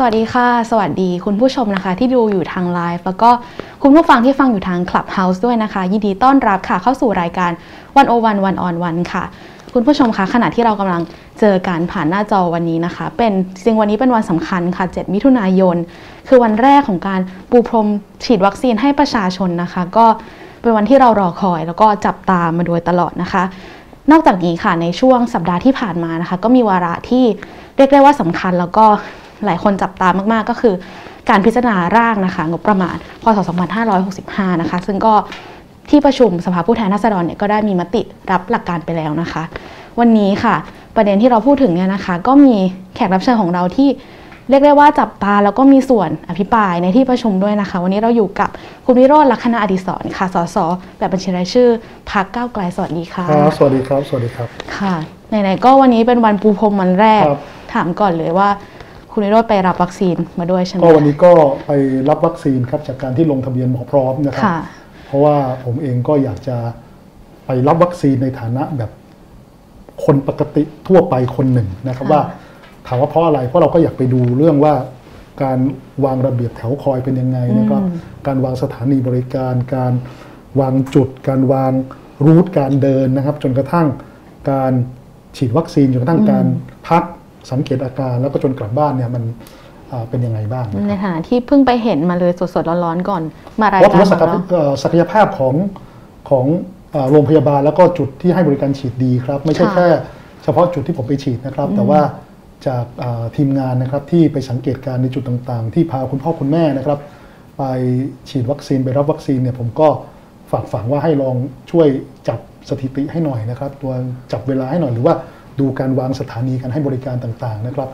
สวัสดีค่ะ สวัสดีคุณผู้ชมนะคะ ที่ดูอยู่ทางไลฟ์แล้วก็คุณผู้ฟังที่ฟังอยู่ทาง Clubhouse ด้วยนะคะ ยินดีต้อนรับค่ะเข้าสู่รายการวันโอวันวันออนวันค่ะ คุณผู้ชมคะขณะที่เรากำลังเจอการผ่านหน้าจอวันนี้นะคะ เป็นจริงวันนี้เป็นวันสำคัญค่ะ 7 มิถุนายน คือวันแรกของการปูพรมฉีดวัคซีนให้ประชาชนนะคะ ก็เป็นวันที่เรารอคอย แล้วก็จับตามมาโดยตลอดนะคะ นอกจากนี้ค่ะในช่วงสัปดาห์ที่ผ่านมานะคะ ก็มีวาระที่เรียกได้ว่าสำคัญแล้วก็ หลายคนจับตามากๆก็คือ การพิจารณาร่างนะคะงบประมาณพศ 2565 นะคะ ซึ่งก็ที่ประชุมสภาผู้แทนราษฎรเนี่ยก็ได้มีมติรับหลักการไปแล้วนะคะ วันนี้ค่ะ ประเด็นที่เราพูดถึงเนี่ยนะคะ ก็มีแขกรับเชิญของเราที่เรียกได้ว่าจับตาแล้วก็มีส่วนอภิปรายในที่ประชุมด้วยนะคะ วันนี้เราอยู่กับคุณวิโรจน์ลักษณะอดิศรค่ะสสแบบบัญชีรายชื่อพักก้าวไกลสวัสดีค่ะครับสวัสดีครับ สวัสดีครับค่ะไหนๆก็วันนี้เป็นวันปูพรมวันแรกครับถามก่อนเลยว่า คุณวิโรจน์ไปรับวัคซีนมาด้วยใช่ไหมก็วันนี้ก็ไปรับวัคซีนครับจากการที่ลงทะเบียนหมอพร้อมนะครับค่ะเพราะว่าผมเองก็อยากจะไปรับวัคซีนในฐานะแบบคนปกติทั่วไปคนหนึ่งนะครับค่ะว่าถามว่าเพราะอะไรเพราะเราก็อยากไปดูเรื่องว่าการวางระเบียบแถวคอยเป็นยังไงนะครับ การวางสถานีบริการ การวางจุด การวางรูทการเดินนะครับ จนกระทั่งการฉีดวัคซีนจนกระทั่งการพัก สังเกตอาการแล้วก็จนกลับบ้านเนี่ยมันอ่าเป็นยังไงบ้างนะครับในฐานะที่เพิ่งไปเห็นมาเลยสดๆร้อนๆก่อน มารายว่าการผมว่าศักของยเราเอ่อศักยภาพของของเอ่อโรงพยาบาลแล้วก็จุดที่ให้บริการฉีดดีครับ ไม่ใช่ค่ะแค่เฉพาะจุดที่ผมไปฉีดนะครับ แต่ว่าจากเอ่อทีมงานนะครับที่ไปสังเกตการณ์ในจุดต่างๆ ที่พาคุณพ่อคุณแม่นะครับ ไปฉีดวัคซีนไปรับวัคซีนเนี่ยผมก็ฝากฝังว่าให้ลองช่วยจับสถิติให้หน่อยนะครับ ตัวจับเวลาให้หน่อยหรือว่า ดูการวางสถานีการให้บริการต่างๆนะครับ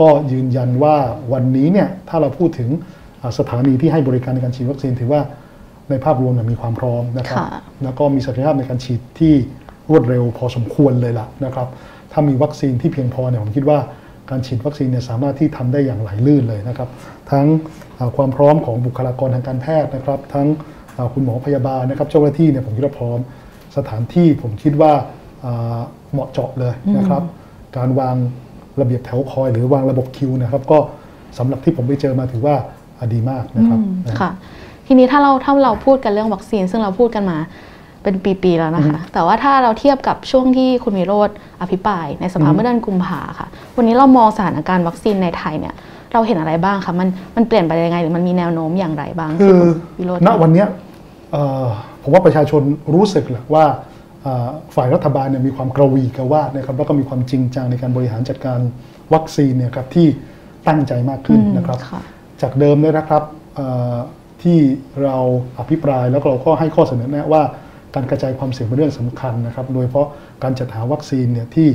ก็ยืนยันว่าวันนี้เนี่ยถ้าเราพูดถึงอ่าสถานีที่ให้บริการในการฉีดวัคซีนถือว่าในภาพรวมเนี่ยมีความพร้อมนะครับค่ะแล้วก็มีศักยภาพในการฉีดที่รวดเร็วพอสมควรเลยล่ะนะครับ ถ้ามีวัคซีนที่เพียงพอเนี่ยผมคิดว่าการฉีดวัคซีนเนี่ยสามารถที่ทำได้อย่างไหลลื่นเลยนะครับ ทั้งอ่าความพร้อมของบุคลากรทางการแพทย์นะครับ ทั้งอ่าคุณหมอพยาบาลนะครับเจ้าหน้าที่เนี่ยผมคิดว่าพร้อม สถานที่ผมคิดว่าอ่า เหมาะเจาะเลยนะครับ การวางระเบียบแถวคอย หรือวางระบบคิวนะครับ ก็สำหรับที่ผมไปเจอมาถือว่าอ่าดีมากนะครับอืมค่ะ ทีนี้ถ้าเราถ้าเราพูดกันเรื่องวัคซีน ซึ่งเราพูดกันมาเป็นปีๆแล้วนะคะ แต่ว่าถ้าเราเทียบกับช่วงที่คุณวิโรธอภิปราย ในสภาอืมเมื่อเดือนกุมภาค่ะ วันนี้เรามองสถานการณ์วัคซีนในไทยเนี่ยเราเห็นอะไรบ้างคะมันมันเปลี่ยนไปยังไงหรือมันมีแนวโน้มอย่างไรบ้างคือที่ณวิโรจน์ณวันเนี้ยเอ่อผมว่าประชาชนรู้สึกแหละว่าเอ่อ ฝ่ายรัฐบาลเนี่ยมีความกระวีกระวาดนะครับแล้วก็มีความจริงจังในการบริหารจัดการวัคซีนเนี่ยครับที่ตั้งใจมากขึ้นอืมนะครับค่ะจากเดิมเนี่ยนะครับเอ่อที่เราอภิปรายแล้วก็เราก็ให้ข้อเสนอแนะว่าการกระจายความเสี่ยงเป็นเรื่องสำคัญนะครับ โดยเฉพาะการจัดหาวัคซีนเนี่ยที่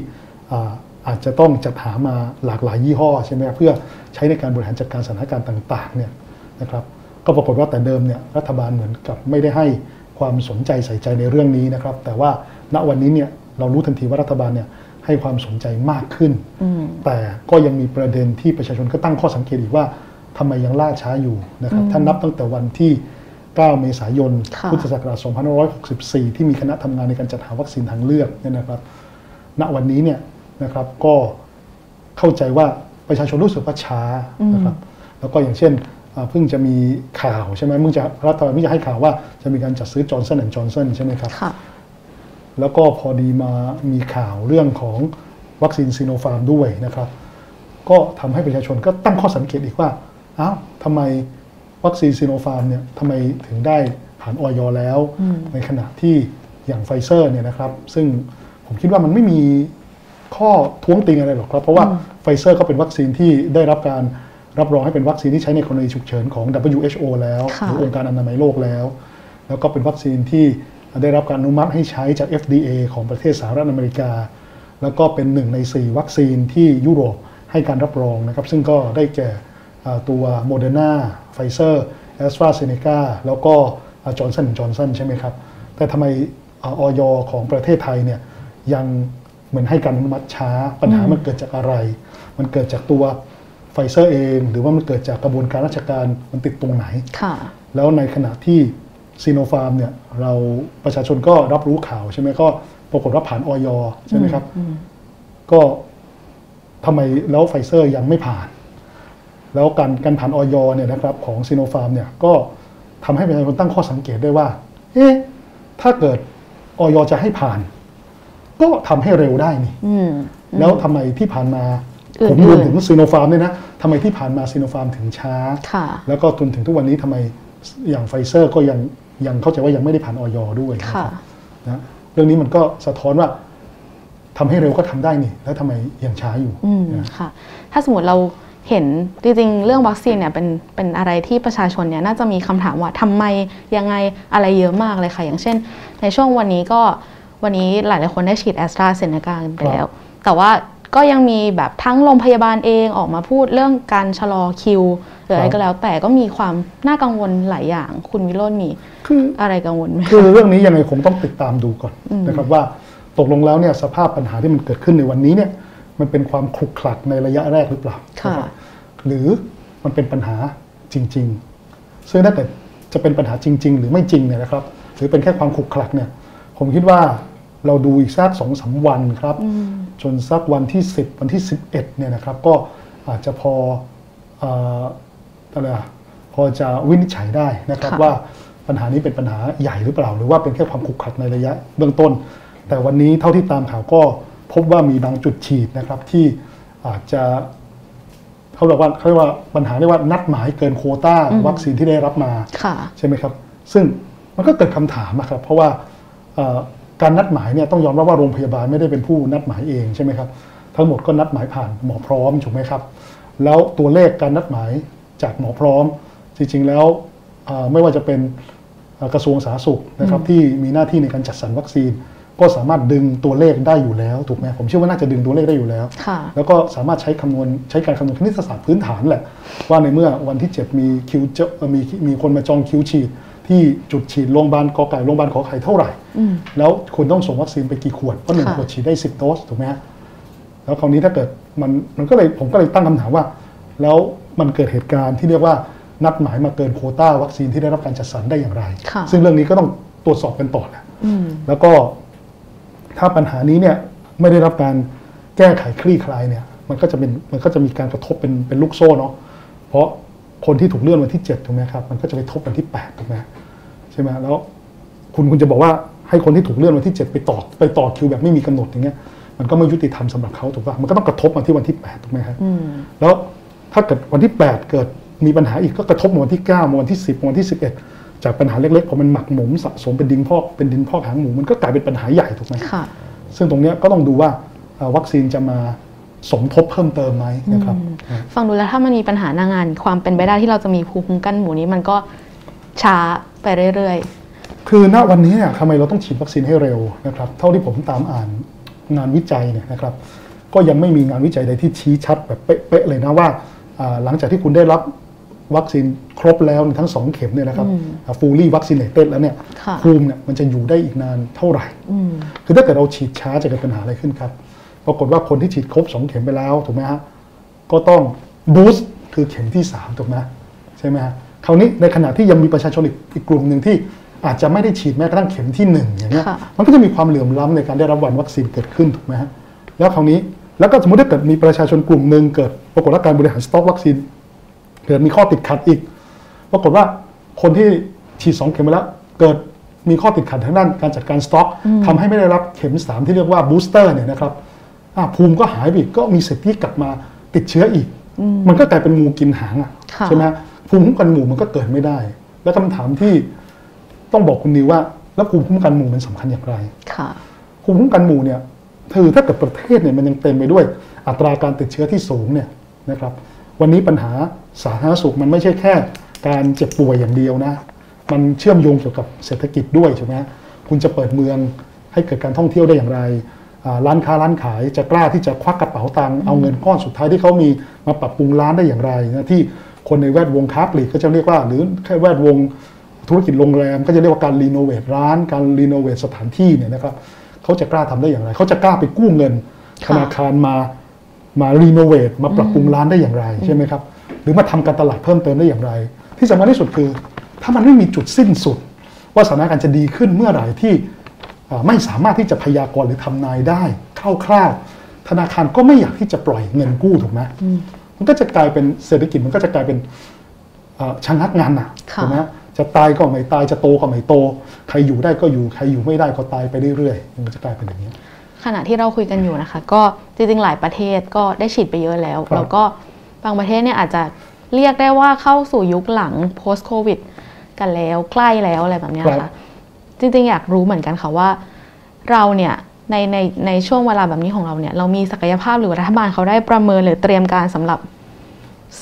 อ่าอาจจะต้องจัดหามาหลากหลายยี่ห้อใช่ไหมครับเพื่อใช้ในการบริหารจัดการสถานการณ์ต่างๆเนี่ยนะครับก็ปรากฏว่าแต่เดิมเนี่ยรัฐบาลเหมือนกับไม่ได้ให้ ความสนใจใส่ใจในเรื่องนี้นะครับ แต่ว่าณวันนี้เนี่ยเรารู้ทันทีว่ารัฐบาลเนี่ยให้ความสนใจมากขึ้นอืมแต่ก็ยังมีประเด็นที่ประชาชนก็ตั้งข้อสังเกตอีกว่าทำไมยังล่าช้าอยู่นะครับถ้านับตั้งแต่วันที่ 9 เมษายนค่ะพุทธศักราช 2564 ที่มีคณะทำงานในการจัดหาวัคซีนทางเลือกเนี่ยนะครับ ณ วันนี้เนี่ยนะครับก็เข้าใจว่าประชาชนรู้สึกว่าช้านะครับ แล้วก็อย่างเช่นอ่า เพิ่งจะมีข่าวใช่ไหมเพิ่งจะรัฐบาลเพิ่งจะให้ข่าวว่าจะมีการจัดซื้อจอร์นสันแอนด์จอร์นสันใช่ไหมครับค่ะแล้วก็พอดีมามีข่าวเรื่องของวัคซีนซีโนฟาร์มด้วยนะครับ ก็ทำให้ประชาชนก็ตั้งข้อสังเกตอีกว่าอ้าวทำไมวัคซีนซีโนฟาร์มเนี่ยทำไมถึงได้ผ่านอย. แล้ว ในขณะที่อย่างไฟเซอร์เนี่ยนะครับ ซึ่งผมคิดว่ามันไม่มีข้อท้วงติงอะไรหรอกครับ เพราะว่าไฟเซอร์ก็เป็นวัคซีนที่ได้รับการ รับรองให้เป็นวัคซีนที่ใช้ในกรณีฉุกเฉินของ WHO แล้วค่ะหรือองค์การอนามัยโลกแล้ว แล้วก็เป็นวัคซีนที่ได้รับการอนุมัติให้ใช้จาก FDA ของประเทศสหรัฐอเมริกา แล้วก็เป็นหนึ่งใน 4 วัคซีนที่ยุโรปให้การรับรองนะครับ ซึ่งก็ได้แก่อ่าตัวโมเดอร์นาไฟเซอร์แอสตราเซเนกาแล้วก็จอร์นสันจอร์นสันใช่ไหมครับ แต่ทำไมอย. ของประเทศไทยเนี่ยยังเหมือนให้การอนุมัติช้าปัญหามันเกิดจากอะไร มันเกิดจากตัว ไฟเซอร์เอง หรือว่ามันเกิดจากกระบวนการราชการมันติดตรงไหนค่ะแล้วในขณะที่ซีโนฟาร์มเนี่ยเราประชาชนก็รับรู้ข่าวใช่ไหมก็ปรากฏว่าผ่านอย. ใช่ไหมครับ ก็ทำไมแล้วไฟเซอร์ยังไม่ผ่าน แล้วการการผ่านอย. เนี่ยนะครับของซีโนฟาร์มเนี่ยก็ทำให้ประชาชนตั้งข้อสังเกตได้ว่า เอ๊ะ ถ้าเกิดอย. จะให้ผ่าน ก็ทำให้เร็วได้นี่อืมแล้วทำไมที่ผ่านมาอื่นๆ ผมรวมถึงซีโนฟาร์มเนี่ยนะทำไมที่ผ่านมาซีโนฟาร์มถึงช้าค่ะแล้วก็จนถึงทุกวันนี้ทำไมอย่างไฟเซอร์ก็ยังยังเข้าใจว่ายังไม่ได้ผ่านออยด้วยนะคค่ะรับนะเรื่องนี้มันก็สะท้อนว่าทำให้เร็วก็ทำได้นี่ แล้วทำไมยังช้าอยู่อืมนะค่ะ ถ้าสมมติเราเห็นจริงๆเรื่องวัคซีนเนี่ยเป็นเป็นอะไรที่ประชาชนเนี่ยน่าจะมีคำถามว่าทำไมยังไงอะไรเยอะมากเลยค่ะ อย่างเช่น ในช่วงวันนี้ก็วันนี้หลายๆคนได้ฉีดแอสตราเซเนกาไปแล้ว แต่ว่า ก็ยังมีแบบทั้งโรงพยาบาลเองออกมาพูดเรื่องการชะลอคิวหรืออะไรก็แล้ว แต่ก็มีความน่ากังวลหลายอย่าง คุณวิโรจน์มีคืออะไรกังวลไหมคือเรื่องนี้ยังไงคงต้องติดตามดูก่อนนะครับว่าตกลงแล้วเนี่ยสภาพปัญหาที่มันเกิดขึ้นในวันนี้เนี่ยมันเป็นความขลุกขลักในระยะแรกหรือเปล่าค่ะนะครับหรือมันเป็นปัญหาจริง ๆ ซึ่งถ้าเกิดจะเป็นปัญหาจริง ๆ หรือไม่จริงเนี่ยนะครับ หรือเป็นแค่ความขลุกขลักเนี่ยผมคิดว่า เราดูอีกสักสองสามวันครับจนสักวันที่ 10 วันที่ 11เนี่ยนะครับ ก็อาจจะพอเอ่ออะไรอะพอจะวินิจฉัยได้นะครับค่ะว่าปัญหานี้เป็นปัญหาใหญ่หรือเปล่า หรือว่าเป็นแค่ความขลุกขลักในระยะเบื้องต้น แต่วันนี้เท่าที่ตามข่าวก็พบว่ามีบางจุดฉีดนะครับที่อาจจะเขาเรียกว่าเขาเรียกว่าปัญหาเรียกว่านัดหมายเกินโควต้าวัคซีนที่ได้รับมาค่ะใช่ไหมครับ ซึ่งมันก็เกิดคำถามอะครับเพราะว่าเอ่อ การนัดหมายเนี่ยต้องยอมรับว่าโรงพยาบาลไม่ได้เป็นผู้นัดหมายเองใช่ไหมครับทั้งหมดก็นัดหมายผ่านหมอพร้อมถูกไหมครับ แล้วตัวเลขการนัดหมายจากหมอพร้อม จริงๆแล้วเอ่อไม่ว่าจะเป็นเอ่อกระทรวงสาธารณสุขนะครับที่มีหน้าที่ในการจัดสรรวัคซีน ก็สามารถดึงตัวเลขได้อยู่แล้วถูกไหมผมเชื่อว่าน่าจะดึงตัวเลขได้อยู่แล้วค่ะแล้วก็สามารถใช้คำนวณใช้การคำนวณคณิตศาสตร์พื้นฐานแหละว่าในเมื่อวันที่ 7 มีคิวเจเอ่อมีมีคนมาจองคิวฉีด ที่จุดฉีดโรงพยาบาลกอไก่โรงพยาบาลขอไข่เท่าไหร่ แล้วคุณต้องส่งวัคซีนไปกี่ขวดเพราะหนึ่งค่ะขวดฉีดได้10โดสถูกไหมฮะแล้วคราวนี้ถ้าเกิดมันมันก็เลยผมก็เลยตั้งคำถามว่า แล้วมันเกิดเหตุการณ์ที่เรียกว่านัดหมายมาเกินโควต้าวัคซีนที่ได้รับการจัดสรรได้อย่างไรค่ะซึ่งเรื่องนี้ก็ต้องตรวจสอบกันต่อแหละอืมแล้วก็ถ้าปัญหานี้เนี่ยไม่ได้รับการแก้ไขคลี่คลายเนี่ย มันก็จะเป็นมันก็จะมีการกระทบเป็นเป็นลูกโซ่เนาะเพราะ คนที่ถูกเลื่อนวันที่7ถูกไหมครับมันก็จะไปทบวันที่8ถูกไหมใช่ไหมแล้วคุณคุณจะบอกว่าให้คนที่ถูกเลื่อนวันที่ 7 ไปต่อไปต่อคิวแบบไม่มีกำหนดอย่างเงี้ยมันก็ไม่ยุติธรรมสำหรับเขาถูกป่ะมันก็ต้องกระทบมาที่วันที่8ถูกไหมครับอืมแล้วถ้าเกิดวันที่ 8 เกิดมีปัญหาอีกก็กระทบมาวันที่9มาวันที่ 10มาวันที่ 11 จากปัญหาเล็กๆพอมันหมักหมมสะสมเป็นดินพอกเป็นดินพอกหางหมูมันก็กลายเป็นปัญหาใหญ่ถูกไหมค่ะซึ่งตรงเนี้ยก็ต้องดูว่าเอ่อวัคซีนจะมา สมทบเพิ่มเติมไหมนะครับฟังดูแล้วถ้ามันมีปัญหาหน้างาน ความเป็นไปได้ที่เราจะมีภูมิคุ้มกันหมู่นี้มันก็ช้าไปเรื่อยคือณวันนี้เนี่ยทำไมเราต้องฉีดวัคซีนให้เร็วนะครับ เท่าที่ผมตามอ่านงานวิจัยเนี่ยนะครับ ก็ยังไม่มีงานวิจัยใดที่ชี้ชัดแบบเป๊ะๆเลยนะว่าอ่าหลังจากที่คุณได้รับวัคซีนครบแล้วทั้งสองเข็มเนี่ยนะครับฟูลี่วัคซีนเนตแล้วเนี่ยค่ะภูมิเนี่ยมันจะอยู่ได้อีกนานเท่าไหร่ๆอืมคือถ้าเกิดเราฉีดช้าจะเกิดปัญหาอะไรขึ้นครับ ปรากฏว่าคนที่ฉีดครบ2เข็มไปแล้วถูกไหมฮะก็ต้องบูสต์คือเข็มที่ 3 ถูกไหมใช่ไหมฮะคราวนี้ในขณะที่ยังมีประชาชนอีกอีกกลุ่มหนึ่งที่อาจจะไม่ได้ฉีดแม้กระทั่งเข็มที่ 1 อย่างเงี้ยค่ะมันก็จะมีความเหลื่อมล้ำในการได้รับวันวัคซีนเกิดขึ้นถูกไหมฮะแล้วคราวนี้แล้วก็สมมติถ้าเกิดมีประชาชนกลุ่มหนึ่งเกิด ปรากฏว่าการบริหารสต็อกวัคซีนเกิดมีข้อติดขัดอีก ปรากฏว่าคนที่ฉีดสองเข็มไปแล้ว เกิดมีข้อติดขัดทางด้านการจัดการสต็อกทำให้ไม่ได้รับเข็ม 3 ที่เรียกว่าบูสเตอร์เนี่ยนะครับอะ ภูมิก็หายไปอีกก็มีสิทธิ์ที่กลับมาติดเชื้ออีก มันก็กลายเป็นงูกินหางอะค่ะใช่ไหมฮะภูมิคุ้มกันหมู่มันก็เกิดไม่ได้ แล้วคำถามที่ต้องบอกคุณนิวว่า แล้วภูมิคุ้มกันหมู่มันสำคัญอย่างไรค่ะภูมิคุ้มกันหมู่เนี่ยคือถ้าเกิดประเทศเนี่ยมันยังเต็มไปด้วย อัตราการติดเชื้อที่สูงเนี่ยนะครับ วันนี้ปัญหาสาธารณสุขมันไม่ใช่แค่การเจ็บป่วยอย่างเดียวนะ มันเชื่อมโยงเกี่ยวกับเศรษฐกิจด้วยใช่ไหมคุณจะเปิดเมืองให้เกิดการท่องเที่ยวได้อย่างไรอ่า ร้านค้าร้านขายจะกล้าที่จะควักกระเป๋าตังค์เอาเงินก้อนสุดท้ายที่เขามีมาปรับปรุงร้านได้อย่างไรนะที่คนในแวดวงค้าปลีกก็จะเรียกว่า หรือแค่แวดวงธุรกิจโรงแรม ก็จะเรียกว่าการรีโนเวทร้าน การรีโนเวทสถานที่เนี่ยนะครับเขาจะกล้าทำได้อย่างไรเขาจะกล้าไปกู้เงินธค่ะนาคารมามารีโนเวทมาปรับปรุงร้านได้อย่างไรใช่ไหมครับหรือมาทำการตลาดเพิ่มเติมได้อย่างไร ที่สำคัญที่สุดคือ ถ้ามันไม่มีจุดสิ้นสุด ว่าสถานการณ์จะดีขึ้นเมื่อไหร่ที่อ่า ไม่สามารถที่จะพยากรณ์หรือทำนายได้คร่าวๆธนาคารก็ไม่อยากที่จะปล่อยเงินกู้ถูกไหมมันก็จะกลายเป็นเศรษฐกิจมันก็จะกลายเป็นเอ่อชะงักงานน่ะค่ะถูกไหมจะตายก็ไม่ตายจะโตก็ไม่โต ใครอยู่ได้ก็อยู่ใครอยู่ไม่ได้ก็ตายไปเรื่อยๆมันก็จะกลายเป็นอย่างนี้ ขณะที่เราคุยกันอยู่นะคะ ก็จริงๆหลายประเทศก็ได้ฉีดไปเยอะแล้วครับแล้วก็บางประเทศเนี่ยอาจจะเรียกได้ว่าเข้าสู่ยุคหลัง post covid กันแล้วใกล้แล้วอะไรแบบเนี้ยค่ะ จริงๆอยากรู้เหมือนกันค่ะว่า เราเนี่ยในในในช่วงเวลาแบบนี้ของเราเนี่ยเรามีศักยภาพหรือรัฐบาลเขาได้ประเมินหรือเตรียมการสำหรับ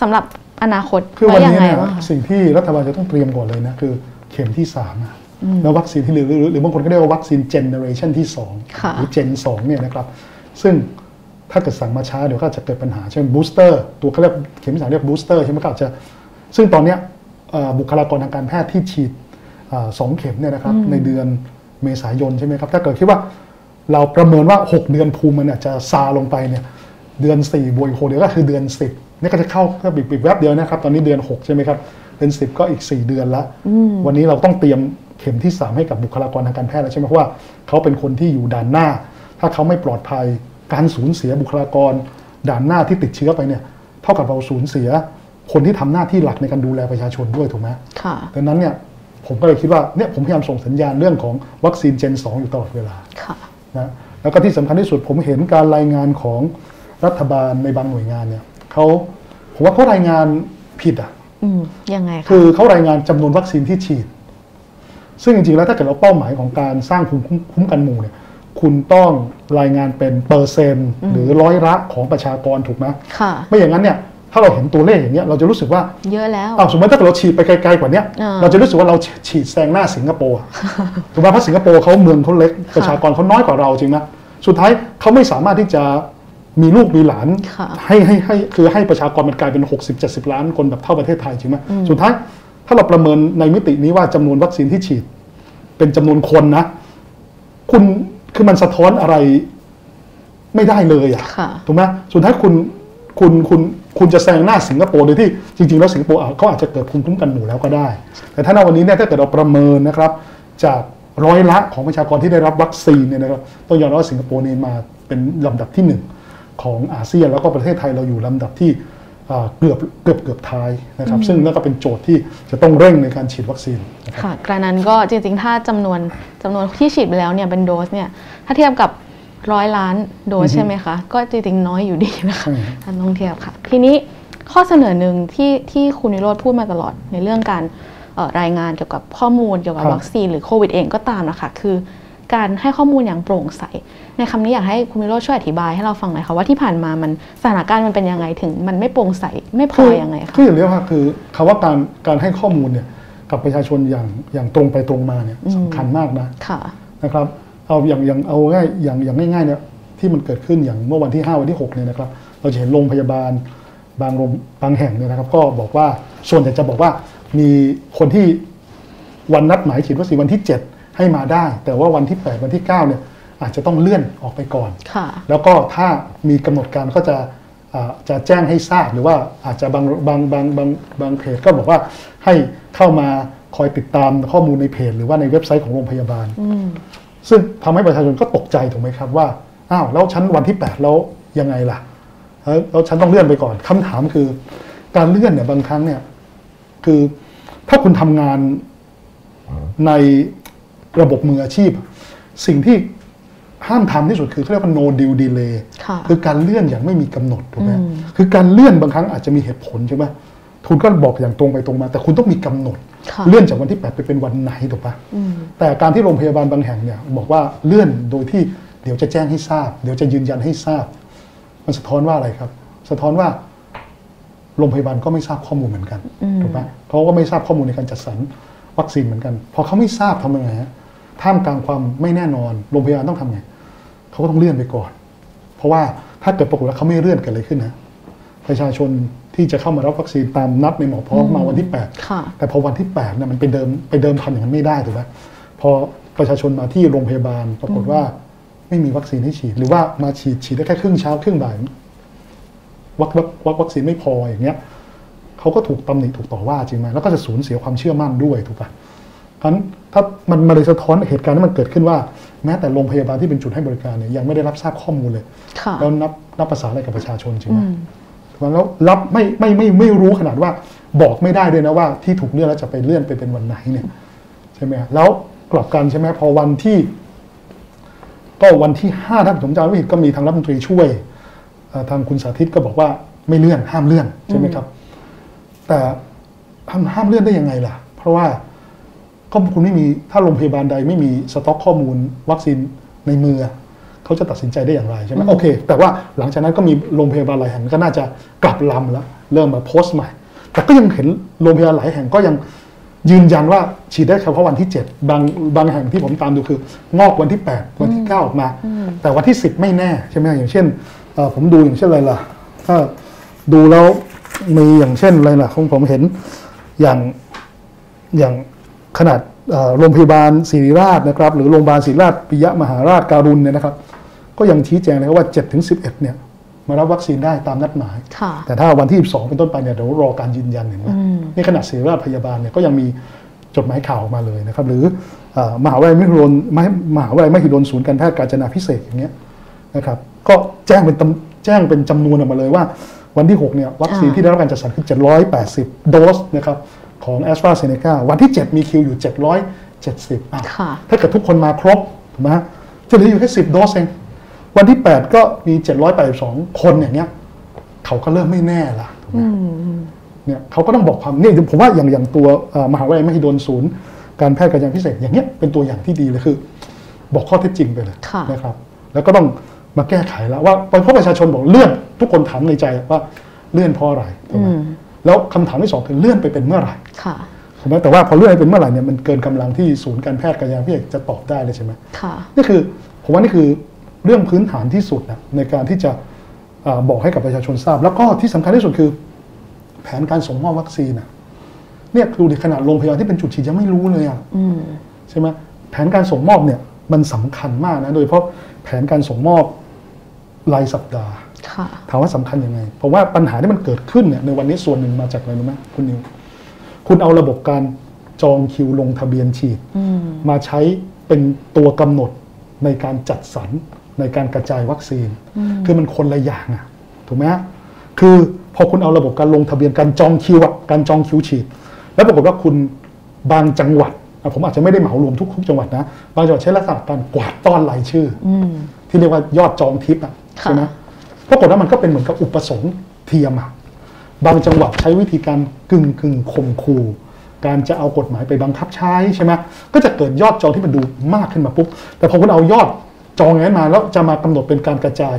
สำหรับอนาคตคือวันไว้ยันี้งไงเนี่ยบ้างคะสิ่งที่รัฐบาลจะต้องเตรียมก่อนเลยนะคือเข็มที่3อะแล้ววัคซีนที่เหลือหรือหรือบางคนก็เรียกว่าวัคซีน generation ที่ค่ะ2หรือ gen 2เนี่ยนะครับ ซึ่งถ้าเกิดสั่งมาช้าเดี๋ยวก็อาจจะเกิดปัญหาเช่น booster ตัวเขาเรียกเข็มที่สามเรียก booster ใช่ไหมครับอาจจะซึ่งตอนเนี้ยเอ่อบุคลากรทางการแพทย์ที่ฉีดเอ่อ สองเข็มเนี่ยนะครับในเดือนเมษายนใช่ไหมครับ ถ้าเกิดคิดว่าเราประเมินว่า 6 เดือนภูมิมันเนี่ยจะซาลงไปเนี่ยเดือน4บวกอีกหกเดือนก็คือเดือน 10เนี่ยก็จะเข้าแค่บิบๆแวบเดียวนะครับ ตอนนี้เดือน 6 ใช่ไหมครับ เดือน 10 ก็อีก 4 เดือนละวันนี้เราต้องเตรียมเข็มที่ 3 ให้กับบุคลากรทางการแพทย์แล้วใช่ไหมเพราะว่าเขาเป็นคนที่อยู่ด่านหน้า ถ้าเขาไม่ปลอดภัยการสูญเสียบุคลากร ด่านหน้าที่ติดเชื้อไปเนี่ยเท่ากับเราสูญเสียคนที่ทำหน้าที่หลักในการดูแลประชาชนด้วยถูกไหมค่ะดังนั้นเนี่ย ผมก็เลยคิดว่าเนี่ยผมพยายามส่งสัญญาณเรื่องของวัคซีนเจน 2 อยู่ตลอดเวลาค่ะนะแล้วก็ที่สำคัญที่สุดผมเห็นการรายงานของรัฐบาลในบางหน่วยงานเนี่ยเขาผมว่าเขารายงานผิดอะอืมยังไงคะคือเขารายงานจำนวนวัคซีนที่ฉีด ซึ่งจริงๆแล้วถ้าเกิดเราเป้าหมายของการสร้างภูมิคุ้มกันหมู่เนี่ยคุณต้องรายงานเป็นเปอร์เซ็นต์ หรือร้อยละของประชากรถูกไหมค่ะไม่อย่างนั้นเนี่ย ถ้าเราเห็นตัวเลขอย่างเงี้ยเราจะรู้สึกว่าเยอะแล้วอ้าวสมมติถ้าเกิดเราฉีดไปไกลๆกว่าเนี้ยอ่าเราจะรู้สึกว่าเราฉีดแซงหน้าสิงคโปร์อะถูกไหมเพราะสิงคโปร์เขาเมืองเขาเล็กประชากรเขาน้อยกว่าเราจริงไหมสุดท้ายเขาไม่สามารถที่จะมีลูกมีหลานค่ะให้ให้ให้คือให้ประชากรมันกลายเป็น 60 70 ล้านคนแบบเท่าประเทศไทยจริงไหมสุดท้ายถ้าเราประเมินในมิตินี้ว่าจำนวนวัคซีนที่ฉีด เป็นจำนวนคนนะ คุณคือมันสะท้อนอะไรไม่ได้เลยอะค่ะถูกไหมสุดท้ายคุณคุณคุณ คุณจะแซงหน้าสิงคโปร์โดยที่จริง ๆ แล้วสิงคโปร์อะเขาอาจจะเกิดภูมิคุ้มกันหมู่แล้วก็ได้ แต่ถ้าในวันนี้เนี่ยถ้าเกิดเราประเมินนะครับจากร้อยละของประชากรที่ได้รับวัคซีนเนี่ยนะครับต้องยอมรับว่าสิงคโปร์นี่มาเป็นลำดับที่หนึ่งของอาเซียน แล้วก็ประเทศไทยเราอยู่ลำดับที่อ่าเกือบเกือบเกือบท้ายนะครับ ซึ่งนั่นก็เป็นโจทย์ที่จะต้องเร่งในการฉีดวัคซีนนะครับค่ะกระนั้นก็จริงๆ ถ้าจำนวนจำนวนที่ฉีดไปแล้วเนี่ยเป็นโดสเนี่ยถ้าเทียบกับ ร้อยล้านโดสใช่ไหมคะ ก็จริงๆน้อยอยู่ดีนะคะใช่ถ้าต้องเทียบค่ะ ทีนี้ข้อเสนอหนึ่งที่ที่คุณวิโรธพูดมาตลอดในเรื่องการเอ่อรายงานเกี่ยวกับข้อมูลเกี่ยวกับครับวัคซีนหรือโควิดเองก็ตามนะคะ คือการให้ข้อมูลอย่างโปร่งใส ในคำนี้อยากให้คุณวิโรธช่วยอธิบายให้เราฟังหน่อยค่ะว่าที่ผ่านมามันสถานการณ์มันเป็นยังไงถึง มันไม่โปร่งใสไม่พอยังไงคะคืออย่างเรียกว่าคือคำว่าการการให้ข้อมูลเนี่ยกับประชาชนอย่างอย่างตรงไปตรงมาเนี่ยสำคัญมากนะค่ะนะครับ เอาอย่างอย่างเอาง่ายอย่างอย่างง่ายๆเนี่ยที่มันเกิดขึ้นอย่างเมื่อวันที่ 5 วันที่6เนี่ยนะครับ เราจะเห็นโรงพยาบาลบางโรงบางแห่งเนี่ยนะครับ ก็บอกว่าส่วนใหญ่จะบอกว่ามีคนที่วันนัดหมายฉีดวัคซีนวันที่ 7 ให้มาได้ แต่ว่าวันที่ 8 วันที่ 9 เนี่ยอาจจะต้องเลื่อนออกไปก่อนค่ะแล้วก็ถ้ามีกำหนดการก็จะอ่าจะแจ้งให้ทราบหรือว่าอาจจะบางบางบางบางบางเพจก็บอกว่าให้เข้ามาคอยติดตามข้อมูลในเพจ หรือว่าในเว็บไซต์ของโรงพยาบาลอืม ซึ่งทำให้ประชาชนก็ตกใจถูกไหมครับว่าอ้าวแล้วฉันวันที่ 8 แล้วยังไงล่ะเอ้ยแล้วฉันต้องเลื่อนไปก่อนคำถามคือ การเลื่อนเนี่ยบางครั้งเนี่ย คือถ้าคุณทำงานในระบบมืออาชีพ สิ่งที่ห้ามทำที่สุดคือเขาเรียกว่า no deal delay ค่ะคือการเลื่อนอย่างไม่มีกำหนดถูกไหมอืมคือการเลื่อนบางครั้งอาจจะมีเหตุผลใช่ไหม คุณก็บอกอย่างตรงไปตรงมา แต่คุณต้องมีกำหนดค่ะเลื่อนจากวันที่ 8 ไปเป็นวันไหนถูกปะอืมแต่การที่โรงพยาบาลบางแห่งเนี่ย บอกว่าเลื่อนโดยที่เดี๋ยวจะแจ้งให้ทราบ เดี๋ยวจะยืนยันให้ทราบ มันสะท้อนว่าอะไรครับ สะท้อนว่าโรงพยาบาลก็ไม่ทราบข้อมูลเหมือนกันอืมถูกไหมเขาก็ไม่ทราบข้อมูลในการจัดสรรวัคซีนเหมือนกันพอเขาไม่ทราบทำยังไงฮะท่ามกลางความไม่แน่นอนโรงพยาบาลต้องทำไงเขาก็ต้องเลื่อนไปก่อน เพราะว่าถ้าเกิดปรากฏว่าเขาไม่เลื่อนเกิดอะไรขึ้นนะประชาชน ที่จะเข้ามารับวัคซีนตามนัดในหมอพร้อมมาวันที่แปดค่ะแต่พอวันที่8เนี่ยมันไปเดิมไปเดิมพันอย่างนั้นไม่ได้ถูกไหมพอประชาชนมาที่โรงพยาบาลปรากฏว่าไม่มีวัคซีนให้ฉีด หรือว่ามาฉีดฉีดได้แค่ครึ่งเช้าครึ่งบ่ายวัควัควัควัคซีนไม่พออย่างเงี้ยเขาก็ถูกตำหนิถูกต่อว่าจริงไหมแล้วก็จะสูญเสียความเชื่อมั่นด้วยถูกปะเพราะฉะนั้นถ้ามันมาเลยสะท้อนเหตุการณ์ที่มันเกิดขึ้นว่า แม้แต่โรงพยาบาลที่เป็นจุดให้บริการเนี่ยยังไม่ได้รับทราบข้อมูลเลยค่ะแล้วนับนับภาษาอะไรกับประชาชนจริงไหมอืม แล้วรับไม่ไม่ไม่ไม่รู้ขนาดว่าบอกไม่ได้ด้วยนะว่าที่ถูกเลื่อนแล้วจะไปเลื่อนไปเป็นวันไหนเนี่ยใช่ไหมฮะแล้วกลับกันใช่ไหมพอวันที่ ก็วันที่ห้าถ้าผมจำไม่ผิดก็มีทางรัฐมนตรีช่วยเอ่อทางคุณสาธิตก็บอกว่าไม่เลื่อนห้ามเลื่อนใช่ไหมครับ แต่ห้ามห้ามเลื่อนได้ยังไงล่ะ เพราะว่าก็คุณไม่มีถ้าโรงพยาบาลใดไม่มีสต็อกข้อมูลวัคซีนในมือ เขาจะตัดสินใจได้อย่างไรใช่ไหมโอเค แต่ว่าหลังจากนั้นก็มีโรงพยาบาลหลายแห่งก็น่าจะกลับลำแล้ว เริ่มมาโพสต์ใหม่ แต่ก็ยังเห็นโรงพยาบาลหลายแห่งก็ยังยืนยันว่าฉีดได้เฉพาะวันที่ 7 บางบางแห่งที่ผมตามดูคือ งอกวันที่ 8 วันที่ 9 ออกมา แต่วันที่ 10 ไม่แน่ใช่ไหมอย่างเช่นเอ่อผมดูอย่างเช่นอะไรล่ะถ้าดูแล้วมีอย่างเช่นอะไรล่ะของผมเห็นอย่างอย่างขนาดเอ่อโรงพยาบาลศิริราชนะครับ หรือโรงพยาบาลศิริราชปิยมหาราชการุณเนี่ยนะครับ ก็ยังชี้แจงนะครับว่า7ถึง11 เนี่ย มารับวัคซีนได้ตามนัดหมายค่ะแต่ถ้าวันที่ 12 เป็นต้นไปเนี่ยเดี๋ยวรอการยืนยันเห็นไหมนี่ขนาดศิริราชพยาบาลเนี่ยก็ยังมีจดหมายข่าวออกมาเลยนะครับ หรือเอ่อมหาวิทยาลัยมหิดลมหามหาวิทยาลัยมหิดลศูนย์การแพทย์กาญจนาพิเศษกอย่างเงี้ยนะครับ ก็แจ้งเป็นตำแจ้งเป็นจำนวนออกมาเลยว่า วันที่ 6 เนี่ยวัคซีนอ่าที่ได้รับการจัดสรรคือ 780 โดสนะครับของ a s t r a z เซ e c a วันที่ 7 มีคิวอยู่ 770อะค่ะถ้าเกิดทุกคนมาครบถูกไหมฮะจะเหลืออยู่แค่10 โดสเอง วันที่ 8 ก็มี 782 คนอย่างเงี้ยเขาก็เริ่มไม่แน่ละถูกไหมเนี่ยเขาก็ต้องบอกความเนี่ยผมว่าอย่างอย่างตัวเอ่อมหาวิทยาลัยมหิดลศูนย์ การแพทย์การยางพิเศษอย่างเงี้ยเป็นตัวอย่างที่ดีเลยคือ บอกข้อเท็จจริงไปเลยค่ะนะครับ แล้วก็ต้องมาแก้ไขแล้วว่าเพราะประชาชนบอกเลื่อน ทุกคนถามในใจว่าเลื่อนเพราะอะไรถูกไหมแล้วคำถามที่สองคือเลื่อนไปเป็นเมื่อไหร่ค่ะถูกไหมแต่ว่าพอเลื่อนไปเป็นเมื่อไหร่เนี่ยมันเกินกำลังที่ศูนย์การแพทย์การยางพิเศษจะตอบได้เลยใช่ไหมค่ะนี่คือผมว่านี่คือ เรื่องพื้นฐานที่สุดนะในการที่จะเออบอกให้กับประชาชนทราบ แล้วก็ที่สำคัญที่สุดคือ แผนการส่งมอบวัคซีนนะเนี่ยดูดิขนาดโรงพยาบาลที่เป็นจุดฉีดยังไม่รู้เลยอะอืมใช่ไหมแผนการส่งมอบเนี่ยมันสำคัญมากนะโดยเฉพาะแผนการส่งมอบรายสัปดาห์ค่ะถามว่าสำคัญยังไง เพราะว่าปัญหาที่มันเกิดขึ้นเนี่ยในวันนี้ส่วนหนึ่งมาจากอะไรรู้ไหมคุณนิวคุณเอาระบบการจองคิวลงทะเบียนฉีดอืมมาใช้เป็นตัวกำหนดในการจัดสรร ในการกระจายวัคซีน คือมันคนละอย่างอะถูกไหมฮะคือพอคุณเอาระบบการลงทะเบียนการจองคิวอะการจองคิวฉีด แล้วปรากฏว่าคุณบางจังหวัดอะผมอาจจะไม่ได้เหมารวมทุกทุกจังหวัดนะ บางจังหวัดใช้ลักษณะการกวาดต้อนรายชื่อออืมที่เรียกว่ายอดจองทิปอะค่ะใช่ไหมปรากฏว่ามันก็เป็นเหมือนกับอุปสงค์เทียมอะบางจังหวัดใช้วิธีการกึ่งกึ่งข่มขู่การจะเอากฎหมายไปบังคับใช้ใช่ไหมก็จะเกิดยอดจองที่มันดูมากขึ้นมาปุ๊บแต่พอคุณเอายอด จองอย่างนั้นมาแล้วจะมากำหนดเป็นการกระจาย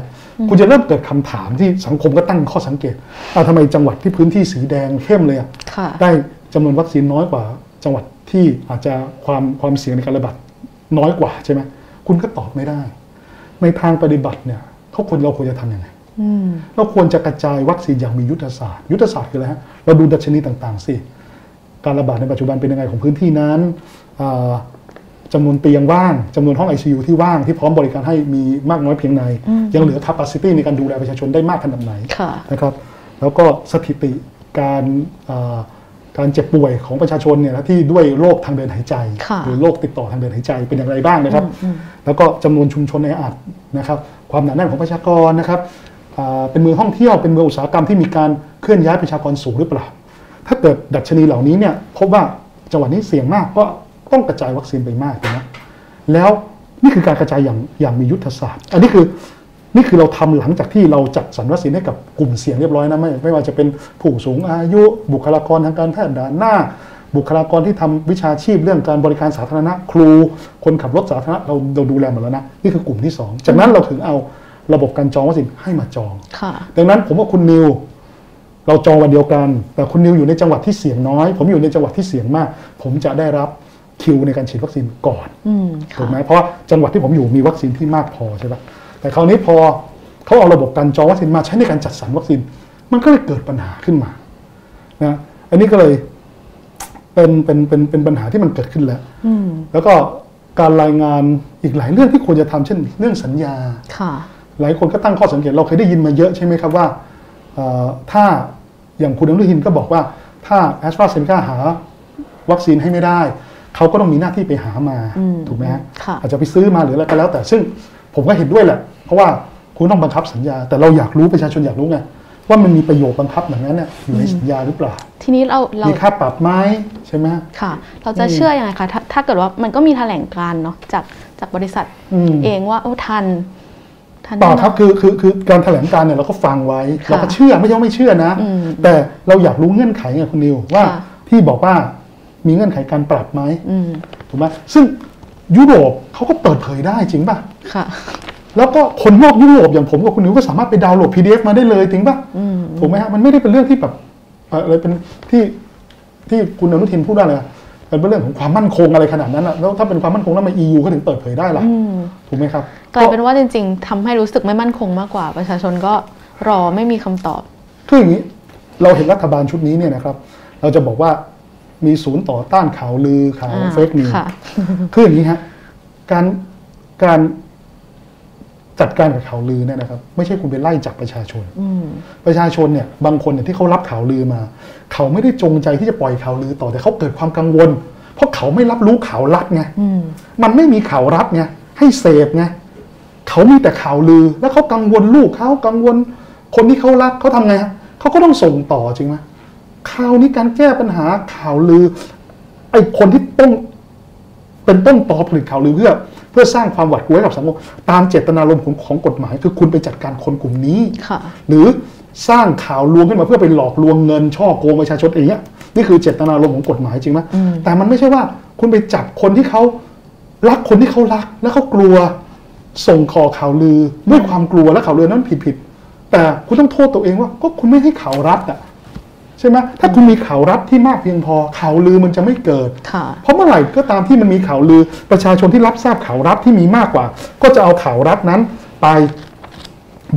คุณจะเริ่มเกิดคำถามที่สังคมก็ตั้งข้อสังเกตเอาทำไมจังหวัดที่พื้นที่สีแดงเข้มเลยอะค่ะได้จำนวนวัคซีนน้อยกว่าจังหวัดที่อาจจะความความเสี่ยงในการระบาดน้อยกว่าใช่ไหมคุณก็ตอบไม่ได้ ในทางปฏิบัติเนี่ยเขาควรเราควรจะทำยังไงอืมเราควรจะกระจายวัคซีนอย่างมียุทธศาสตร์ ยุทธศาสตร์คืออะไรฮะเราดูดัชนีต่างๆสิการระบาดในปัจจุบันเป็นยังไงของพื้นที่นั้น อ่าจำนวนเตียงว่างจำนวนห้อง ICU ที่ว่างที่พร้อมบริการให้มีมากน้อยเพียงใดยังเหลือ capacity ในการดูแลประชาชนได้มากขนาดไหนค่ะนะครับแล้วก็สถิติการอ่าการเจ็บป่วยของประชาชนเนี่ยนะที่ด้วยโรคทางเดินหายใจค่ะหรือโรคติดต่อทางเดินหายใจเป็นอย่างไรบ้างนะครับ แล้วก็จำนวนชุมชนแออัดนะครับ ความหนาแน่นของประชากรนะครับอ่าเป็นเมืองท่องเที่ยวเป็นเมืองอุตสาหกรรมที่มีการเคลื่อนย้ายประชากรสูงหรือเปล่า ถ้าเกิดดัชนีเหล่านี้เนี่ยพบว่าจังหวัดนี้เสี่ยงมากก็ ต้องกระจายวัคซีนไปมากนะแล้วนี่คือการกระจายอย่างอย่างมียุทธศาสตร์ อันนี้คือนี่คือเราทำหลังจากที่เราจัดสรรวัคซีนให้กับกลุ่มเสี่ยงเรียบร้อยนะไม่ไม่ว่าจะเป็นผู้สูงอายุบุคลากรทางการแพทย์ด่านหน้า บุคลากรที่ทำวิชาชีพเรื่องการบริการสาธารณะ ครู คนขับรถสาธารณะเราเราดูแลหมดแล้วนะนี่คือกลุ่มที่สองจากนั้นเราถึงเอาระบบการจองวัคซีนให้มาจองค่ะดังนั้นผมว่าคุณนิวเราจองวันเดียวกัน แต่คุณนิวอยู่ในจังหวัดที่เสี่ยงน้อย ผมอยู่ในจังหวัดที่เสี่ยงมาก ผมจะได้รับ คิวในการฉีดวัคซีนก่อนอืมถูค่ะกไหมเพราะว่าจังหวัดที่ผมอยู่มีวัคซีนที่มากพอใช่ปะแต่คราวนี้พอเขาเอาระบบการจองวัคซีนมาใช้ในการจัดสรรวัคซีน มันก็เลยเกิดปัญหาขึ้นมานะอันนี้ก็เลยเป็นเป็นเป็นเป็นปัญหาที่มันเกิดขึ้นแล้วอืมแล้วก็การรายงานอีกหลายเรื่องที่ควรจะทำเช่น เรื่องสัญญาค่ะหลายคนก็ตั้งข้อสังเกตเราเคยได้ยินมาเยอะใช่ไหมครับว่าเอ่อถ้าอย่างคุณอนุทินก็บอกว่าถ้าแอสตราเซเนกาหาวัคซีนให้ไม่ได้ เขาก็ต้องมีหน้าที่ไปหามาอืมถูกไหมฮะค่ะอาจจะไปซื้อมาหรืออะไรก็แล้ว แต่ซึ่งผมก็เห็นด้วยแหละ เพราะว่าคุณต้องบังคับสัญญา แต่เราอยากรู้ประชาชนอยากรู้ไงว่ามันมีประโยชน์บังคับอย่างนั้นเนี่ยอยู่ในสัญญาหรือเปล่า ทีนี้เราเรามีค่าปรับไหมใช่ไหมค่ะ เราจะเชื่อยังไงคะถ้าถ้าเกิดว่ามันก็มีแถลงการณ์เนาะจากจากบริษัทอืมเองว่าโอ้ทันทันต่อแน่นนครับคือคือคือการแถลงการเนี่ยเราก็ฟังไว้ค่ะเราก็เชื่อไม่ใช่ว่าไม่เชื่อนะอืมแต่เราอยากรู้เงื่อนไขไงคุณนิวว่าค่ะที่บอกว่า มีเงื่อนไขการปรับไหมอืมถูกไหมซึ่งยุโรปเขาก็เปิดเผยได้จริงป่ะค่ะ แล้วก็คนนอกยุโรปอย่างผมกับคุณนิวก็สามารถไปดาวน์โหลด PDF มาได้เลยจริงป่ะอืมถูกไหมฮะมันไม่ได้เป็นเรื่องที่แบบเอ่ออะไรเป็นที่ที่คุณอนุทินพูดได้เลยเป็นเรื่องของความมั่นคงอะไรขนาดนั้นอะแล้วถ้าเป็นความมั่นคงแล้วมา EU ก็ถึงเปิดเผยได้ล่ะอืมถูกไหมครับกลายเป็นว่าจริง ๆทำให้รู้สึกไม่มั่นคงมากกว่า ประชาชนก็รอไม่มีคำตอบคืออย่างนี้ เราเห็นรัฐบาลชุดนี้เนี่ยนะครับ เราจะบอกว่า มีศูนย์ต่อต้านข่าวลือข่าวอ่าเฟกนิวค่ะคืออย่างนี้ฮะการการจัดการกับข่าวลือเนี่ยนะครับ ไม่ใช่คุณไปไล่จับประชาชนอืมประชาชนเนี่ย บางคนเนี่ยที่เขารับข่าวลือมา เขาไม่ได้จงใจที่จะปล่อยข่าวลือต่อแต่เขาเกิดความกังวล เพราะเขาไม่รับรู้ข่าวลัดไงอืมมันไม่มีข่าวรับไงให้เสพไงเขามีแต่ข่าวลือ แล้วเขากังวลลูกเขากังวล คนที่เขารักเขาทำไงฮะเขาก็ต้องส่งต่อจริงไหม ข่าวนี้การแก้ปัญหาข่าวลือ ไอ้คนที่ต้องเป็นต้นตอผลิตข่าวลือเพื่อ เพื่อสร้างความหวาดกลัวให้กับสังคมตามเจตนารมณ์ของของกฎหมาย คือคุณไปจัดการคนกลุ่มนี้ค่ะหรือสร้างข่าวลวงขึ้นมาเพื่อไปหลอกลวงเงิน ช่อโกงประชาชนอย่างเงี้ยนี่คือเจตนารมณ์ของกฎหมายจริงไหมอืมแต่มันไม่ใช่ว่า คุณไปจับคนที่เขารักคนที่เขารัก แล้วเขากลัว ส่งขอข่าวลือด้วยความกลัวและข่าวลือนั้นผิดผิดๆแต่คุณต้องโทษตัวเองว่าก็คุณไม่ให้ข่าวรัฐอะ ใช่ไหมถ้าคุณมีข่าวรัฐที่มากเพียงพอข่าวลือมันจะไม่เกิดค่ะเพราะเมื่อไหร่ก็ตามที่มันมีข่าวลือประชาชนที่รับทราบข่าวรัฐที่มีมากกว่า ก็จะเอาข่าวรัฐนั้นไป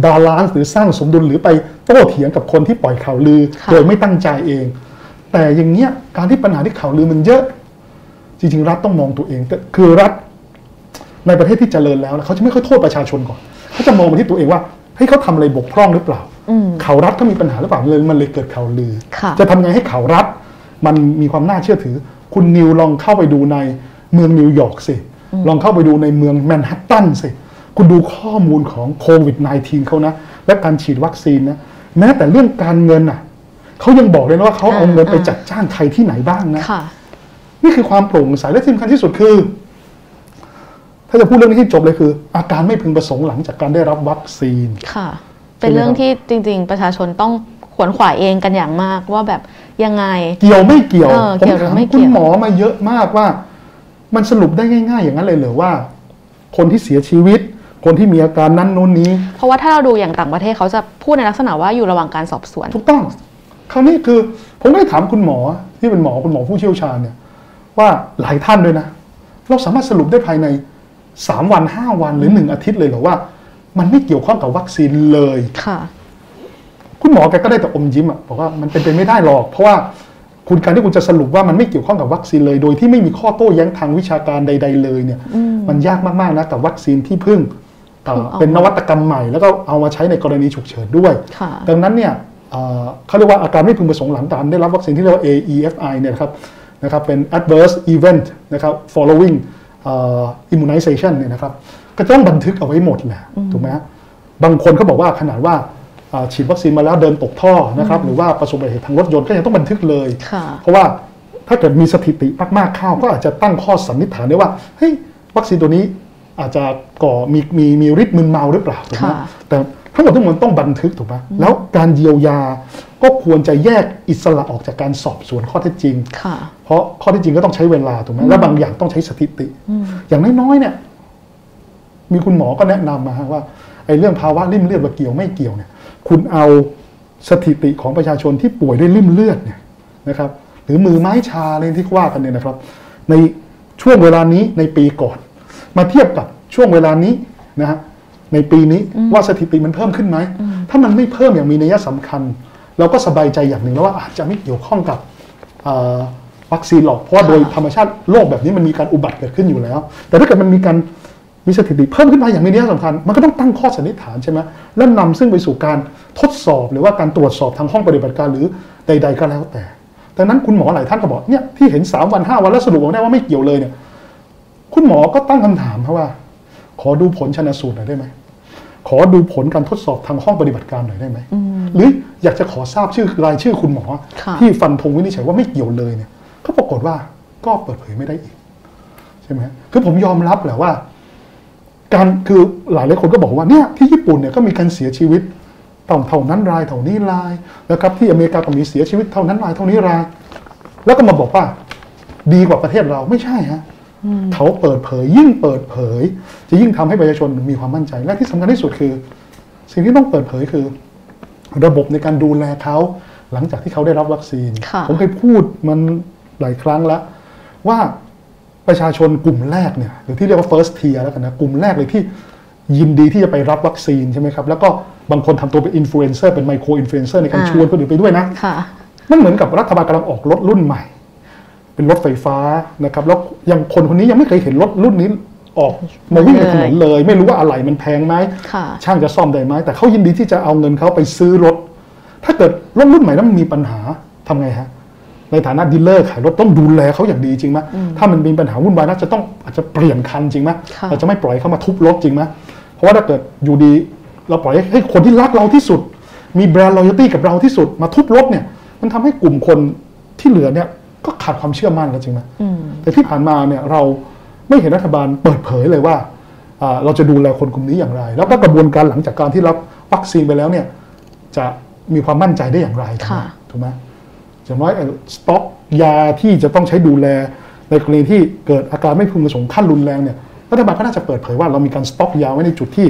balance หรือสร้างสมดุลหรือไปโต้เถียงกับคนที่ปล่อยข่าวลือค่ะโดยไม่ตั้งใจเอง แต่อย่างเงี้ยการที่ปัญหาที่ข่าวลือมันเยอะ จริงๆ รัฐต้องมองตัวเองแต่คือรัฐในประเทศที่เจริญแล้วนะเขาจะไม่ค่อยโทษประชาชนก่อนเขาจะมองไปที่ตัวเองว่าเฮ้ยเขาทำอะไรบกพร่องหรือเปล่า อืมข่าวรัฐเขามีปัญหาหรือเปล่าเลยมันเลยเกิดข่าวลือค่ะจะทำไงให้ข่าวรัฐ มันมีความน่าเชื่อถือ คุณนิวลองเข้าไปดูในเมืองนิวยอร์กสิ ลองเข้าไปดูในเมืองแมนฮัตตันสิ คุณดูข้อมูลของโควิด -19 เขานะ และการฉีดวัคซีนนะแม้แต่เรื่องการเงินอะเขายังบอกเลยนะว่าเขาเอาเงินไปจัดจ้างใครที่ไหนบ้างนะค่ะนี่คือความโปร่งใสและที่สำคัญที่สุดคือ ถ้าจะพูดเรื่องนี้ที่จบเลยคือ อาการไม่พึงประสงค์หลังจากการได้รับวัคซีนค่ะ เป็นเรื่องที่จริง ๆ ประชาชนต้องขวนขวายเองกันอย่างมากว่าแบบยังไง เกี่ยวไม่เกี่ยวเออผมเกี่ยวหรือถามไม่เกี่คุยวณหมอมาเยอะมากว่า มันสรุปได้ง่าย ๆ อย่างนั้นเลยเหรือว่า คนที่เสียชีวิต คนที่มีอาการนั้นโน้นนี้ เพราะว่าถ้าเราดูอย่างต่างประเทศเขาจะพูดในลักษณะว่าอยู่ระหว่างการสอบสวน ถูกต้องคราวนี้คือ ผมได้ถามคุณหมอที่เป็นหมอคุณหมอผู้เชี่ยวชาญเนี่ย ว่าหลายท่านด้วยนะ เราสามารถสรุปได้ภายในสามวันห้าวันหรือหนึ่งอาทิตย์เลยเหรอว่า มันไม่เกี่ยวข้องกับวัคซีนเลยค่ะ คุณหมอแกก็ได้แต่อมยิ้มอะบอกว่ามันเป็นไปไม่ได้หรอก เพราะว่าคุณการที่คุณจะสรุปว่ามันไม่เกี่ยวข้องกับวัคซีนเลย โดยที่ไม่มีข้อโต้แย้งทางวิชาการใด ๆ เลยเนี่ยอืมมันยากมากๆนะกับวัคซีนที่เพิ่งเอ่อเพิ่งเอาเป็นนวัตกรรมใหม่ แล้วก็เอามาใช้ในกรณีฉุกเฉินด้วยค่ะดังนั้นเนี่ยเอ่อเขาเรียกว่าอาการไม่พึงประสงค์หลังการได้รับวัคซีนที่เรียกว่า AEFI เนี่ยนะครับนะครับเป็น adverse event นะครับ following เอ่อ immunization เนี่ยนะครับ ก็ต้องบันทึกเอาไว้หมดแหละถูกไหมฮะบางคนเขาบอกว่าขนาดว่าเอ่อฉีดวัคซีนมาแล้วเดินตกท่อนะครับหรือว่าประสบอุบัติเหตุทางรถยนต์ก็ยังต้องบันทึกเลยค่ะเพราะว่าถ้าเกิดมีสถิติมากๆเข้าก็อาจจะตั้งข้อสันนิษฐานได้ว่าเฮ้ยวัคซีนตัวนี้อาจจะก่อมีมีมีฤทธิ์มึนเมาหรือเปล่าถูกไหมค่ะแต่ทั้งหมดทั้งมวลต้องบันทึกถูกไหมแล้วการเยียวยาก็ควรจะแยกอิสระออกจากการสอบสวนข้อเท็จจริงค่ะเพราะข้อเท็จจริงก็ต้องใช้เวลาถูกไหมและบางอย่างต้องใช้สถิติ อย่างน้อยๆเนี่ย มีคุณหมอก็แนะนำมาฮะว่าไอ้เรื่องภาวะริ่มเลือดว่าเกี่ยวไม่เกี่ยวเนี่ย คุณเอาสถิติของประชาชนที่ป่วยด้วยริ่มเลือดเนี่ยนะครับ หรือมือไม้ชาอะไรที่ว่ากันเนี่ยนะครับ ในช่วงเวลานี้ในปีก่อน มาเทียบกับช่วงเวลานี้นะฮะในปีนี้ว่าสถิติมันเพิ่มขึ้นไหม ถ้ามันไม่เพิ่มอย่างมีนัยสำคัญ เราก็สบายใจอย่างหนึ่งแล้วว่าอาจจะไม่เกี่ยวข้องกับเอ่อวัคซีนหรอกเพราะว่าโดยธรรมชาติโรคแบบนี้มันมีการอุบัติเกิดขึ้นอยู่แล้ว แต่ถ้าเกิดมันมีการ มีสถิติเพิ่มขึ้นมาอย่างมีนัยสำคัญ มันก็ต้องตั้งข้อสันนิษฐานใช่ไหมและนำซึ่งไปสู่การทดสอบหรือว่าการตรวจสอบทางห้องปฏิบัติการหรือใด ๆ ก็แล้วแต่ดังนั้นคุณหมอหลายท่านก็บอกเนี่ยที่เห็น 3 วัน 5 วันแล้วสรุปออกมาได้ว่าไม่เกี่ยวเลยเนี่ยคุณหมอก็ตั้งคำถามครับว่า ขอดูผลชนสูตรหน่อยได้ไหมขอดูผลการทดสอบทางห้องปฏิบัติการหน่อยได้ไหมหรืออยากจะขอทราบชื่อรายชื่อคุณหมอค่ะที่ฟันธงวินิจฉัยว่าไม่เกี่ยวเลยเนี่ยก็ปรากฏว่าก็เปิดเผยไม่ได้อีกใช่ไหมฮะคือผมยอมรับแหละว่า การคือหลายหลายคนก็บอกว่าเนี่ยที่ญี่ปุ่นเนี่ยก็มีการเสียชีวิตเท่าเท่านั้นรายเท่านี้รายนะครับ ที่อเมริกาก็มีเสียชีวิตเท่านั้นรายเท่านี้ราย แล้วก็มาบอกว่า ดีกว่าประเทศเราไม่ใช่ฮะเขาเปิดเผย ยิ่งเปิดเผย จะยิ่งทำให้ประชาชนมีความมั่นใจ และที่สำคัญที่สุดคือ สิ่งที่ต้องเปิดเผยคือ ระบบในการดูแลเขาหลังจากที่เขาได้รับวัคซีนค่ะผมเคยพูดมันหลายครั้งแล้วว่า ประชาชนกลุ่มแรกเนี่ยหรือที่เรียกว่า first tier แล้วกันนะกลุ่มแรกเลยที่ยินดีที่จะไปรับวัคซีนใช่ไหมครับ แล้วก็บางคนทำตัวเป็นอินฟลูเอนเซอร์เป็น micro influencer ในการอ่าชวนคนอื่นไปด้วยนะค่ะมันเหมือนกับรัฐบาลกำลังออกรถรุ่นใหม่ เป็นรถไฟฟ้านะครับแล้วยังคนคนนี้ยังไม่เคยเห็นรถรุ่นนี้ออกมาวิ่งในถนนเลย ไม่รู้ว่าอะไรมันแพงไหมค่ะช่างจะซ่อมได้ไหมแต่เขายินดีที่จะเอาเงินเขาไปซื้อรถ ถ้าเกิดรถรุ่นใหม่นั้นมันมีปัญหาทำไงฮะ ในฐานะดีลเลอร์ขายรถต้องดูแลเขาอย่างดีจริงไหมถ้ามันมีปัญหาวุ่นวายน่าจะต้องอาจจะเปลี่ยนคันจริงไหมค่ะเราจะไม่ปล่อยเขามาทุบรถจริงไหมเพราะว่าถ้าเกิดอยู่ดี เราปล่อยให้คนที่รักเราที่สุด มีแบรนด์ loyalty กับเราที่สุดมาทุบรถเนี่ย มันทำให้กลุ่มคนที่เหลือเนี่ยก็ขาดความเชื่อมั่นแล้วจริงไหมอืมแต่ที่ผ่านมาเนี่ยเราไม่เห็นรัฐบาลเปิดเผยเลยว่าอ่า เราจะดูแลคนกลุ่มนี้อย่างไร แล้วก็กระบวนการหลังจากการที่รับวัคซีนไปแล้วเนี่ยจะมีความมั่นใจได้อย่างไรถูกไหมค่ะถูกไหม อย่างน้อยเอ่อสต็อกยาที่จะต้องใช้ดูแล ในกรณีที่เกิดอาการไม่พึงประสงค์ขั้นรุนแรงเนี่ยรัฐบาลก็น่าจะเปิดเผยว่าเรามีการสต็อกยาไว้ในจุดที่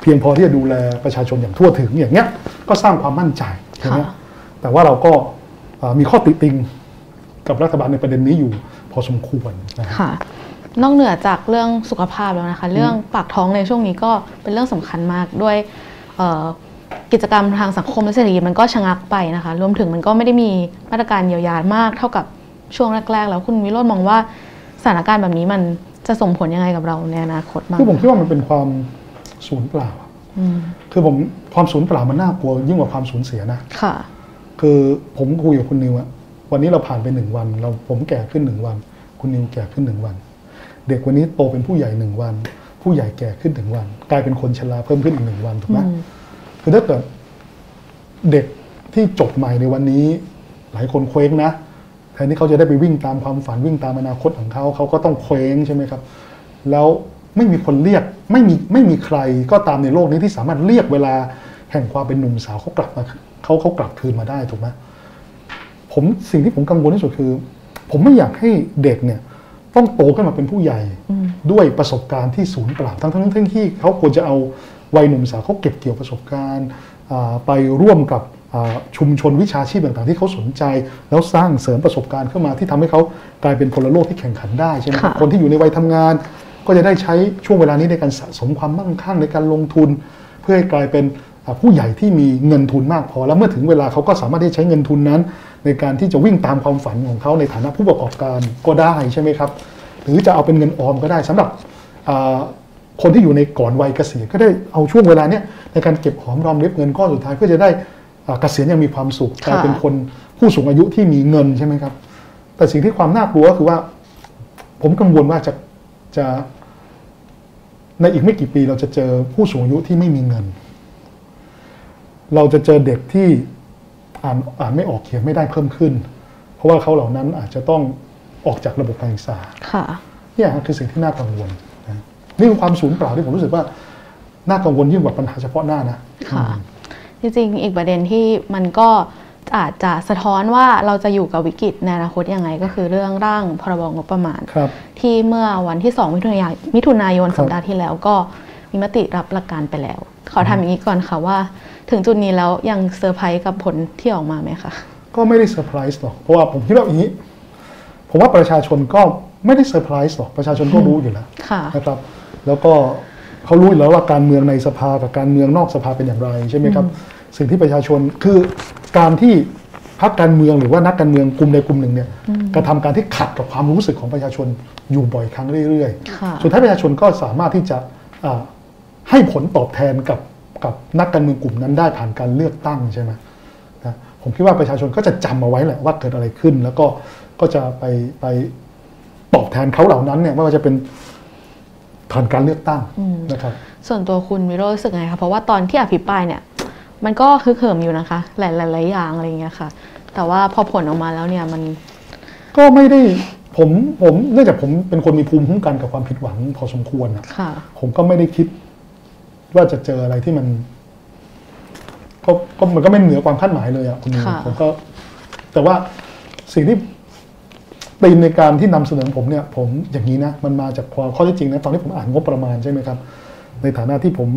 เพียงพอที่จะดูแลประชาชนอย่างทั่วถึงอย่างเงี้ยก็สร้างความมั่นใจใช่ไหมค่ะแต่ว่าเราก็อ่ามีข้อติติงกับรัฐบาลในประเด็นนี้อยู่พอสมควรนะฮะค่ะ นอกเหนือจากเรื่องสุขภาพแล้วนะคะ เรื่องปากท้องในช่วงนี้ก็เป็นเรื่องสำคัญมากด้วยเอ่อ กิจกรรมทางสังคมและเศรษฐกิจมันก็ชะงักไปนะคะ รวมถึงมันก็ไม่ได้มีมาตรการเยียวยามากเท่ากับช่วงแรกๆ แล้วคุณวิโรจน์มองว่าสถานการณ์แบบนี้มันจะส่งผลยังไงกับเราในอนาคตบ้างคือผมคิดว่ามันเป็นความสูญเปล่าอืมคือผมความสูญเปล่ามันน่ากลัวยิ่งกว่าความสูญเสียนะค่ะ คือผมคุยกับคุณนิวอะวันนี้เราผ่านไปหนึ่งวัน เราผมแก่ขึ้นหนึ่งวัน คุณนิวแก่ขึ้นหนึ่งวัน เด็กวันนี้โตเป็นผู้ใหญ่หนึ่งวัน ผู้ใหญ่แก่ขึ้นหนึ่งวัน กลายเป็นคนชราเพิ่มขึ้นอีกหนึ่งวันถูกไหมอืม คือถ้าเกิดเด็กที่จบใหม่ในวันนี้ หลายคนเคว้งนะแทนที่เขาจะได้ไปวิ่งตามความฝันวิ่งตามอนาคตของเขาเขาก็ต้องเคว้งใช่ไหมครับ แล้วไม่มีคนเรียกไม่มีไม่มีใครก็ตามในโลกนี้ที่สามารถเรียกเวลาแห่งความเป็นหนุ่มสาวเขากลับมาเขาเขากลับคืนมาได้ถูกไหมผมสิ่งที่ผมกังวลที่สุดคือ ผมไม่อยากให้เด็กเนี่ย ต้องโตขึ้นมาเป็นผู้ใหญ่ด้วยประสบการณ์ที่ศูนย์เปล่าทั้งทั้งทั้งที่เขาควรจะเอา วัยหนุ่มสาวเขาเก็บเกี่ยวประสบการณ์อ่าไปร่วมกับอ่าชุมชนวิชาชีพต่างๆ ที่เขาสนใจ แล้วสร้างเสริมประสบการณ์ขึ้นมาที่ทำให้เขากลายเป็นพลโลกที่แข่งขันได้ใช่ไหมครับค่ะคนที่อยู่ในวัยทำงาน ก็จะได้ใช้ช่วงเวลานี้ในการสะสมความมั่งคั่งในการลงทุน เพื่อให้กลายเป็นอ่าผู้ใหญ่ที่มีเงินทุนมากพอ แล้วเมื่อถึงเวลาเขาก็สามารถที่จะใช้เงินทุนนั้น ในการที่จะวิ่งตามความฝันของเขาในฐานะผู้ประกอบการก็ได้ใช่ไหมครับ หรือจะเอาเป็นเงินออมก็ได้สำหรับอ่า คนที่อยู่ในก่อนวัยเกษียณก็ได้เอาช่วงเวลาเนี้ยในการเก็บหอมรอมริบเงินก้อนสุดท้ายเพื่อจะได้อ่าเกษียณอยังมีความสุขกลายเป็นคนผู้สูงอายุที่มีเงินใช่ไหมครับ แต่สิ่งที่ความน่ากลัวก็คือว่า ผมกังวลว่าจะจะในอีกไม่กี่ปีเราจะเจอผู้สูงอายุที่ไม่มีเงิน เราจะเจอเด็กที่อ่านอ่านไม่ออกเขียนไม่ได้เพิ่มขึ้น เพราะว่าเขาเหล่านั้นอาจจะต้องออกจากระบบการศึกษาค่ะเนี่ยคือสิ่งที่น่ากังวล นะนี่คือความสูญเปล่าที่ผมรู้สึกว่าน่ากังวลยิ่งกว่าปัญหาเฉพาะหน้านะค่ะจริงๆอีกประเด็นที่มันก็อาจจะสะท้อนว่าเราจะอยู่กับวิกฤตในอนาคตยังไงก็คือเรื่องร่างพรบงบประมาณครับที่เมื่อวันที่ 2 มิถุนายนมิถุนายนครับสัปดาห์ที่แล้วก็มีมติรับหลักการไปแล้ว ขอทำอย่างนี้ก่อนค่ะว่า ถึงจุดนี้แล้วยังเซอร์ไพรส์กับผลที่ออกมาไหมคะก็ไม่ได้เซอร์ไพรส์หรอกเพราะว่าผมคิดว่าอย่างนี้ ผมว่าประชาชนก็ไม่ได้เซอร์ไพรส์หรอกประชาชนก็รู้อยู่แล้วค่ะนะครับ แล้วก็เขารู้อยู่แล้วว่าการเมืองในสภากับการเมืองนอกสภาเป็นอย่างไรใช่ไหมครับสิ่งที่ประชาชนคือการที่พรรคการเมืองหรือว่านักการเมืองกลุ่มใดกลุ่มหนึ่งเนี่ยกระทำการที่ขัดกับความรู้สึกของประชาชนอยู่บ่อยครั้งเรื่อยๆค่ะสุดท้ายประชาชนก็สามารถที่จะอ่าให้ผลตอบแทนกับกับนักการเมืองกลุ่มนั้นได้ผ่านการเลือกตั้งใช่ไหมนะผมคิดว่าประชาชนก็จะจำเอาไว้แหละว่าเกิดอะไรขึ้น แล้วก็ก็จะไปไปตอบแทนเขาเหล่านั้นเนี่ยไม่ว่าจะเป็น ผ่านการเลือกตั้งนะครับ ส่วนตัวคุณวิโรจน์รู้สึกไงคะเพราะว่าตอนที่อภิปรายเนี่ย มันก็ฮึกเหิมอยู่นะคะ หลายๆหลายอย่างอะไรอย่างเงี้ยค่ะ แต่ว่าพอผลออกมาแล้วเนี่ยมัน ก็ไม่ได้ผมผมเนื่องจากผมเป็นคนมีภูมิคุ้มกันกับความผิดหวังพอสมควรนะค่ะ ผมก็ไม่ได้คิด ว่าจะเจออะไรที่มันก็ก็มันก็ไม่เหนือความคาดหมายเลยอะคุณนิวค่ะ ผมก็ แต่ว่าสิ่งที่ ตีมในการที่นำเสนอผมเนี่ยผมอย่างนี้นะมันมาจากความข้อเที่จริงนะตอนที่ผมอ่านงบประมาณใช่ไหมครับ ในฐานะที่ผม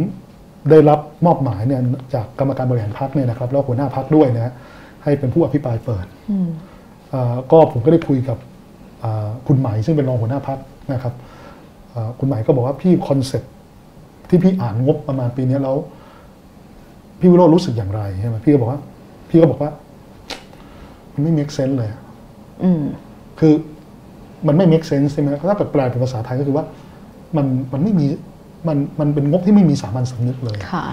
ได้รับมอบหมายเนี่ยจากกรรมการบริหารพรรคเนี่ยนะครับแล้วหัวหน้าพรรคด้วยนะฮะให้เป็นผู้อภิปรายเปิดอืมอ่าก็ผมก็ได้คุยกับอ่าคุณไหมซึ่งเป็นรองหัวหน้าพรรคนะครับอ่าคุณไหมก็บอกว่าพี่ concept ที่พี่อ่านงบประมาณปีนี้แล้วพี่วิโรจน์รู้สึกอย่างไรใช่ไหมพี่ก็บอกว่า พี่ก็บอกว่า มันไม่ make sense เลยอะอืม คือมันไม่ make sense ใช่ไหมถ้าเกิดแปลเป็นภาษาไทยก็คือว่ามันมันไม่มีมันมันเป็นงบที่ไม่มีสามัญสำนึกเลยค่ะ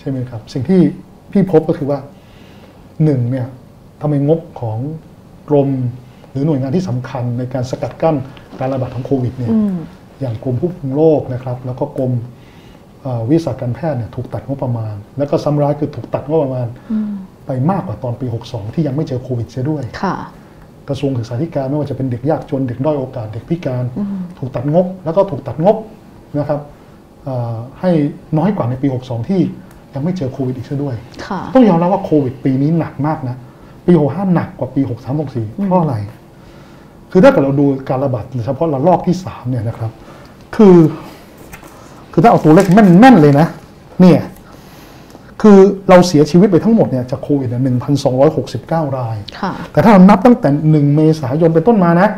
ใช่ไหมครับ สิ่งที่พี่พบก็คือว่าหนึ่งเนี่ยทำไมงบของกรมหรือหน่วยงานที่สำคัญในการสกัดกั้นการระบาดของโควิดเนี่ยอืมอย่างกรมควบคุมโรคนะครับ แล้วก็กรมเอ่อวิชาการแพทย์เนี่ยถูกตัดงบประมาณ แล้วก็ซ้ำร้ายคือถูกตัดงบประมาณอืมไปมากกว่าตอนปี 62 ที่ยังไม่เจอโควิดเสียด้วยค่ะ กระทรวงศึกษาธิการไม่ว่าจะเป็นเด็กยากจนเด็กด้อยโอกาสเด็กพิการอืมถูกตัดงบ แล้วก็ถูกตัดงบนะครับเอ่อให้น้อยกว่าในปี 62 ที่ยังไม่เจอโควิดอีกซะด้วยค่ะต้องยอมรับว่าโควิดปีนี้หนักมากนะ ปี 65 หนักกว่าปี 63 64 เพราะอะไร คือถ้าเกิดเราดูการระบาดเฉพาะระลอกที่ 3 เนี่ยนะครับ คือ คือถ้าเอาตัวเลขแม่นๆเลยนะ เนี่ย คือเราเสียชีวิตไปทั้งหมดเนี่ยจากโควิดเนี่ย1,269 รายค่ะแต่ถ้าเรานับตั้งแต่ 1 เมษายนเป็นต้นมานะ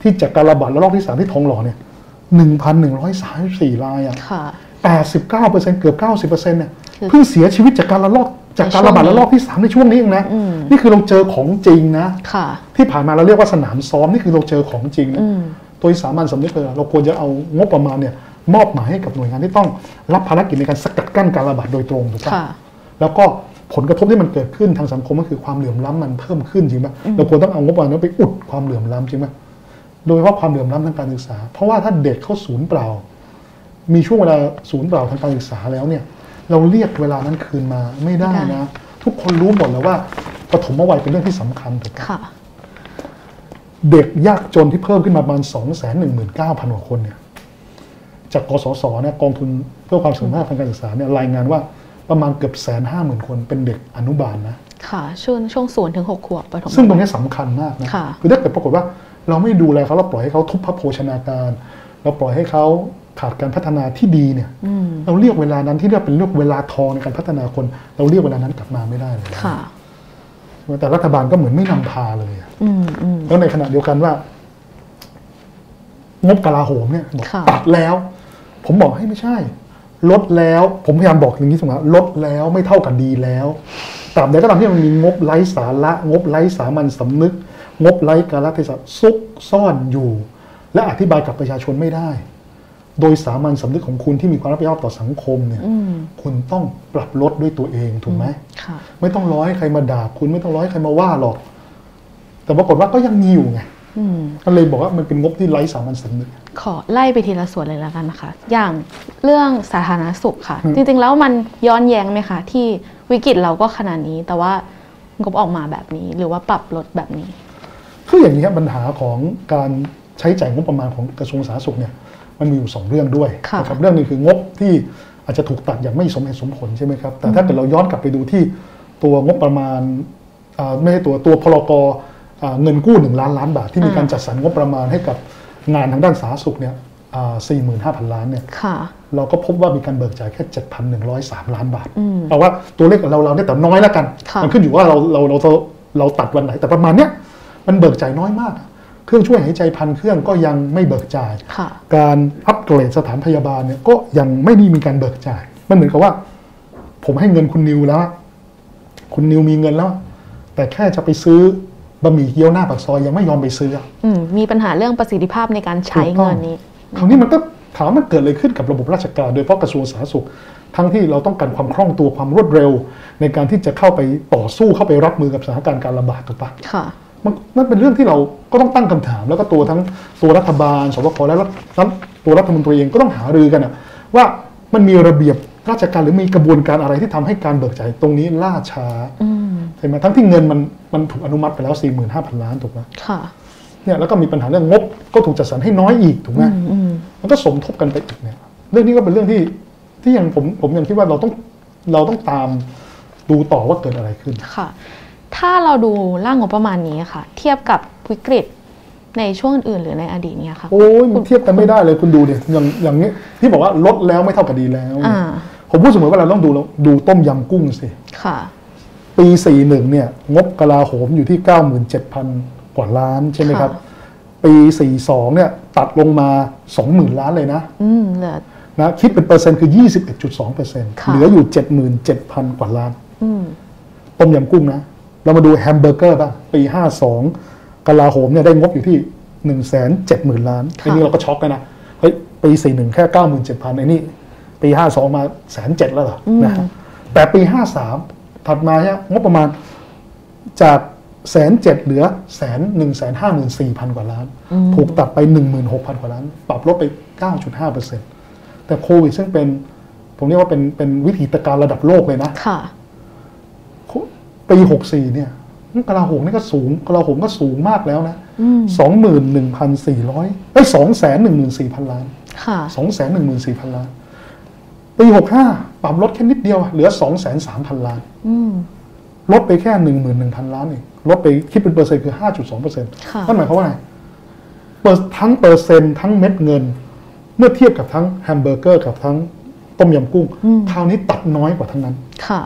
ที่จากการระบาดระลอกที่ 3 ที่ทองหล่อเนี่ย1,134 รายอะค่ะ89%เกือบ 90%เนี่ยคือเพิ่งเสียชีวิตจากการระลอกจากการระบาดระลอกที่ 3 ในช่วงนี้เองนะอืมนี่คือเราเจอของจริงนะค่ะที่ผ่านมาเราเรียกว่าสนามซ้อมนี่คือเราเจอของจริงนะอืมโดยสามัญสำนึกเลยเราควรจะเอางบประมาณเนี่ย มอบหมายให้กับหน่วยงานที่ต้องรับภารกิจในการสกัดกั้นการระบาดโดยตรงถูกปะค่ะแล้วก็ผลกระทบที่มันเกิดขึ้นทางสังคมก็คือความเหลื่อมล้ำมันเพิ่มขึ้นจริงปะเราควรต้องเอางบประมาณนั้นไปอุดความเหลื่อมล้ำจริงปะโดยเฉพาะความเหลื่อมล้ำทางการศึกษา เพราะว่าถ้าเด็กเขาศูนย์เปล่า มีช่วงเวลาศูนย์เปล่าทางการศึกษาแล้วเนี่ย เราเรียกเวลานั้นคืนมาไม่ได้ไม่ได้นะ ทุกคนรู้หมดแล้วว่าปฐมวัยเป็นเรื่องที่สำคัญถูกปะค่ะเด็กยากจนที่เพิ่มขึ้นมาประมาณ2 1 9 0 0 0กว่าคนเนี่ย จากกสศเนี่ยกองทุนเพื่อความเสมอภาคทางการศึกษาเนี่ยรายงานว่าประมาณเกือบแสนห้าหมื่นคนเป็นเด็กอนุบาลนะค่ะช่วงช่วงศูนย์ถึงหกขวบปฐมซึ่งตรงนี้สำคัญมากนะค่ะอถ้าเกิดปรากฏว่าเราไม่ดูแลเขาเราปล่อยให้เขาทุบพับโภชนาการ เราปล่อยให้เขาขาดการพัฒนาที่ดีเนี่ยอืมเราเรียกเวลานั้นที่เรียกเป็นเรียกเวลาทองในการพัฒนาคน เราเรียกเวลานั้นกลับมาไม่ได้เลยค่ะแต่รัฐบาลก็เหมือนไม่นำพาเลยอะอืมอืมแล้วในขณะเดียวกันว่างบกลาโหมเนี่ยบอกค่ะตัดแล้ว ผมบอกให้ไม่ใช่ ลดแล้วผมพยายามบอกอย่างนี้เสมอลดแล้วไม่เท่ากับดีแล้วตราบใดก็ตามที่มันมีงบไร้สาระ งบไร้สามัญสำนึก งบไร้กาลเทศะซุกซ่อนอยู่ และอธิบายกับประชาชนไม่ได้ โดยสามัญสำนึกของคุณที่มีความรับผิดชอบต่อสังคมเนี่ยอืมคุณต้องปรับลดด้วยตัวเองถูกไหมค่ะไม่ต้องร้อยใครมาด่าคุณไม่ต้องร้อยใครมาว่าหรอก แต่ปรากฏว่าก็ยังมีอยู่ไงอืม ก็เลยบอกว่ามันเป็นงบที่ไร้สามัญสำนึกขอไล่ไปทีละส่วนเลยแล้วกันนะคะ อย่างเรื่องสาธารณสุขค่ะอืมจริงๆแล้วมันย้อนแย้งไหมคะที่วิกฤตเราก็ขนาดนี้ แต่ว่างบออกมาแบบนี้ หรือว่าปรับลดแบบนี้คืออย่างนี้ครับปัญหาของการใช้จ่ายงบประมาณของกระทรวงสาธารณสุขเนี่ยมันมีอยู่สองเรื่องด้วยค่ะนะครับเรื่องหนึงคืองบที่อาจจะถูกตัดอย่างไม่สมเหตุสมผลใช่ไหมครับแต่ถ้าเกิดเราย้อนกลับไปดูที่ตัวงบประมาณอ่าไม่ใช่ตัวตัวพลกอ่า เงินกู้หนึ่งล้านล้านบาทที่มีการจัดสรรงบประมาณให้กับงานทางด้านสาธารณสุขเนี่ยสี่หมื่นห้าพันล้านเนี่ยค่ะเราก็พบว่ามีการเบิกจ่ายแค่ 7,103 ล้านบาทอืมเอาว่าตัวเลขเราเราเนี่ยแต่น้อยแล้วกันค่ะมัขึ้นอยู่ว่าเราเราเราเราเราตัดวันไหน แต่ประมาณเนี้ยมันเบิกจ่ายน้อยมาก เครื่องช่วยหายใจพันเครื่องก็ยังไม่เบิกจ่ายค่ะการอัปเกรดสถานพยาบาลเนี่ยก็ยังไม่ได้มีการเบิกจ่าย มันเหมือนกับว่า ผมให้เงินคุณนิวแล้วอะคุณนิวมีเงินแล้ว แต่แค่จะไปซื้อ บะหมี่เกี๊ยวหน้าปากซอยยังไม่ยอมไปซื้ออะอืมมีปัญหาเรื่องประสิทธิภาพในการใช้ถูกต้องเงินนี้ คราวนี้มันก็ถามว่ามันเกิดอะไรขึ้นกับระบบราชการโดยเฉพาะกระทรวงสาธารณสุข ทั้งที่เราต้องการความคล่องตัวความรวดเร็ว ในการที่จะเข้าไปต่อสู้เข้าไปรับมือกับสถานการณ์การระบาดถูกปะค่ะมันนั่นเป็นเรื่องที่เราก็ต้องตั้งคำถาม แล้วก็ตัวทั้งตัวรัฐบาลสบคและรัฐรัฐตัวรัฐมนตรีเองก็ต้องหารือกันอะว่ามันมีระเบียบราชการหรือมีกระบวนการอะไรที่ทำให้การเบิกจ่ายตรงนี้ล่าช้าอืม ใช่ไหมทั้งที่เงินมันมันถูกอนุมัติไปแล้ว 45,000 ล้านถูกไหมค่ะเนี่ยแล้วก็มีปัญหาเรื่องงบก็ถูกจัดสรรให้น้อยอีกถูกไหมอืมอืมมันก็สมทบกันไปอีกเนี่ยเรื่องนี้ก็เป็นเรื่องที่ที่ยังผมผมยังคิดว่าเราต้องเราต้องตามดูต่อว่าเกิดอะไรขึ้นค่ะ ถ้าเราดูร่างงบประมาณนี้ค่ะ เทียบกับวิกฤตในช่วงอื่นๆหรือในอดีตเนี่ยค่ะโอ้ยมันเทียบกันไม่ได้เลยคุณดูเดี๋ยอย่างอย่างนี้ที่บอกว่าลดแล้วไม่เท่ากับดีแล้วอ่าผมพูดเสมอว่าเราต้องดูดูต้มยำกุ้งสิค่ะ ปี 41 เนี่ย งบกลาโหมอยู่ที่ 97,000 กว่าล้านใช่ไหมครับค่ะปี 42 เนี่ย ตัดลงมา 20,000 ล้านเลยนะอืมเหลือนะคิดเป็นเปอร์เซ็นต์คือ 21.2เปอร์เซ็นต์ค่ะเหลืออยู่ 77,000 กว่าล้านอืมต้มยำกุ้งนะ เรามาดูแฮมเบอร์เกอร์บ้างปี 52 กลาโหมเนี่ยได้งบอยู่ที่ 170,000 ล้านค่ะทีนี้เราก็ช็อกกันนะเฮ้ยปี 41 แค่ 97,000ไอ้นี่ปี 52 มาแสนเจ็ดแล้วเหรอนะฮะแต่ปี 53 ถัดมาเนี่ยงบประมาณจากแสนเจ็ดเหลือแสนหนึ่งแสนห้าหมื่นสี่พันกว่าล้าน ถูกตัดไปหนึ่งหมื่นหกพันกว่าล้าน ปรับลดไป9.5เปอร์เซ็นต์แต่โควิดซึ่งเป็น ผมเรียกว่าเป็นเป็นวิถีการระดับโลกเลยนะค่ะปี64เนี่ยกลาโหมนี่ก็สูงกลาโหมก็สูงมากแล้วนะอืม21,400เอ้ย214,000ล้านค่ะ214,000ล้าน ปี65ปรับลดแค่นิดเดียวอะเหลือ203,000ล้านอืมลดไปแค่11,000ล้านเองลดไปคิดเป็นเปอร์เซ็นต์คือ5.2เปอร์เซ็นต์ค่ะนั่นหมายความว่าไงเปอร์ทั้งเปอร์เซ็นต์ทั้งเม็ดเงิน เมื่อเทียบกับทั้งแฮมเบอร์เกอร์กับทั้งต้มยำกุ้งคราวนี้ตัดน้อยกว่าทั้งนั้น ค่ะ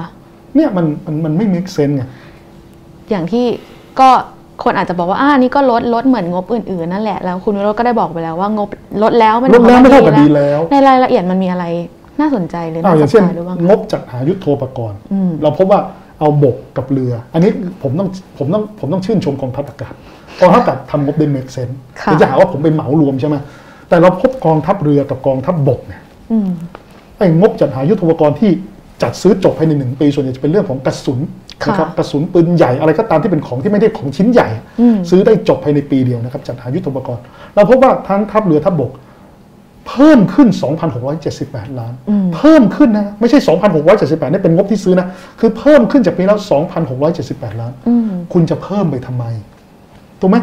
เนี่ยมันมันมันไม่ make sense ไงอย่างที่ก็คนอาจจะบอกว่าอ่านี่ก็ลดลดเหมือนงบอื่นๆนั่นแหละแล้วคุณวิโรจน์ก็ได้บอกไปแล้วว่างบลดแล้วมันลดแล้วไม่เท่ากับดีแล้ว ในรายละเอียดมันมีอะไร น่าสนใจหรืออ้าน่าวอสย่านงเช่นใจหรือบ้างงบจัดหายุทโธปกรณ์อืมเราพบว่าเอาบกกับเรือ อันนี้ผมต้องผมต้องผมต้องชื่นชมกองทัพอากาศกองทัพอากาศทำงบได้ make sense ค่ะเดี๋ยวจะหาว่าผมไปเหมารวมใช่ไหมแต่เราพบกองทัพเรือกับกองทัพบกเนี่ยอืมไอ้งบจัดหายุทโธปกรณ์ที่จัดซื้อจบภายในหนึ่งปีส่วนใหญ่จะเป็นเรื่องของกระสุนค่ะนะครับกระสุนปืนใหญ่อะไรก็ตามที่เป็นของที่ไม่ได้ของชิ้นใหญ่อืมซื้อได้จบภายในปีเดียวนะครับจัดหายุทโธปกรณ์เราพบว่าทั้งทัพเรือทัพบก เพิ่มขึ้น 2,678 ล้าน เพิ่มขึ้นนะไม่ใช่ 2,678นี่เป็นงบที่ซื้อนะ คือเพิ่มขึ้นจากปีแล้ว 2,678 ล้านอืมคุณจะเพิ่มไปทำไม ถูกไหม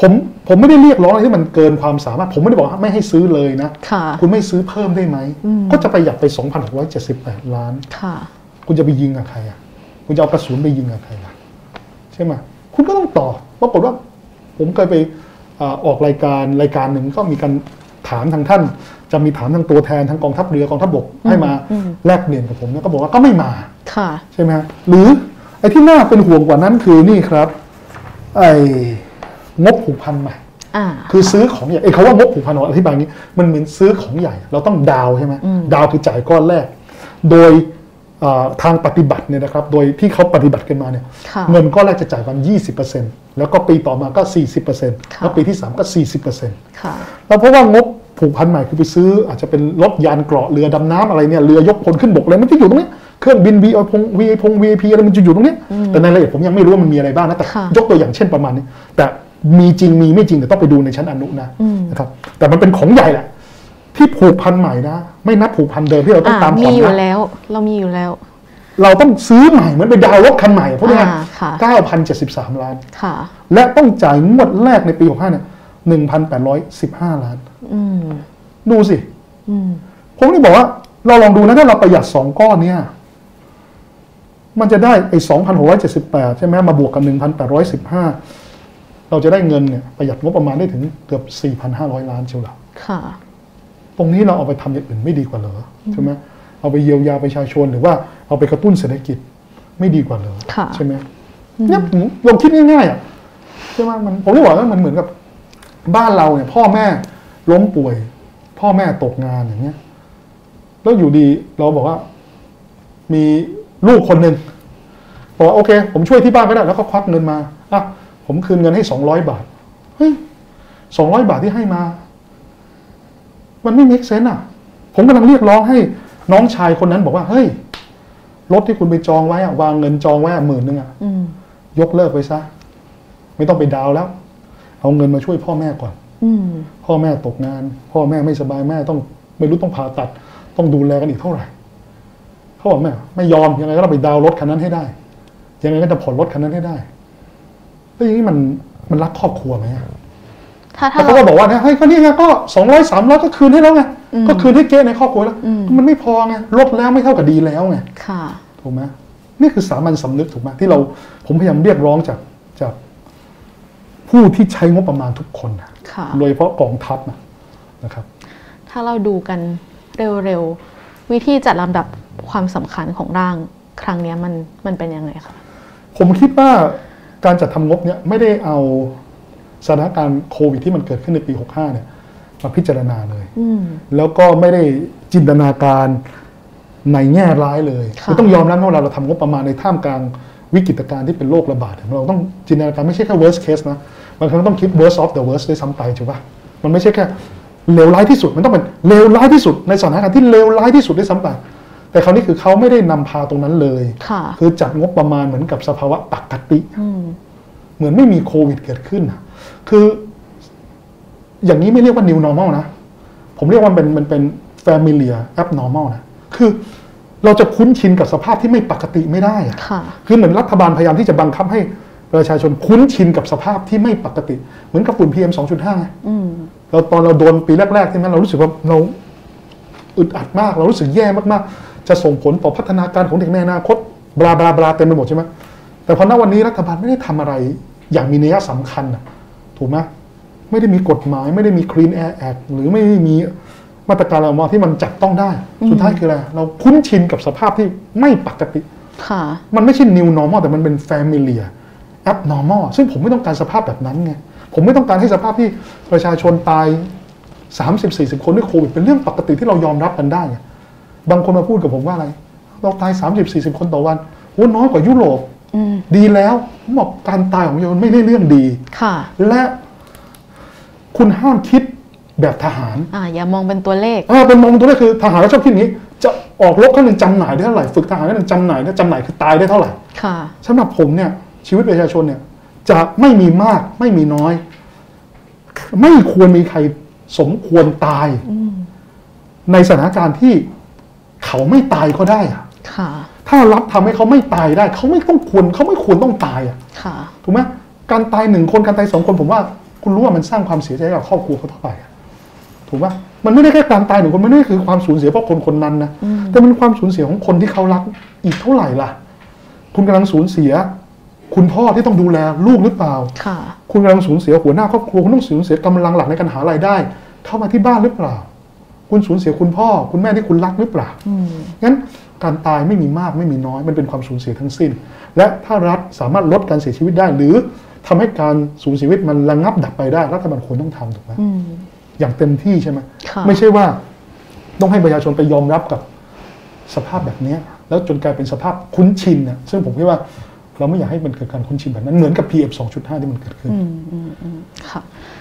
ผมผมไม่ได้เรียกร้องอะไรที่มันเกินความสามารถ ผมไม่ได้บอกว่าไม่ให้ซื้อเลยนะค่ะคุณไม่ซื้อเพิ่มได้ไหม ก็จะประหยัดไป 2,678 ล้านค่ะคุณจะไปยิงกับใครอะ คุณจะเอากระสุนไปยิงกับใครล่ะ ใช่ไหมคุณก็ต้องตอบปรากฏว่า ผมเคยไปอ่าออกรายการรายการหนึ่งก็มีการ ถามทางท่าน จะมีถามทางตัวแทนทางกองทัพเรือกองทัพบกให้มาอืมแลกเปลี่ยนกับผมเนี่ยก็บอกว่าก็ไม่มาค่ะใช่ไหมฮะหรือไอ้ที่น่าเป็นห่วงกว่านั้นคือนี่ครับ ไอ้งบผูกพันใหม่อ่าคือซื้อของใหญ่ไอ้เขาว่างบผูกพันของอธิบายนี้ มันเหมือนซื้อของใหญ่ เราต้องดาวน์ใช่ไหมดาวน์คือจ่ายก้อนแรก โดยอ่า ทางปฏิบัติเนี่ยนะครับ โดยที่เขาปฏิบัติกันมาเนี่ยค่ะเงินก้อนแรกจะจ่ายวัน 20%แล้วก็ปีต่อมาก็ 40%ค่ะแล้วปีที่ 3 ก็ 40%ค่ะแล้วเพราะว่างบผูกพันใหม่คือไปซื้ออาจจะเป็นรถยานเกราะเรือดำน้ำอะไรเนี่ยเรือยกพลขึ้นบกอะไรมันจะอยู่ตรงเนี้ยเครื่องบิน v ีพงวีพงวีพีอะไรมันจะอยู่ตรงเนี้ยแต่ในรายละเอียดผมยังไม่รู้ว่ามันมีอะไรบ้างนะแต่ค่ะยกตัวอย่างเช่นประมาณนี้ แต่มีจริงมีไม่จริงแต่ต้องไปดูในชั้นอนุนะนะครับแต่มันเป็นของใหญ่แหละ ที่ผูกพันใหม่นะ ไม่นับผูกพันเดิมที่เราต้องอ่าตามมีผ่อนอยู่นะแล้ว เรามีอยู่แล้ว เราต้องซื้อใหม่เหมือนไปดาวน์รถคันใหม่พวกนี้อ่าค่ะเก้าพันเจ็ดสิบสามล้านค่ะและต้องจ่ายงวดแรกในปี65เนี่ยหนึ่งพันแปดร้อยสิบห้าล้านอืมดูสิอืมผมเลยบอกว่า เราลองดูนะถ้าเราประหยัดสองก้อนเนี่ย มันจะได้ไอ้สองพันหกร้อยเจ็ดสิบแปดใช่ไหมมาบวกกับหนึ่งพันแปดร้อยสิบห้าเราจะได้เงินเนี่ยประหยัดงบประมาณได้ถึงเกือบสี่พันห้าร้อยล้านเชียวหรอค่ะ ตรงนี้เราเอาไปทำอย่างอื่นไม่ดีกว่าเหรอใช่ไหมเอาไปเยียวยาประชาชนหรือว่าเอาไปกระตุ้นเศรษฐกิจไม่ดีกว่าเหรอค่ะใช่ไหมเนี่ยผมลองคิดง่ายๆอะใช่ไหมมันผมเลยบอกว่ามันเหมือนกับบ้านเราเนี่ย พ่อแม่ล้มป่วย พ่อแม่ตกงานอย่างเงี้ย แล้วอยู่ดีเราบอกว่า มีลูกคนหนึ่งบอกว่าโอเค ผมช่วยที่บ้านก็ได้แล้วก็ควักเงินมาอะผมคืนเงินให้สองร้อยบาทเฮ้ยสองร้อยบาทที่ให้มา มันไม่เม e เซนอะ ผมกำลังเรียกร้องให้น้องชายคนนั้นบอกว่าเฮ้ยรถที่คุณไปจองไว้อะวางเงินจองไว้หมื่นหนึ่งอะอืมยกเลิกไปซะ ไม่ต้องไปดาวน์แล้ว เอาเงินมาช่วยพ่อแม่ก่อนอืมพ่อแม่ตกงาน พ่อแม่ไม่สบายแม่ต้อง ไม่รู้ต้องผ่าตัด ต้องดูแลกันอีกเท่าไหร่เขาบอกไม่ไม่ยอมยังไงก็ต้องไปดาวน์รถคันนั้นให้ได้ ยังไงก็จะผ่อนรถคันนั้นให้ได้แล้วอย่างนี้มันมันรักครอบครัวไหมอะ ถ้าถ้าแล้วเขาก็บอกว่าเนี่ยเฮ้ยก็นี่ไงก็สองร้อยสามร้อยก็คืนให้แล้วไงอืมก็คืนให้เก๊ในครอบครัวแล้วอืมมันไม่พอไงลดแล้วไม่เท่ากับดีแล้วไงค่ะถูกไหมนี่คือสามัญสำนึกถูกไหมที่เราผมพยายามเรียกร้องจากจาก ผู้ที่ใช้งบประมาณทุกคนนะค่ะโดยเฉพาะกองทัพนะนะครับ ถ้าเราดูกันเร็วๆวิธีจัดลำดับความสำคัญของร่างครั้งเนี้ยมันมันเป็นยังไงคะผมคิดว่าการจัดทำงบเนี่ยไม่ได้เอา สถานการณ์โควิดที่มันเกิดขึ้นในปี 65 เนี่ยมาพิจารณาเลยอืมแล้วก็ไม่ได้จินตนาการในแง่ร้ายเลยค่ะคือต้องยอมรับว่าเวลาเราทำงบประมาณในท่ามกลางวิกฤตการณ์ที่เป็นโรคระบาดเนี่ยเราต้องจินตนาการไม่ใช่แค่ worst case นะบางครั้งต้องคิด worst of the worst ด้วยซ้ำไปถูกปะมันไม่ใช่แค่เลวร้ายที่สุด มันต้องเป็นเลวร้ายที่สุด ในสถานการณ์ที่เลวร้ายที่สุดด้วยซ้ำไปแต่คราวนี้คือเขาไม่ได้นำพาตรงนั้นเลยค่ะคือจัดงบประมาณเหมือนกับสภาวะปกติอืมเหมือนไม่มีโควิดเกิดขึ้นน่ะ คืออย่างนี้ไม่เรียกว่า new normal นะ ผมเรียกว่ามันเป็นมันเป็น familiar abnormal นะ คือเราจะคุ้นชินกับสภาพที่ไม่ปกติไม่ได้อะค่ะคือเหมือนรัฐบาลพยายามที่จะบังคับให้ประชาชนคุ้นชินกับสภาพที่ไม่ปกติ เหมือนกับฝุ่น PM 2.5ไงอืมเราตอนเราโดนปีแรกๆใช่ไหมเรารู้สึกว่าเราอึดอัดมาก เรารู้สึกแย่มากๆ จะส่งผลต่อพัฒนาการของเด็กในอนาคตบลาบลาบลาเต็มไปหมดใช่ไหมแต่พอณวันนี้รัฐบาลไม่ได้ทำอะไรอย่างมีนัยสำคัญน่ะ ถูกไหมไม่ได้มีกฎหมายไม่ได้มี Clean Air Act หรือไม่ได้มีมาตรการอะไรออกมาที่มันจับต้องได้ สุดท้ายคืออะไร เราคุ้นชินกับสภาพที่ไม่ปกติค่ะมันไม่ใช่ new normal แต่มันเป็น familiar abnormal ซึ่งผมไม่ต้องการสภาพแบบนั้นไงผมไม่ต้องการให้สภาพที่ประชาชนตาย 30-40 คนด้วยโควิดเป็นเรื่องปกติที่เรายอมรับกันได้ไงบางคนมาพูดกับผมว่าอะไร เราตาย 30-40 คนต่อวันโอ้น้อยกว่ายุโรปอืม ดีแล้วผมบอกการตายของประชาชนไม่ได้เรื่องดีค่ะ และคุณห้ามคิดแบบทหาร อ่าอย่ามองเป็นตัวเลขเออเป็นมองตัวนี้คือทหารก็ชอบคิดอย่างนี้ จะออกรบครั้งหนึ่งจำหน่ายได้เท่าไหร่ฝึกทหารครั้งหนึ่งจำหน่ายได้จำหน่ายคือตายได้เท่าไหร่ค่ะสำหรับผมเนี่ย ชีวิตประชาชนเนี่ย จะไม่มีมากไม่มีน้อย ไม่ควรมีใครสมควรตายอืมในสถานการณ์ที่เขาไม่ตายก็ได้อะค่ะ ถ้ารัฐทำให้เขาไม่ตายได้เขาไม่ต้องควรเขาไม่ควรต้องตายอะค่ะถูกไหมการตายหนึ่งคนการตายสองคนผมว่า คุณรู้ว่ามันสร้างความเสียใจให้กับครอบครัวเขาเท่าไหร่อะถูกปะมันไม่ได้แค่การตายหนึ่งคนมันไม่ได้คือความสูญเสียเพราะคนคนนั้นนะอืมแต่มันความสูญเสียของคนที่เขารักอีกเท่าไหร่ล่ะ คุณกำลังสูญเสีย คุณพ่อที่ต้องดูแลลูกหรือเปล่าค่ะ คุณกำลังสูญเสียหัวหน้าครอบครัวคุณต้องสูญเสียกำลังหลักในการหารายได้ เข้ามาที่บ้านหรือเปล่า คุณสูญเสียคุณพ่อ คุณแม่ที่คุณรักหรือเปล่าอืมงั้น การตายไม่มีมากไม่มีน้อย มันเป็นความสูญเสียทั้งสิ้น และถ้ารัฐสามารถลดการเสียชีวิตได้ หรือทำให้การสูญเสียชีวิตมันระงับดับไปได้ รัฐบาลควรต้องทำถูกไหมอืมอย่างเต็มที่ใช่ไหมค่ะไม่ใช่ว่าต้องให้ประชาชนไปยอมรับกับสภาพแบบเนี้ยแล้วจนกลายเป็นสภาพคุ้นชินนะซึ่งผมคิดว่าเราไม่อยากให้มันเกิดการคุ้นชินแบบนั้นเหมือนกับ PM 2.5 ที่มันเกิดขึ้นอืมอืมอืมค่ะเอ่อ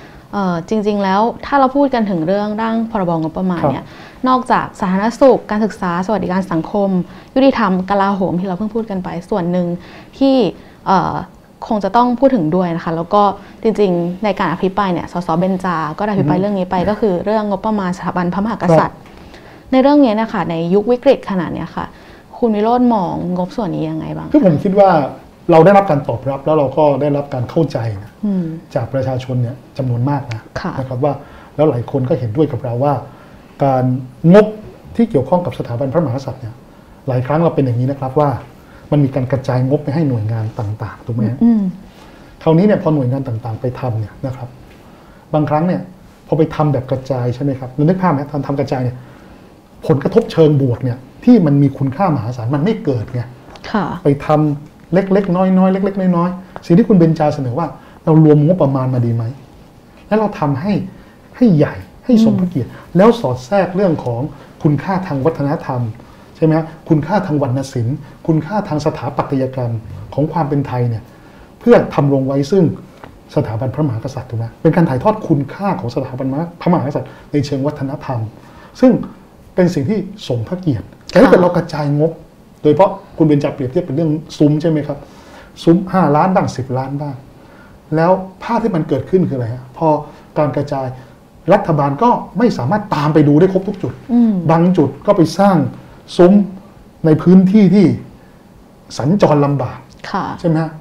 จริงๆแล้วถ้าเราพูดกันถึงเรื่องร่างพรบงบประมาณครับเนี่ยนอกจากสาธารณสุข การศึกษา สวัสดิการสังคม ยุติธรรมกลาโหมที่เราเพิ่งพูดกันไปส่วนหนึ่งที่เอ่อคงจะต้องพูดถึงด้วยนะคะ แล้วก็จริงๆ ในการอภิปรายเนี่ยสสเบนจาก็ได้อภิปรายเรื่องนี้ไป ก็คือเรื่องงบประมาณสถาบันพระมหากษัตริย์ ในเรื่องนี้เนะคะในยุควิกฤตขนาดเนี้ยค่ะ คุณวิโรจน์มองงบส่วนนี้ยังไงบ้างคือผมคิดว่า เราได้รับการตอบรับแล้วเราก็ได้รับการเข้าใจนะอืมจากประชาชนเนี่ยจำนวนมากนะค่ะนะครับว่าแล้วหลายคนก็เห็นด้วยกับเราว่า การงบที่เกี่ยวข้องกับสถาบันพระมหากษัตริย์เนี่ยหลายครั้งเราเป็นอย่างนี้นะครับว่า มันมีการกระจายงบไปให้หน่วยงานต่างๆถูกไหมฮะอืมคราวนี้เนี่ยพอหน่วยงานต่างๆ ไปทำเนี่ยนะครับ บางครั้งเนี่ยพอไปทำแบบกระจายใช่ไหมครับเรานึกภาพไหมทำทำกระจายเนี่ย ผลกระทบเชิงบวกเนี่ย ที่มันมีคุณค่ามหาศาลมันไม่เกิดไงค่ะไปทำ เล็กๆ น้อยๆเล็ก ๆ น้อยๆสิ่งที่คุณเบนจาเสนอว่า เรารวมงบประมาณมาดีไหม แล้วเราทำให้ให้ใหญ่ให้สมพระเกียรติ แล้วสอดแทรกเรื่องของคุณค่าทางวัฒนธรรมใช่ไหมคุณค่าทางวรรณศิลป์ คุณค่าทางสถาปัตยกรรมของความเป็นไทยเนี่ยเพื่อทำลงไว้ซึ่งสถาบันพระมหากษัตริย์ถูกไหมเป็นการถ่ายทอดคุณค่าของสถาบันพระมหากษัตริย์ในเชิงวัฒนธรรม ซึ่งเป็นสิ่งที่สมพระเกียรติแต่ถ้าเกิดเรากระจายงบ โดยเฉพาะคุณเบนจาเปรียบเทียบเป็นเรื่องซุ้มใช่ไหมครับ ซุ้มห้าล้านบ้างสิบล้านบ้าง แล้วภาพที่มันเกิดขึ้นคืออะไรฮะพอการกระจายรัฐบาลก็ไม่สามารถตามไปดูได้ครบทุกจุดอืมบางจุดก็ไปสร้างซุ้มในพื้นที่ที่สัญจรลำบากค่ะใช่ไหมฮะ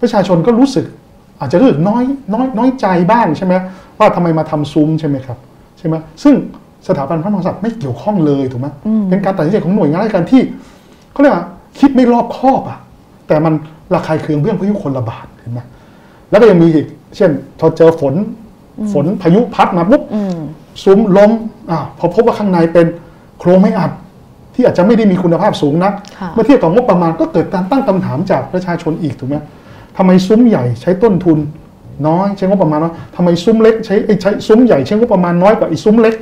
ประชาชนก็รู้สึก อาจจะรู้สึกน้อยน้อยน้อยใจบ้างใช่ไหมว่าทำไมมาทำซุ้มใช่ไหมครับใช่ไหมซึ่งสถาบันพระมหากษัตริย์ไม่เกี่ยวข้องเลยถูกไหมอืมเป็นการตัดสินใจของหน่วยงานราชการที่ เขาเรียกว่าคิดไม่รอบคอบอะ แต่มันระคายเคืองเรื่องพายุคนระบาดเห็นไหมแล้วก็ยังมีอีก เช่นพอเจอฝน ฝนพายุพัดมาปุ๊บอืมซุ้มล้มอ่าพอพบว่าข้างในเป็นโครงไม่อัด ที่อาจจะไม่ได้มีคุณภาพสูงนักค่ะเมื่อเทียบกับงบประมาณก็เกิดการตั้งคำถามจากประชาชนอีกถูกไหมทำไมซุ้มใหญ่ใช้ต้นทุนน้อยใช้งบประมาณน้อยทำไมซุ้มเล็กใช้ไอ้ใช้ซุ้มใหญ่ใช้งบประมาณน้อยกว่าไอ้ซุ้มเล็ก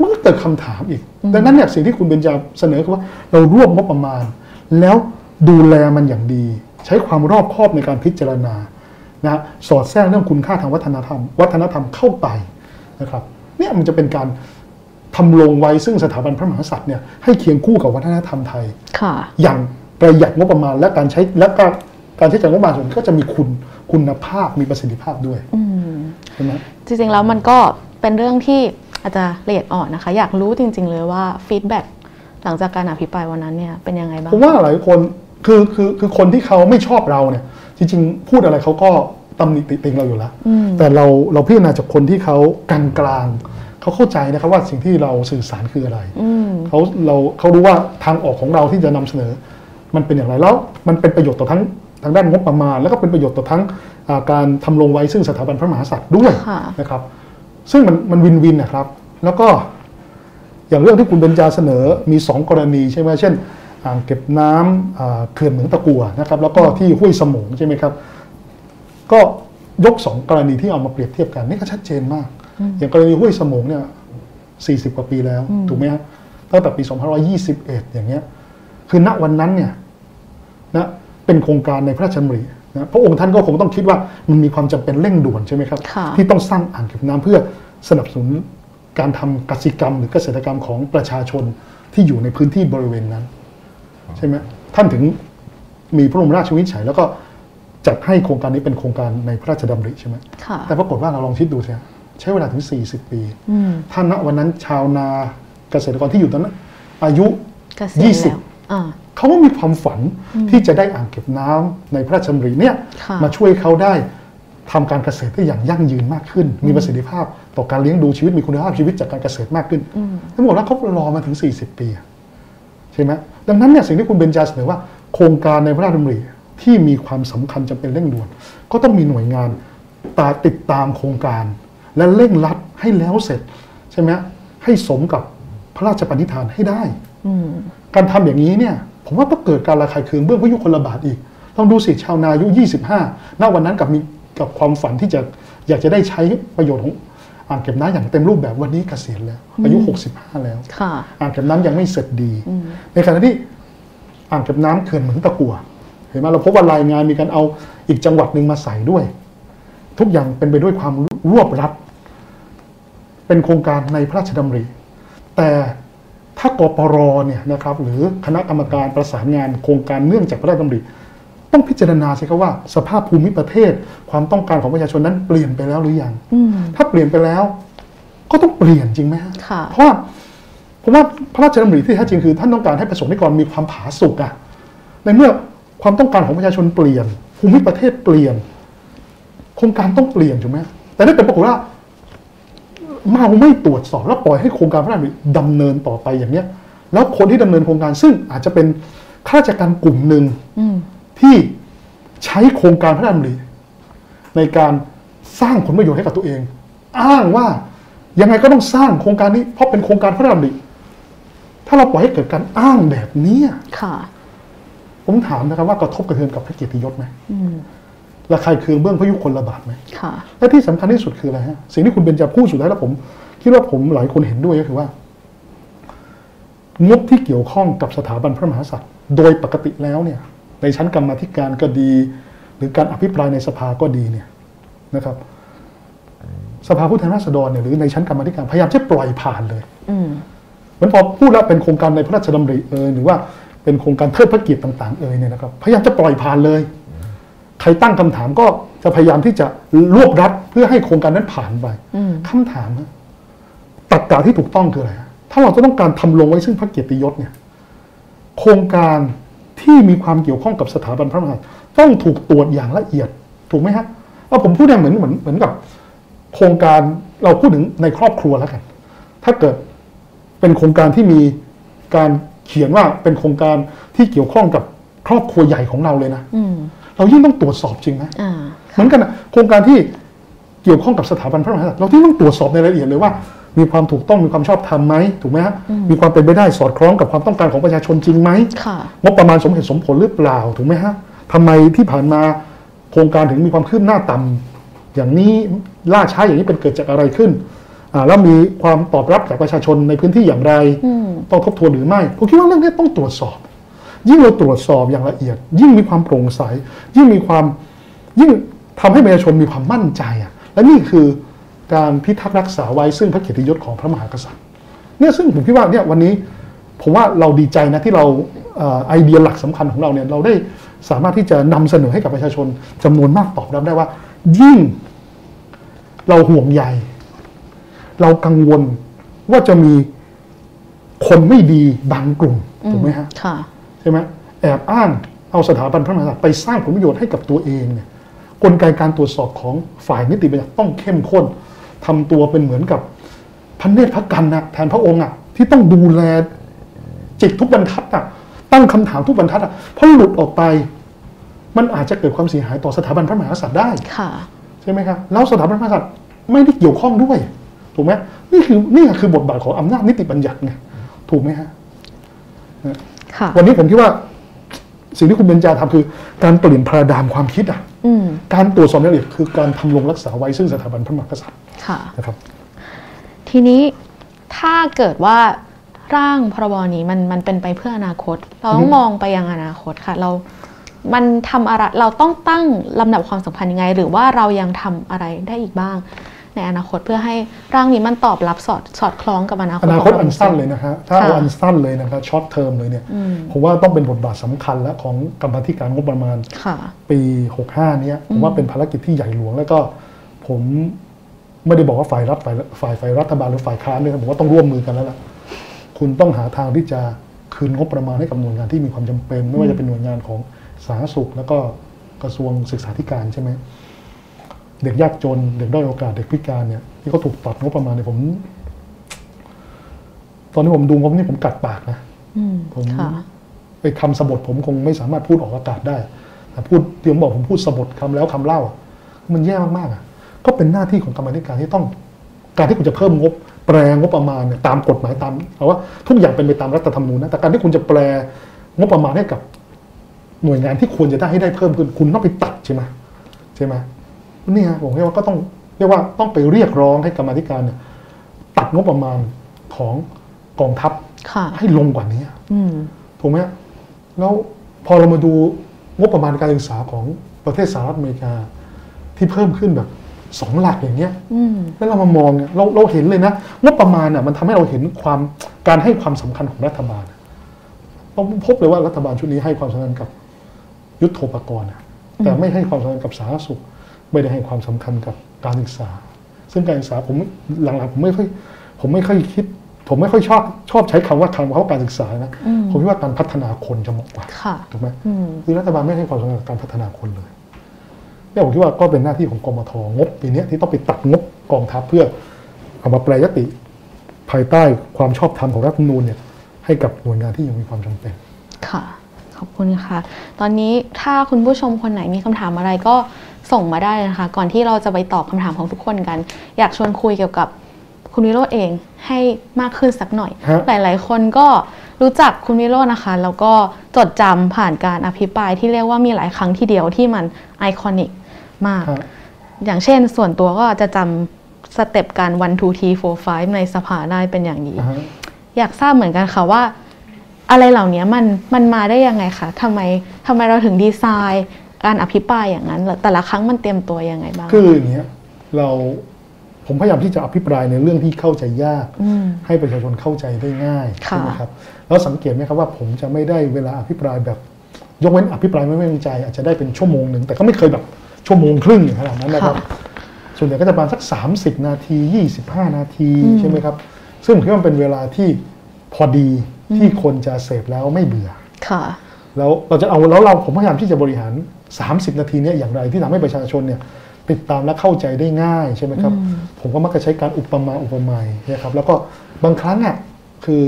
มันก็เกิดคำถามอีก ดังนั้นเนี่ยสิ่งที่คุณเบญจาเสนอคือว่าเรารวบงบประมาณ แล้วดูแลมันอย่างดี ใช้ความรอบคอบในการพิจารณานะฮะสอดแทรกเรื่องคุณค่าทางวัฒนธรรม วัฒนธรรมเข้าไปนะครับเนี่ยมันจะเป็นการทำลงไว้ซึ่งสถาบันพระมหากษัตริย์เนี่ยให้เคียงคู่กับวัฒนธรรมไทยค่ะอย่างประหยัดงบประมาณและการใช้และก็การใช้จ่ายงบประมาณส่วนนี้ก็จะมีคุณคุณภาพมีประสิทธิภาพด้วยอืมใช่ไหมจริงๆแล้วมันก็เป็นเรื่องที่ อาจจะละเอียดอ่อนนะคะ อยากรู้จริง ๆ เลยว่าฟีดแบ็กหลังจากการอภิปรายวันนั้นเนี่ยเป็นยังไงบ้างผมว่าหลายคนคือคือคือคนที่เขาไม่ชอบเราเนี่ย จริง ๆ พูดอะไรเขาก็ตำหนิติติงเราอยู่แล้วอืมแต่เราเราพิจารณาจากคนที่เขากลางกลางๆเขาเข้าใจนะครับว่าสิ่งที่เราสื่อสารคืออะไรอืมเขาเราเขารู้ว่าทางออกของเราที่จะนำเสนอ มันเป็นอย่างไรแล้วมันเป็นประโยชน์ต่อทั้งทางด้านงบประมาณ แล้วก็เป็นประโยชน์ต่อทั้งอ่าการทำลงไว้ซึ่งสถาบันพระมหากษัตริย์ด้วยค่ะนะครับ ซึ่งมันมันวินวินนะครับ แล้วก็อย่างเรื่องที่คุณเบญจาเสนอมีสองกรณีใช่ไหมเช่นอ่างเก็บน้ำอ่าเขื่อนเหมืองตะกัวนะครับ แล้วก็ที่ห้วยสมงใช่ไหมครับ ก็ยกสองกรณีที่เอามาเปรียบเทียบกันนี่ก็ชัดเจนมาก อย่างกรณีห้วยสมงเนี่ย40 กว่าปีแล้ว ถูกไหมครับตั้งแต่ปี 2521 อย่างเงี้ย คือณวันนั้นเนี่ยนะเป็นโครงการในพระราชดำริ นะพระองค์ท่านก็คงต้องคิดว่ามันมีความจำเป็นเร่งด่วนใช่ไหมครับ ที่ต้องสร้างอ่างเก็บน้ำเพื่อสนับสนุนการทำกสิกรรม หรือเกษตรกรรมของประชาชนที่อยู่ในพื้นที่บริเวณนั้น ใช่ไหมท่านถึงมีพระบรมราชวินิจฉัย แล้วก็จัดให้โครงการนี้เป็นโครงการในพระราชดำริใช่ไหมแต่ปรากฏว่าเราลองคิดดูสิใช้เวลาถึง 40 ปีท่านณวันนั้นชาวนาเกษตรกรที่อยู่ตอนนั้นอายุ 20 เขาก็มีความฝันที่จะได้อ่างเก็บน้ำในพระราชดำริเนี่ยค่ะมาช่วยเขาได้ทำการเกษตรได้อย่างยั่งยืนมากขึ้น มีประสิทธิภาพต่อการเลี้ยงดูชีวิตมีคุณภาพชีวิตจากการเกษตรมากขึ้นทั้งหมดแล้วเขารอมาถึง 40 ปีอะใช่ไหมดังนั้นเนี่ยสิ่งที่คุณเบญจาเสนอว่าโครงการในพระราชดำริที่มีความสำคัญจำเป็นเร่งด่วน ก็ต้องมีหน่วยงานตาติดตามโครงการ และเร่งรัดให้แล้วเสร็จใช่ไหมให้สมกับพระราชปณิธานให้ได้อืมการทำอย่างนี้เนี่ย ผมว่าต้องเกิดการระคายเคืองเบื้องพายุคนระบาดอีกลองดูสิชาวนาอายุ 25 ณ วันนั้นกับมีกับความฝันที่จะอยากจะได้ใช้ประโยชน์ของอ่างเก็บน้ำอย่างเต็มรูปแบบวันนี้เกษียณแล้ว อายุ 65 แล้วค่ะอ่างเก็บน้ำยังไม่เสร็จดี ในขณะที่อ่างเก็บน้ำเขื่อนเหมืองตะกัวเห็นไหมเราพบว่ารายงานมีการเอาอีกจังหวัดหนึ่งมาใส่ด้วย ทุกอย่างเป็นไปด้วยความรวบรัด เป็นโครงการในพระราชดำริ แต่ ถ้ากปรเนี่ยนะครับหรือคณะกรรมการประสานงานโครงการเนื่องจากพระราชดำริต้องพิจารณาสิครับว่า สภาพภูมิประเทศ ความต้องการของประชาชนนั้นเปลี่ยนไปแล้วหรือยังอืมถ้าเปลี่ยนไปแล้ว ก็ต้องเปลี่ยนจริงไหมฮะค่ะเพราะว่าผมว่าพระราชดำริที่แท้จริงคือ ท่านต้องการให้ประสงค์นิกรมีความผาสุกอะในเมื่อความต้องการของประชาชนเปลี่ยนภูมิประเทศเปลี่ยน โครงการต้องเปลี่ยนถูกไหมแต่ถ้าเกิดปรากฏว่า มาไม่ตรวจสอบแล้วปล่อยให้โครงการพระราชดำริดำเนินต่อไปอย่างเนี้ย แล้วคนที่ดำเนินโครงการซึ่งอาจจะเป็นข้าราชการกลุ่มหนึ่งอืมที่ใช้โครงการพระราชดำริในการสร้างผลประโยชน์ให้กับตัวเอง อ้างว่ายังไงก็ต้องสร้างโครงการนี้เพราะเป็นโครงการพระราชดำริถ้าเราปล่อยให้เกิดการอ้างแบบนี้ค่ะ ผมถามนะครับว่ากระทบกระเทือนกับพระเกียรติยศไหมอืม ระคายเคืองเบื้องพระยุคลบาทไหมค่ะและที่สำคัญที่สุดคืออะไรฮะสิ่งที่คุณเบญจาพูดสุดท้ายแล้วผม คิดว่าผมหลายคนเห็นด้วยก็คือว่างบที่เกี่ยวข้องกับสถาบันพระมหากษัตริย์ โดยปกติแล้วเนี่ย ในชั้นกรรมาธิการก็ดี หรือการอภิปรายในสภาก็ดีเนี่ยนะครับ สภาผู้แทนราษฎรเนี่ยหรือในชั้นกรรมาธิการพยายามจะปล่อยผ่านเลยอืมเหมือนพอพูดแล้วเป็นโครงการในพระราชดำริเอยหรือว่าเป็นโครงการเทิดพระเกียรติต่าง ๆเอยเนี่ยนะครับพยายามจะปล่อยผ่านเลย ใครตั้งคำถามก็จะพยายามที่จะรวบรัดเพื่อให้โครงการนั้นผ่านไปอืมคำถามนะตักกะที่ถูกต้องคืออะไรฮะถ้าเราจะต้องการทำลงไว้ซึ่งพระเกียรติยศเนี่ย โครงการที่มีความเกี่ยวข้องกับสถาบันพระมหากษัตริย์ต้องถูกตรวจอย่างละเอียด ถูกไหมฮะเอาผมพูดเนี่ยเหมือนเหมือนเหมือนกับ โครงการเราพูดถึงในครอบครัวแล้วกัน ถ้าเกิดเป็นโครงการที่มีการเขียนว่าเป็นโครงการที่เกี่ยวข้องกับครอบครัวใหญ่ของเราเลยนะอืม เรายิ่งต้องตรวจสอบจริงนะอ่าเหมือนกันนะโครงการที่เกี่ยวข้องกับสถาบันพระมหากษัตริย์เราที่ต้องตรวจสอบในรายละเอียดเลยว่า มีความถูกต้องมีความชอบธรรมไหมถูกไหมฮะมีความเป็นไปได้สอดคล้องกับความต้องการของประชาชนจริงไหมค่ะงบประมาณสมเหตุสมผลหรือเปล่าถูกไหมฮะทำไมที่ผ่านมาโครงการถึงมีความคืบหน้าต่ำอย่างนี้ล่าช้าอย่างนี้เป็นเกิดจากอะไรขึ้นอ่าแล้วมีความตอบรับจากประชาชนในพื้นที่อย่างไรอืมต้องทบทวนหรือไม่ผมคิดว่าเรื่องนี้ต้องตรวจสอบ ยิ่งเราตรวจสอบอย่างละเอียด ยิ่งมีความโปร่งใส ยิ่งมีความยิ่งทำให้ประชาชนมีความมั่นใจอะและนี่คือการพิทักษ์รักษาไว้ซึ่งพระเกียรติยศของพระมหากษัตริย์เนี่ยซึ่งผมคิดว่าเนี่ยวันนี้ผมว่าเราดีใจนะที่เราอไอเดียหลักสำคัญของเราเนี่ยเราได้สามารถที่จะนำเสนอให้กับประชาชนจำนวนมากตอบรับได้ว่า ยิ่งเราห่วงใยเรากังวลว่าจะมีคนไม่ดีบางกลุ่มถูกไหมฮะค่ะ ช่ไหมแอบอ้างเอาสถาบันพระมหากษัตริย์ไปสร้างผลประโยชน์ให้กับตัวเองเนี่ยกลไกการตรวจสอบของฝ่ายนิติบัญญัติต้องเข้มข้นทำตัวเป็นเหมือนกับพันเนตรพระกันนะแทนพระองค์อะที่ต้องดูแลจิตทุกบรรทัดอะตั้งคำถามทุกบรรทัดอะเพราะหลุดออกไป มันอาจจะเกิดความเสียหายต่อสถาบันพระมหากษัตริย์ได้ค่ะใช่ไหมครับแล้วสถาบันพระมหากษัตริย์ไม่ได้เกี่ยวข้องด้วย ถูกไหมนี่คือนี่คือบทบาทของอำนาจนิติบัญญัติไงถูกไหมฮะค่ะ วันนี้ผมคิดว่า สิ่งที่คุณเบญจาทำคือ การเปลี่ยนพาราดามความคิดอะอืมการตรวจสอบรายละเอียดคือการทำลงรักษาไว้ซึ่งสถาบันพระมหากษัตริย์ค่ะนะครับ ทีนี้ถ้าเกิดว่าร่างพรบนี้มันมันเป็นไปเพื่ออนาคต เราต้องมองไปยังอนาคตค่ะ เรา มันทำอะไรเราต้องตั้งลำดับความสำคัญยังไง หรือว่าเรายังทำอะไรได้อีกบ้าง ในอนาคตเพื่อให้ร่างนี้มันตอบรับสอดสอดคล้องกับอนาคตอนาคตขงอันเราสั้นเลยนะฮะถ้าเอาค่ะอันสั้นเลยนะครับช็อตเทอมเลยเนี่ยอืมผมว่าต้องเป็นบทบาทสำคัญและของกรรมาธิการงบประมาณค่ะปี 65เนี้ยผมว่าเป็นภารกิจที่ใหญ่หลวงแล้วก็ผมไม่ได้บอกว่าฝ่ายรัฐฝ่ายฝ่ายฝ่ายรัฐบาลหรือฝ่ายค้านด้วยนะผมว่าต้องร่วมมือกันแล้วล่ะคุณต้องหาทางที่จะคืนงบประมาณให้กับหน่วยงานที่มีความจำเป็น ไม่ว่าจะเป็นหน่วยงานของสาธารณสุข แล้วก็กระทรวงศึกษาธิการใช่ไหม เด็กยากจน เด็กด้อยโอกาสเด็กพิการเนี่ยที่เขาถูกตัดงบประมาณเนี่ยผม ตอนที่ผมดูงบนี่ผมกัดปากนะอืมผมค่ะไอ้คำสบทผมคงไม่สามารถพูดออกอากาศได้แต่พูดเตรียมบอกผมพูดสบทคำแล้วคำเล่าอะมันแย่มากๆอะ ก็เป็นหน้าที่ของกรรมาธิการที่ต้อง การที่คุณจะเพิ่มงบ แปลงบประมาณเนี่ยตามกฎหมายตามเอาว่าทุกอย่างเป็นไปตามรัฐธรรมนูญนะแต่การที่คุณจะแปลงบประมาณให้กับหน่วยงานที่ควรจะได้ให้ได้เพิ่มขึ้น คุณต้องไปตัดใช่ไหมใช่ไหม นี่ฮะผมเรียกว่าก็ต้องเรียกว่าต้องไปเรียกร้องให้กรรมาธิการเนี่ย ตัดงบประมาณของกองทัพค่ะให้ลงกว่านี้อืมถูกไหมแล้วพอเรามาดูงบประมาณการศึกษาของประเทศสหรัฐอเมริกา ที่เพิ่มขึ้นแบบสองหลักอย่างเงี้ยอืมแล้วเรามามองเนี่ยเราเราเห็นเลยนะงบประมาณน่ะมันทำให้เราเห็นความการให้ความสำคัญของรัฐบาลเราพบเลยว่ารัฐบาลชุดนี้ให้ความสำคัญกับยุทโธปกรณ์อะแต่ไม่ให้ความสำคัญกับสาธารณสุข ไม่ได้ให้ความสำคัญกับการศึกษา ซึ่งการศึกษาผมหลังๆผมไม่ค่อยผมไม่ค่อยคิด ผมไม่ค่อยชอบชอบใช้คำว่าคำว่าการศึกษานะอืมผมคิดว่าการพัฒนาคนจะเหมาะกว่าค่ะถูกไหมอืมคือรัฐบาลไม่ให้ความสำคัญกับการพัฒนาคนเลยเนี่ยผมคิดว่าก็เป็นหน้าที่ของกมทงบปีเนี้ยที่ต้องไปตัดงบกองทัพเพื่อเอามาแปลยติ ภายใต้ความชอบธรรมของรัฐธรรมนูญเนี่ยให้กับหน่วยงานที่ยังมีความจำเป็นค่ะ ขอบคุณค่ะ ตอนนี้ถ้าคุณผู้ชมคนไหนมีคำถามอะไรก็ ส่งมาได้เลยนะคะ ก่อนที่เราจะไปตอบคำถามของทุกคนกัน อยากชวนคุยเกี่ยวกับคุณวิโรธเองให้มากขึ้นสักหน่อย ฮะ หลาย ๆ คนก็รู้จักคุณวิโรจน์นะคะ แล้วก็จดจำผ่านการอภิปรายที่เรียกว่ามีหลายครั้งทีเดียวที่มันไอคอนิกมากฮะอย่างเช่นส่วนตัวก็จะจำสเต็ปการ one two three four five ในสภาได้เป็นอย่างดี อ่าฮะ อยากทราบเหมือนกันค่ะว่า อะไรเหล่านี้มันมันมาได้ยังไงคะทำไมทำไมเราถึงดีไซน์ การอภิปรายอย่างนั้นแล้วแต่ละครั้งมันเตรียมตัวยังไงบ้างคืออย่างเงี้ยเราผมพยายามที่จะอภิปรายในเรื่องที่เข้าใจยากอืมให้ประชาชนเข้าใจได้ง่ายค่ะใช่ไหมครับแล้วสังเกตไหมครับว่าผมจะไม่ได้เวลาอภิปรายแบบยกเว้นอภิปรายไม่ไว้วางใจ อาจจะได้เป็นชั่วโมงหนึ่งแต่ก็ไม่เคยแบบชั่วโมงครึ่งอย่างขนาดนั้นนะครับ ส่วนใหญ่ก็จะประมาณสัก 30 นาที 25 นาทีใช่ไหมครับ ซึ่งผมคิดว่ามันเป็นเวลาที่พอดีที่คนจะเสพแล้วไม่เบื่อค่ะแล้วเราจะเอาแล้วเราผมพยายามที่จะบริหาร 30 นาทีเนี้อย่างไรที่ทำให้ประชาชนเนี่ยติดตามและเข้าใจได้ง่ายใช่ไหมครับ ผมก็มักจะใช้การอุปมาอุปไมยนะครับ แล้วก็บางครั้งอะคือ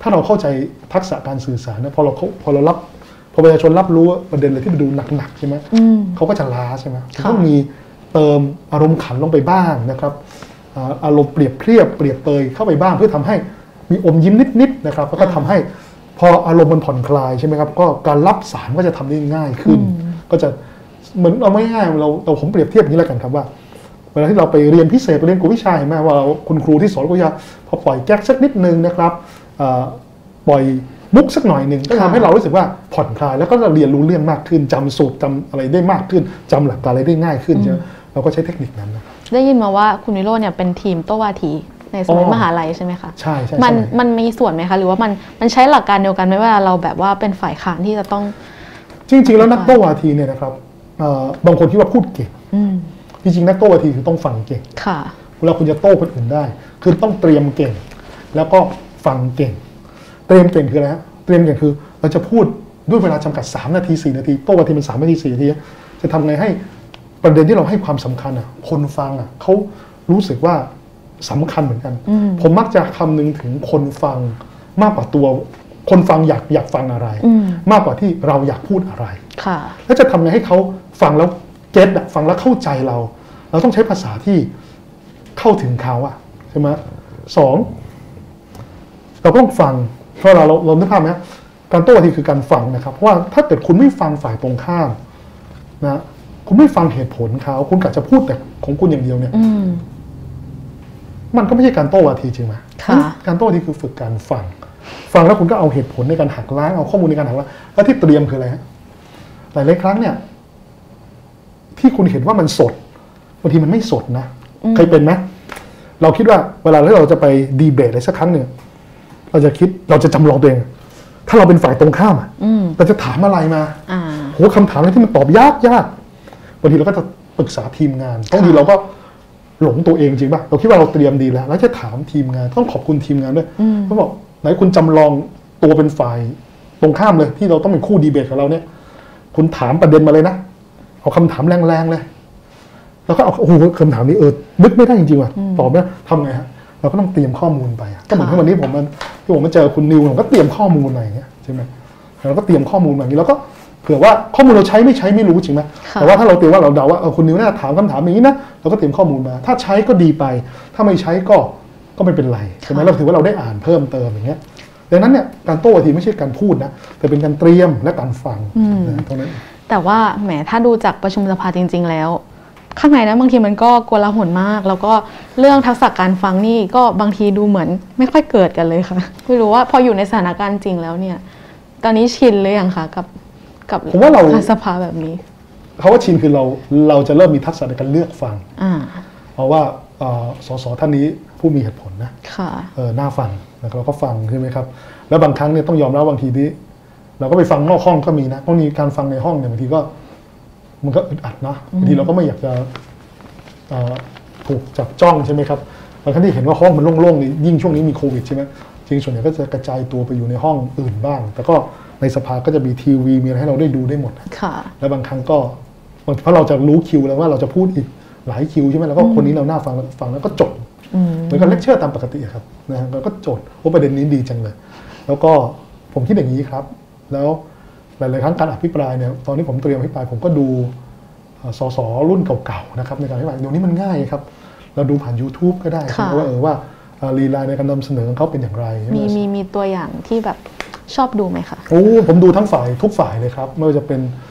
ถ้าเราเข้าใจทักษะการสื่อสารนะพอเราเข้าพอเรารับพอประชาชนรับรู้ประเด็นอะไรที่มันดูหนักๆใช่ไหมอืมเขาก็จะล้าใช่ไหมค่ะต้องมีเติมอารมณ์ขันลงไปบ้างนะครับอ่าอารมณ์เปรียบเทียบเปรียบเปยเข้าไปบ้างเพื่อทำให้มีอมยิ้มนิดๆนะครับแล้วก็ทำให้พออารมณ์มันผ่อนคลายใช่ไหมครับก็การรับสารก็จะทำได้ง่ายขึ้น ก็จะเหมือนเอาไม่ง่ายๆเราเราผมเปรียบเทียบอย่างนี้แล้วกันครับว่าเวลาที่เราไปเรียนพิเศษไปเรียนกวดวิชาเห็นไหมว่าเราคุณครูที่สอนกวดวิชาพอปล่อยแก๊กสักนิดนึงนะครับอ่าปล่อยมุกสักหน่อยหนึ่งก็ทำให้เรารู้สึกว่าผ่อนคลายแล้วก็เราเรียนรู้เรื่องมากขึ้นจำสูตรจำอะไรได้มากขึ้นจำหลักการอะไรได้ง่ายขึ้นใช่ไหมเราก็ใช้เทคนิคนั้นนะได้ยินมาว่าคุณวิโรจน์เนี่ยเป็นทีมโตวาทีในสมัยอ๋อมหาลัยใช่ไหมคะใช่ใช่มันใช่มันมีส่วนไหมคะ หรือว่ามันมันใช้หลักการเดียวกันไหมเวลาเราแบบว่าเป็นฝ่ายค้านที่จะต้อง จริง ๆ แล้วนักโต้วาทีเนี่ยนะครับเอ่อบางคนคิดว่าพูดเก่งอืมจริงๆนักโต้วาทีคือต้องฟังเก่งค่ะเวลาคุณจะโต้คนอื่นได้ คือต้องเตรียมเก่ง แล้วก็ฟังเก่ง เตรียมเก่งคืออะไรฮะเตรียมเก่งคือเราจะพูดด้วยเวลาจำกัด 3 นาที 4 นาที โต้วันทีมัน3 นาที 4 นาที จะทำไงให้ประเด็นที่เราให้ความสำคัญอะ คนฟังอะเขารู้สึกว่าสำคัญเหมือนกันอืมผมมักจะคำนึงถึงคนฟังมากกว่าตัว คนฟังอยากอยากฟังอะไรอืมมากกว่าที่เราอยากพูดอะไรค่ะแล้วจะทำไงให้เขาฟังแล้วเก็ตอะฟังแล้วเข้าใจเรา เราต้องใช้ภาษาที่เข้าถึงเขาอะใช่ไหมสองเราก็ต้องฟังเพราะเราเราเรานึกภาพไหมฮะการโต้วาทีคือการฟังนะครับเพราะว่าถ้าเกิดคุณไม่ฟังฝ่ายตรงข้ามนะคุณไม่ฟังเหตุผลเขาคุณกะจะพูดแต่ของคุณอย่างเดียวเนี่ยอืมมันก็ไม่ใช่การโต้วาทีจริงไหมค่ะการโต้วาทีคือฝึกการฟัง ฟังแล้วคุณก็เอาเหตุผลในการหักล้างเอาข้อมูลในการหักล้างแล้วที่เตรียมคืออะไรฮะหลายๆครั้งเนี่ย ที่คุณเห็นว่ามันสดบางทีมันไม่สดนะเคยเป็นไหมเราคิดว่าเวลาที่เราจะไปดีเบตอะไรสักครั้งหนึ่งเราจะคิดเราจะจำลองตัวเอง ถ้าเราเป็นฝ่ายตรงข้ามอะอืมเราจะถามอะไรมาอ่าโหคำถามอะไรที่มันตอบยากยากบางทีเราก็จะปรึกษาทีมงานบางทีเราก็หลงตัวเองจริงป่ะเราคิดว่าเราเตรียมดีแล้ว แล้วจะถามทีมงานต้องขอบคุณทีมงานด้วยอืมเขาบอก ไหนคุณจำลองตัวเป็นฝ่ายตรงข้ามเลย ที่เราต้องเป็นคู่ดีเบตกับเราเนี่ย คุณถามประเด็นมาเลยนะเอาคำถามแรงๆเลย แล้วก็เอาโอ้โหคำถามนี้เออนึกไม่ได้จริงๆว่ะตอบไม่ได้ทำไงฮะเราก็ต้องเตรียมข้อมูลไปอะก็เหมือนที่วันนี้ผมมันที่ผมมาเจอคุณนิวผมก็เตรียมข้อมูลมาอย่างเงี้ยใช่ไหมเราก็เตรียมข้อมูลมาอย่างนี้แล้วก็เผื่อว่าข้อมูลเราใช้ไม่ใช้ไม่รู้จริงไหมค่ะแต่ว่าถ้าเราเตรียมว่าเราเดาว่าเออคุณนิวน่าจะถามคำถามอย่างนี้นะเราก็เตรียมข้อมูลมา ถ้าใช้ก็ดีไป ถ้าไม่ใช้ก็ ก็ไม่เป็นไรใช่ไหมเราถือว่าเราได้อ่านเพิ่มเติมอย่างเงี้ยดังนั้นเนี่ยการโต้วาทีไม่ใช่การพูดนะแต่เป็นการเตรียมและการฟังนะเท่านั้นแต่ว่าแหมถ้าดูจากประชุมสภาจริง ๆ แล้ว ข้างในนั้นบางทีมันก็โกลาหลมาก แล้วก็เรื่องทักษะการฟังนี่ก็บางทีดูเหมือนไม่ค่อยเกิดกันเลยค่ะไม่รู้ว่าพออยู่ในสถานการณ์จริงแล้วเนี่ย ตอนนี้ชินเลยยังคะกับกับผมว่าเราสภาแบบนี้เขาว่าชินคือเราเราจะเริ่มมีทักษะในการเลือกฟังอ่าเพราะว่าเอ่อ สสท่านนี้ผู้มีเหตุผลนะค่ะเออน่าฟังนะครับเราก็ฟังใช่ไหมครับ แล้วบางครั้งเนี่ยต้องยอมรับบางทีที่เราก็ไปฟังนอกห้องก็มีนะบางทีการฟังในห้องเนี่ยบางทีก็ มันก็อึดอัดนะบางทีเราก็ไม่อยากจะเอ่อถูกจับจ้องใช่ไหมครับบางครั้งที่เห็นว่าห้องมันโล่งๆนี่ยิ่งช่วงนี้มีโควิดใช่ไหมจริงส่วนใหญ่ก็จะกระจายตัวไปอยู่ในห้องอื่นบ้าง แต่ก็ในสภาก็จะมีทีวีมีอะไรให้เราได้ดูได้หมดค่ะแล้วบางครั้งก็บางเพราะเราจะรู้คิวแล้วว่าเราจะพูดอีก หลายคิวใช่ไหมแล้วก็คนนี้เราหน้าฟังแล้วก็ฟังแล้วก็จดอืมเหมือนกับเลคเชอร์ตามปกติอะครับนะฮะแล้วก็จดว่าประเด็นนี้ดีจังเลย แล้วก็ผมคิดอย่างนี้ครับ แล้วหลายๆครั้งการอภิปรายเนี่ยตอนที่ผมเตรียมอภิปรายผมก็ดูเอ่อสสรุ่นเก่าๆนะครับในการอภิปรายเดี๋ยวนี้มันง่ายครับ เราดูผ่าน YouTube ก็ได้ใช่ไหมค่ะว่าเออว่าเอ่อลีลาในการนำเสนอของเขาเป็นอย่างไรใช่ไหมีมีมีตัวอย่างที่แบบชอบดูไหมคะโอ้ผมดูทั้งฝ่ายทุกฝ่ายเลยครับไม่ว่าจะเป็นอ่า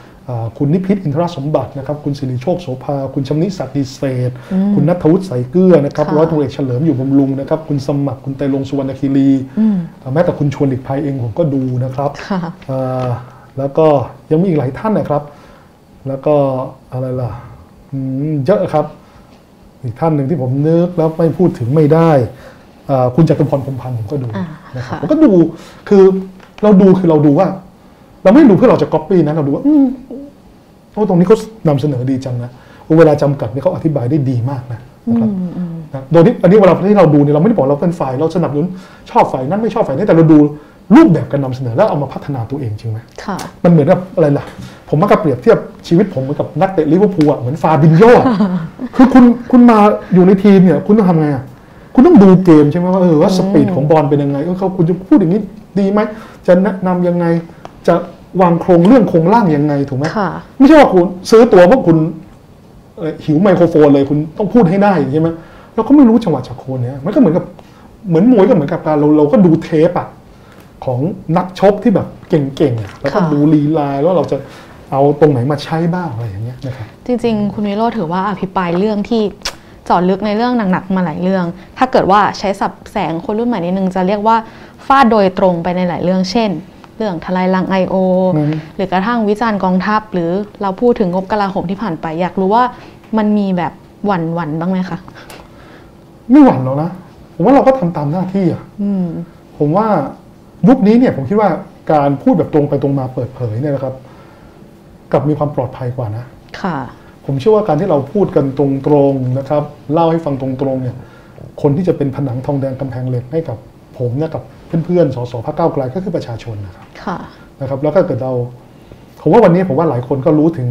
คุณนิพิษอินทรสมบัตินะครับคุณสิริโชคโสภา คุณชำนิศักดิ์ดีเศษ คุณนัทวุฒิใสเกลือนะครับค่ะร้อยตำรวจเอกเฉลิมอยู่บำรุงนะครับคุณสมัครคุณไตรลงค์สุวรรณคีรีอืมอ่าแม้แต่คุณชวนหลีกภัยเองผมก็ดูนะครับค่ะอ่าแล้วก็ยังมีอีกหลายท่านนะครับ แล้วก็อะไรล่ะอืมเยอะครับ อีกท่านหนึ่งที่ผมนึกแล้วไม่พูดถึงไม่ได้อ่าคุณจตุพรพรหมพันธุ์ผมก็ดูอ่านะครับค่ะผมก็ดูคือเราดูคือเราดูว่า เราไม่ได้ดูเพื่อเราจะก๊อปปี้นะเราดูว่าอืมโอ้ตรงนี้เขานำเสนอดีจังนะเวลาจำกัดนี่เขาอธิบายได้ดีมากนะนะครับอืมอืมนะโดยที่อันนี้เวลาที่เราดูเนี่ยเราไม่ได้บอกเราเป็นฝ่ายเราสนับสนุนชอบฝ่ายนั้นไม่ชอบฝ่ายนี้แต่เราดูรูปแบบการนำเสนอแล้วเอามาพัฒนาตัวเองจริงไหม ค่ะ มันเหมือนกับอะไรล่ะ ผมมักจะเปรียบเทียบชีวิตผมเหมือนกับนักเตะลิเวอร์พูลอะเหมือนฟาบินโยอะ คือคุณคุณมาอยู่ในทีมเนี่ย คุณต้องทำไงอะคุณต้องดูเกมใช่ไหมว่าเออว่าสปีดของบอลเป็นยังไงเออเขาคุณจะพูดอย่างนี้ดีไหมจะแนะนำยังไง จะวางโครงเรื่องโครงร่างยังไงถูกไหมค่ะไม่ใช่ว่าคุณซื้อตัวเพราะคุณเอ่อหิวไมโครโฟนเลยคุณต้องพูดให้ได้ใช่ไหมเราก็ไม่รู้จังหวะจากโคนเนี่ยมันก็เหมือนกับเหมือนมวยก็เหมือนกับการเราเราก็ดูเทปอะของนักชกที่แบบเก่งๆอะแล้วก็ค่ะดูลีลาแล้วเราจะเอาตรงไหนมาใช้บ้างอะไรอย่างเงี้ยนะครับจริง ๆ คุณวิโรจน์ถือว่าอภิปรายเรื่องที่เจาะลึกในเรื่องหนักๆมาหลายเรื่อง ถ้าเกิดว่าใช้สับแสงคนรุ่นใหม่นิดนึงจะเรียกว่าฟาดโดยตรงไปในหลายเรื่อง เช่น เรื่องทลายลัง I.O. อืมหรือกระทั่งวิจารณ์กองทัพ หรือเราพูดถึงงบกลาโหมที่ผ่านไป อยากรู้ว่ามันมีแบบหวั่นหวั่นๆบ้างไหมคะไม่หวั่นหรอกนะผมว่าเราก็ทำตามหน้าที่อะอืมผมว่ายุคนี้เนี่ยผมคิดว่าการพูดแบบตรงไปตรงมาเปิดเผยเนี่ยนะครับกลับมีความปลอดภัยกว่านะ ค่ะ ผมเชื่อว่าการที่เราพูดกันตรงๆนะครับ เล่าให้ฟังตรงๆเนี่ย คนที่จะเป็นผนังทองแดงกำแพงเหล็กให้กับผมเนี่ยกับ เพื่อนๆสสพรรคก้าวไกลก็คือประชาชนนะครับค่ะนะครับ แล้วก็เกิดเราผมว่าวันนี้ผมว่าหลายคนก็รู้ถึง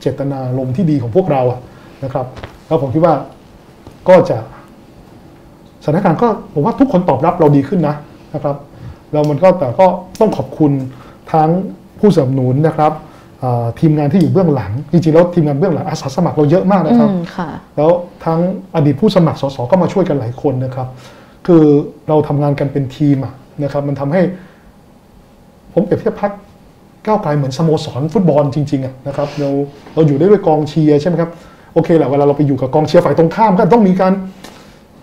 เจตนาลมณ์ที่ดีของพวกเราอะนะครับ แล้วผมคิดว่าก็จะสถานการณ์ก็ผมว่าทุกคนตอบรับเราดีขึ้นนะนะครับแล้วมันก็แต่ก็ต้องขอบคุณทั้งผู้สนับสนุนนะครับอ่าทีมงานที่อยู่เบื้องหลัง จริงๆแล้วทีมงานเบื้องหลังอาสาสมัครเราเยอะมากอืนะครับมค่ะแล้วทั้งอดีตผู้สมัครสสก็มาช่วยกันหลายคนนะครับ คือเราทำงานกันเป็นทีมอะ นะครับมันทำให้ ผมเปรียบเทียบพักก้าวไกลเหมือนสโมสรฟุตบอลจริงๆอะนะครับเราเราอยู่ได้ด้วยกองเชียร์ใช่ไหมครับโอเคแหละเวลาเราไปอยู่กับกองเชียร์ฝ่ายตรงข้ามก็ต้องมีการ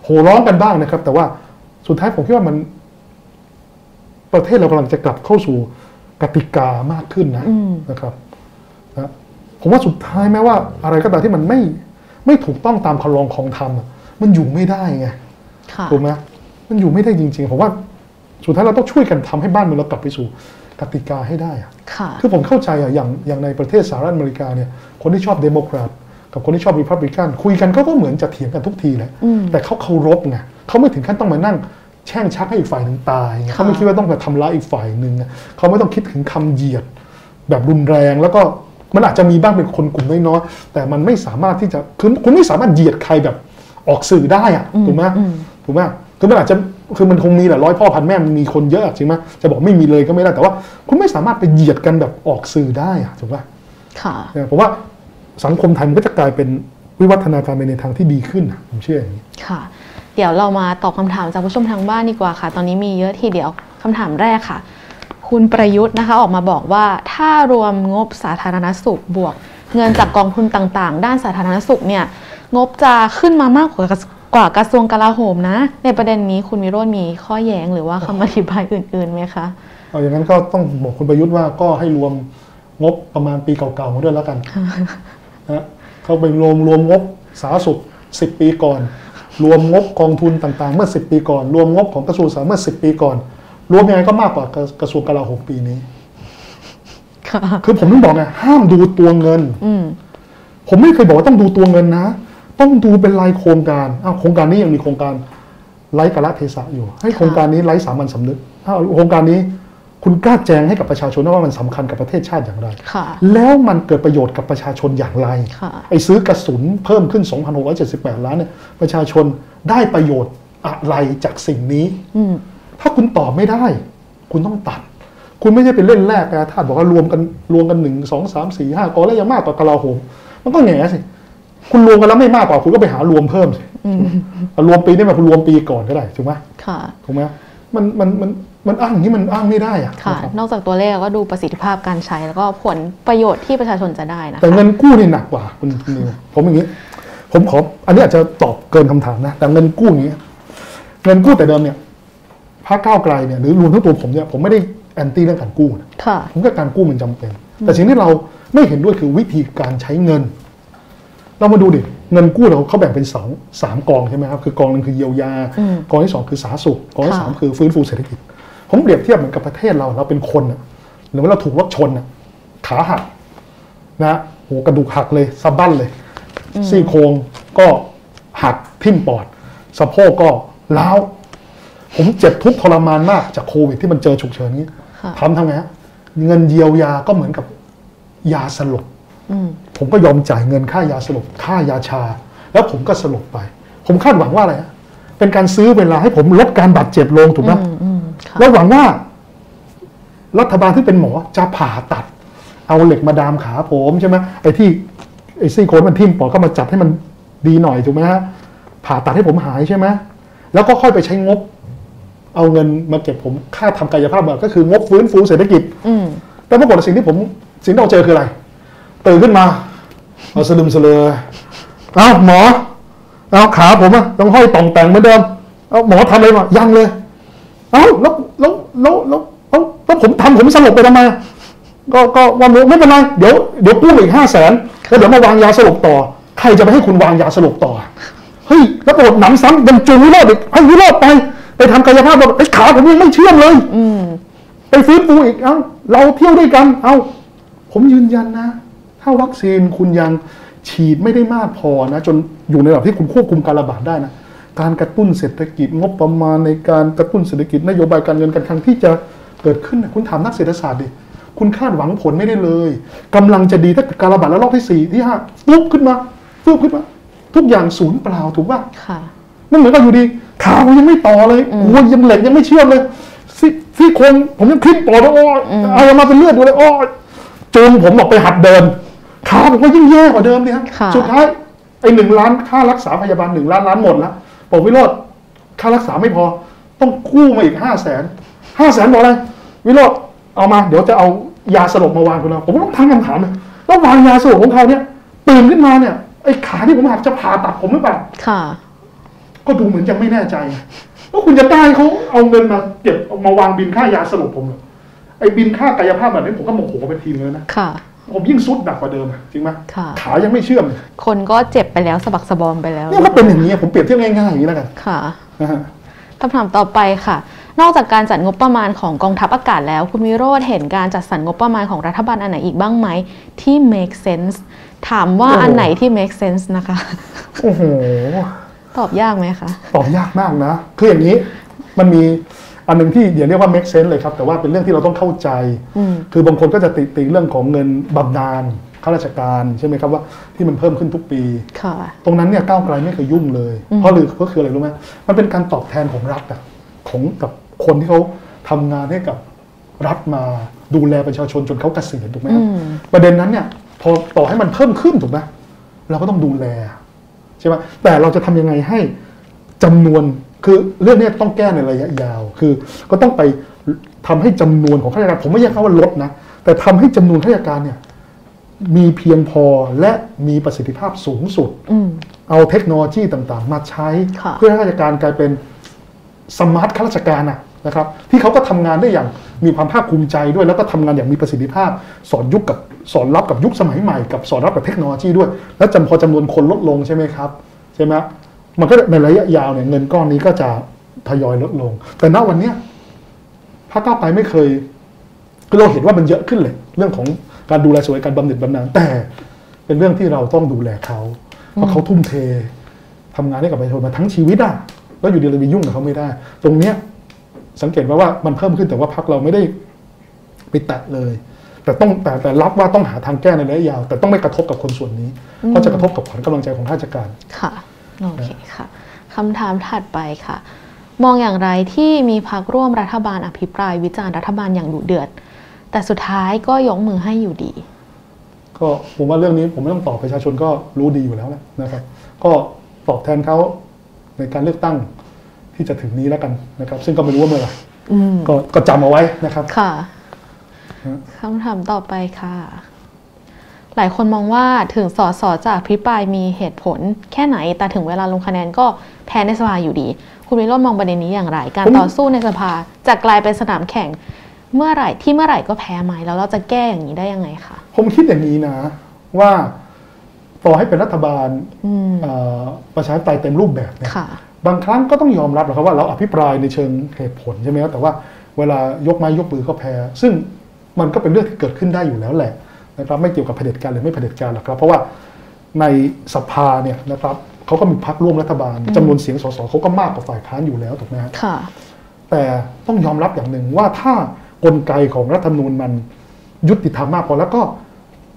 โห่ร้องกันบ้างนะครับ แต่ว่าสุดท้ายผมคิดว่ามัน ประเทศเรากำลังจะกลับเข้าสู่กติกามากขึ้นนะอืมนะครับนะผมว่าสุดท้ายแม้ว่า อะไรก็ตามที่มันไม่ไม่ถูกต้องตามคำลองของธรรมอะมันอยู่ไม่ได้ไงค่ะถูกไหมมันอยู่ไม่ได้จริง ๆ ผมว่า สุดท้ายเราต้องช่วยกันทำให้บ้านเมืองเรากลับไปสู่กติกาให้ได้อะค่ะคือผมเข้าใจอะอย่างอย่างในประเทศสหรัฐอเมริกาเนี่ยคนที่ชอบเดโมแครตกับคนที่ชอบรีพับลิกันคุยกันเขาก็เหมือนจะเถียงกันทุกทีแหละอืมแต่เขาเคารพไงเขาไม่ถึงขั้นต้องมานั่งแช่งชักให้อีกฝ่ายหนึ่งตายไงค่ะเขาไม่คิดว่าต้องมาทำร้ายอีกฝ่ายหนึ่งไงเขาไม่ต้องคิดถึงคำเหยียด แบบรุนแรงแล้วก็มันอาจจะมีบ้างเป็นคนกลุ่มน้อยๆแต่มันไม่สามารถที่จะคือคุณไม่สามารถเหยียดใครแบบออกสื่อได้อะอืมถูกไหมอืมถูกไหมคือมันอาจจะ คือมันคงมีแหละร้อยพ่อพันแม่มันมีคนเยอะจริงไหมจะบอกไม่มีเลยก็ไม่ได้แต่ว่า คุณไม่สามารถไปเหยียดกันแบบออกสื่อได้อะถูกไหมค่ะเนี่ยผมว่าสังคมไทยมันก็จะกลายเป็นวิวัฒนาการไปในทางที่ดีขึ้นนะผมเชื่ออย่างนี้ค่ะ เดี๋ยวเรามาตอบคำถามจากผู้ชมทางบ้านดีกว่าค่ะ ตอนนี้มีเยอะทีเดียวคำถามแรกค่ะ คุณประยุทธ์นะคะออกมาบอกว่าถ้ารวมงบสาธารณสุขบวก เงินจากกองทุนต่างๆ ด้านสาธารณสุขเนี่ยงบจะขึ้นมามากกว่ากระ กว่ากระทรวงกลาโหมนะ ในประเด็นนี้คุณวิโรจน์มีข้อแย้งหรือว่าคำอธิบายอื่นๆไหมคะเอาอย่างนั้นก็ต้องบอกคุณประยุทธ์ว่าก็ให้รวมงบประมาณปีเก่าๆมาด้วยแล้วกันนะเขาไปรวมรวมงบสาธารณสุขสิปีก่อน รวมงบกองทุนต่างๆ เมื่อ10ปีก่อน รวมงบของกระทรวงสาธารณสุขเมื่อ10ปีก่อน รวมยังไงก็มากกว่ากระกระทรวงกลาโหมปีนี้ค่ะคือผมต้องบอกไงห้ามดูตัวเงินอืมผมไม่เคยบอกว่าต้องดูตัวเงินนะ ต้องดูเป็นรายโครงการอ้าวโครงการนี้ยังมีโครงการไร้กาลเทศะอยู่ ให้โครงการนี้ไร้สามัญสำนึกอ้าวโครงการนี้คุณกล้าแจงให้กับประชาชนว่ามันสำคัญกับประเทศชาติอย่างไรค่ะแล้วมันเกิดประโยชน์กับประชาชนอย่างไรค่ะไอ้ซื้อกระสุนเพิ่มขึ้น 2,678 ล้านเนี่ย ประชาชนได้ประโยชน์อะไรจากสิ่งนี้อืมถ้าคุณตอบไม่ได้ คุณต้องตัด คุณไม่ใช่เป็นเล่นแรกนะถ้าบอกว่ารวมกันรวมกันหนึ่งสองสามสี่ห้ากองแล้วยังมากกว่ากลาโหมมันก็แหง่สิ คุณรวมกันแล้วไม่มากกว่าคุณก็ไปหารวมเพิ่มสิอืมรวมปีนี้มาคุณรวมปีก่อนก็ได้ถูกไหมค่ะถูกไหมมันมันมันมันอ้างอย่างนี้มันอ้างไม่ได้อะค่ะนะครับนอกจากตัวเลขก็ดูประสิทธิภาพการใช้แล้วก็ผลประโยชน์ที่ประชาชนจะได้นะคะแต่เงินกู้นี่หนักกว่าคุณคุณนิวผมอย่างนี้ ผมขอ อันนี้อาจจะตอบเกินคำถามนะ แต่เงินกู้อย่างนี้เงินกู้แต่เดิมเนี่ยพรรคก้าวไกลเนี่ยหรือรวมทั้งตัวผมเนี่ยผมไม่ได้แอนตี้เรื่องการกู้นะค่ะผมว่าการกู้มันจำเป็น แต่สิ่งที่เราไม่เห็นด้วยคือวิธีการใช้เงิน เรามาดูดิเงินกู้เราเขาแบ่งเป็นสองสามกองใช่ไหมครับคือกองหนึ่งคือเยียวยาอืมกองที่สองคือสาธารณสุขกองที่ค่ะสามคือฟื้นฟูเศรษฐกิจ ผมเปรียบเทียบเหมือนกับประเทศเราเราเป็นคนอะหรือว่าเราถูกรถชนอะขาหักนะโหกระดูกหักเลยสะบั้นเลย ซี่โครงก็หักทิ่มปอดสะโพกก็ล้าวผมเจ็บทุกข์ทรมานมากจากโควิดที่มันเจอฉุกเฉินนี้ค่ะทำทำไงฮะเงินเยียวยาก็เหมือนกับยาสลบอืม ผมก็ยอมจ่ายเงินค่ายาสลบค่ายาชา แล้วผมก็สลบไป ผมคาดหวังว่าอะไรฮะเป็นการซื้อเวลาให้ผมลดการบาดเจ็บลงถูกไหมอืมอืมค่ะแล้วหวังว่า รัฐบาลที่เป็นหมอจะผ่าตัด เอาเหล็กมาดามขาผมใช่ไหมไอ้ที่ไอ้ซี่โครงมันทิ่มปอดก็มาจัดให้มันดีหน่อยถูกไหมฮะผ่าตัดให้ผมหายใช่ไหมแล้วก็ค่อยไปใช้งบ เอาเงินมาเก็บผมค่าทำกายภาพบำบัดก็คืองบฟื้นฟูเศรษฐกิจอืมแต่ปรากฏว่าสิ่งที่ผมสิ่งที่เราเจอคืออะไร ตื่นขึ้นมาเอาสลึมสลือเอาหมอเอาขาผมอะต้องห้อยต่องแต่งเหมือนเดิมเอาหมอทำอะไรมายังเลยเอาแล้วแล้วแล้วแล้วแล้วแล้วผมทำผมสลบไปทำไมก็ก็วันนี้ไม่เป็นไรเดี๋ยวเดี๋ยวกู้อีกห้าแสนแล้วเดี๋ยวมาวางยาสลบต่อ ใครจะไปให้คุณวางยาสลบต่อเฮ้ยแล้วปรากฏหนำซ้ำยังจูงวิโรจน์อีกให้วิโรจน์ไปไปทำกายภาพบำบัดไอ้ขาผมยังไม่เชื่อมเลย อืมไปฟื้นฟูอีกเอ้าเราเที่ยวด้วยกัน เอ้าผมยืนยันนะ ถ้าวัคซีนคุณยังฉีดไม่ได้มากพอนะจนอยู่ในระดับที่คุณควบคุมการระบาดได้นะการกระตุ้นเศรษฐกิจงบประมาณในการกระตุ้นเศรษฐกิจนโยบายการเงินการคลังที่จะเกิดขึ้นนะคุณถามนักเศรษฐศาสตร์ดิคุณคาดหวังผลไม่ได้เลยกำลังจะดีถ้าเกิดการระบาดแล้วรอบที่สี่ที่ห้าปุ๊บขึ้นมาปุ๊บขึ้นมา ทุกอย่างศูนย์เปล่าถูกป่ะค่ะมันเหมือนกับอยู่ดีขาผมยังไม่ต่อเลยโอ้ยยังเหล็กยังไม่เชื่อมเลยซี่ซี่โครงผมยังคลิปปอดแล้วอ้อยเอามาเป็นเลือดอยู่เลยอ้อยจูงผมออกไปหัดเดิน ขาผมก็ยิ่งแย่กว่าเดิมเนี่ยฮะค่ะสุดท้ายไอ้หนึ่งล้านค่ารักษาพยาบาลหนึ่งล้านล้านหมดแล้วบอกวิโรธค่ารักษาไม่พอ ต้องกู้มาอีกห้าแสนห้าแสนบอกอะไรวิโรธเอามา เดี๋ยวจะเอายาสลบมาวางคุณเราผมก็ต้องตั้งคำถามเลยแล้ววางยาสลบของเขาเนี่ยตื่นขึ้นมาเนี่ยไอ้ขาที่ผมหักจะผ่าตัดผมหรือเปล่าค่ะ ก็ดูเหมือนจะไม่แน่ใจว่าคุณจะได้เขาเอาเงินมาเก็บเอามาวางบินค่ายาสลบผมเหรอไอ้บินค่ากายภาพแบบนี้ผมก็โมโหเป็นทีมเลยนะค่ะ ผมยิ่งซุดหนักกว่าเดิมอะจริงไหมค่ะขายังไม่เชื่อมเลยคนก็เจ็บไปแล้วสะบักสะบอมไปแล้วเนี่ยก็เป็นอย่างนี้ยผมเปรียบเทียบง่ายๆอย่างนี้แล้วกันค่ะนะฮะคำถามต่อไปค่ะ นอกจากการจัดงบประมาณของกองทัพอากาศแล้ว คุณวิโรธเห็นการจัดสรรงบประมาณของรัฐบาลอันไหนอีกบ้างไหม ที่ make sense ถามว่าอันไหนที่ make sense นะคะ โอ้โห ตอบยากไหมคะ ตอบยากมากนะ คืออย่างนี้มันมี อันหนึ่งที่เดี๋ยวเรียกว่า make sense เลยครับ แต่ว่าเป็นเรื่องที่เราต้องเข้าใจอืมคือบางคนก็จะติติเรื่องของเงินบำนาญข้าราชการใช่ไหมครับว่าที่มันเพิ่มขึ้นทุกปีค่ะตรงนั้นเนี่ยก้าวไกลไม่เคยยุ่งเลยอืมเพราะหรือก็คืออะไรรู้ไหมมันเป็นการตอบแทนของรัฐอะของกับคนที่เขาทำงานให้กับรัฐมาดูแลประชาชนจนเขาเกษียณถูกไหมครับอืมประเด็นนั้นเนี่ยพอต่อให้มันเพิ่มขึ้นถูกไหมเราก็ต้องดูแลใช่ไหมแต่เราจะทำยังไงให้จำนวน คือเรื่องเนี้ยต้องแก้ในระยะยาว คือก็ต้องไปทำให้จำนวนของข้าราชการผมไม่ใช่คำว่าลดนะ แต่ทำให้จำนวนข้าราชการเนี่ยมีเพียงพอและมีประสิทธิภาพสูงสุดอืมเอาเทคโนโลยีต่างๆ มาใช้ค่ะเพื่อให้ข้าราชการกลายเป็นสมาร์ทข้าราชการนะนะครับ ที่เขาก็ทำงานได้อย่างมีความภาคภูมิใจด้วย แล้วก็ทำงานอย่างมีประสิทธิภาพ สอนยุคกับสอนรับกับยุคสมัยใหม่ กับสอนรับกับเทคโนโลยีด้วย แล้วจำพอจำนวนคนลดลงใช่ไหมครับใช่ไหม มันก็ในระยะยาวเนี่ยเงินก้อนนี้ก็จะทยอยลดลง แต่ณวันเนี้ยพรรคก้าวไกลไม่เคยคือเราเห็นว่ามันเยอะขึ้นเลย เรื่องของการดูแลสวัสดิการบำเหน็จบำนาญแต่เป็นเรื่องที่เราต้องดูแลเขาเพราะเขาทุ่มเททำงานให้กับประชาชนมาทั้งชีวิตอะแล้วอยู่ดีเราไปยุ่งกับเขาไม่ได้ ตรงเนี้ยสังเกตว่าว่ามันเพิ่มขึ้นแต่ว่าพักเราไม่ได้ไปแตะเลย แต่ต้องแต่แต่รับว่าต้องหาทางแก้ในระยะยาว แต่ต้องไม่กระทบกับคนส่วนนี้ เพราะจะกระทบกับขวัญกำลังใจของข้าราชการค่ะ โอเคค่ะคำถามถัดไปค่ะ มองอย่างไรที่มีพักร่วมรัฐบาลอภิปรายวิจารณ์รัฐบาลอย่างดุเดือด แต่สุดท้ายก็ยกมือให้อยู่ดี ก็ผมว่าเรื่องนี้ผมไม่ต้องตอบประชาชนก็รู้ดีอยู่แล้วแหละนะครับ ก็ตอบแทนเขาในการเลือกตั้งที่จะถึงนี้แล้วกันนะครับ ซึ่งก็ไม่รู้ว่าเมื่อไหร่อืมก็ก็จำเอาไว้นะครับ ค่ะฮะคำถามต่อไปค่ะ หลายคนมองว่าถึงสสจากพิปรายมีเหตุผลแค่ไหน แต่ถึงเวลาลงคะแนนก็แพ้ในสภาอยู่ดี คุณวิโรจน์มองประเด็นนี้อย่างไร การผมต่อสู้ในสภาจะกลายเป็นสนามแข่งเมื่อไหร่ที่เมื่อไหร่ก็แพ้ไหมแล้วเราจะแก้อย่างนี้ได้ยังไงคะผมคิดอย่างนี้นะ ว่าต่อให้เป็นรัฐบาลอืมเอ่อประชาธิปไตยเต็มรูปแบบเนี่ยค่ะบางครั้งก็ต้องยอมรับนะครับว่าเราอภิปรายในเชิงเหตุผลใช่ไหมครับแต่ว่าเวลายกไม้ยกมือก็แพ้ ซึ่งมันก็เป็นเรื่องที่เกิดขึ้นได้อยู่แล้วแหละ นะครับไม่เกี่ยวกับเผด็จการหรือไม่เผด็จการหรอกครับ เพราะว่าในสภาเนี่ยนะครับเขาก็มีพรรคร่วมรัฐบาลจำนวนเสียงสสเขาก็มากกว่าฝ่ายค้านอยู่แล้วถูกไหมฮะค่ะแต่ต้องยอมรับอย่างหนึ่งว่าถ้ากลไกของรัฐธรรมนูญมันยุติธรรมมากพอแล้วก็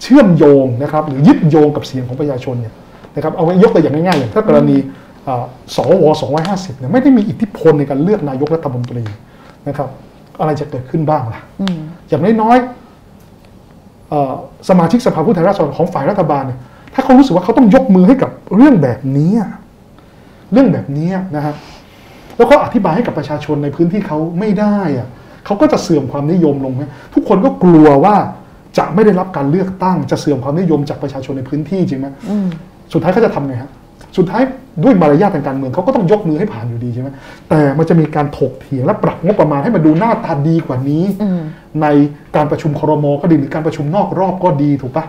เชื่อมโยงนะครับหรือยึดโยงกับเสียงของประชาชนเนี่ยนะครับเอาไว้ยกตัวอย่างง่ายๆอย่างถ้ากรณีอ่าสว250เนี่ยไม่ได้มีอิทธิพลในการเลือกนายกรัฐมนตรีนะครับ อะไรจะเกิดขึ้นบ้างล่ะอืมอย่างน้อยๆเอ่อ สมาชิกสภาผู้แทนราษฎรของฝ่ายรัฐบาลเนี่ยถ้าเขารู้สึกว่าเขาต้องยกมือให้กับเรื่องแบบนี้อะเรื่องแบบนี้นะฮะแล้วก็อธิบายให้กับประชาชนในพื้นที่เขาไม่ได้อะเขาก็จะเสื่อมความนิยมลงไหมทุกคนก็กลัวว่าจะไม่ได้รับการเลือกตั้งจะเสื่อมความนิยมจากประชาชนในพื้นที่จริงไหมอืมสุดท้ายเขาจะทำไงฮะ สุดท้ายด้วยมารยาททางการเมืองเขาก็ต้องยกมือให้ผ่านอยู่ดีใช่ไหมแต่มันจะมีการถกเถียงและปรับงบประมาณให้มันดูหน้าตาดีกว่านี้อืมในการประชุมครมก็ดีหรือการประชุมนอกรอบก็ดีถูกปะ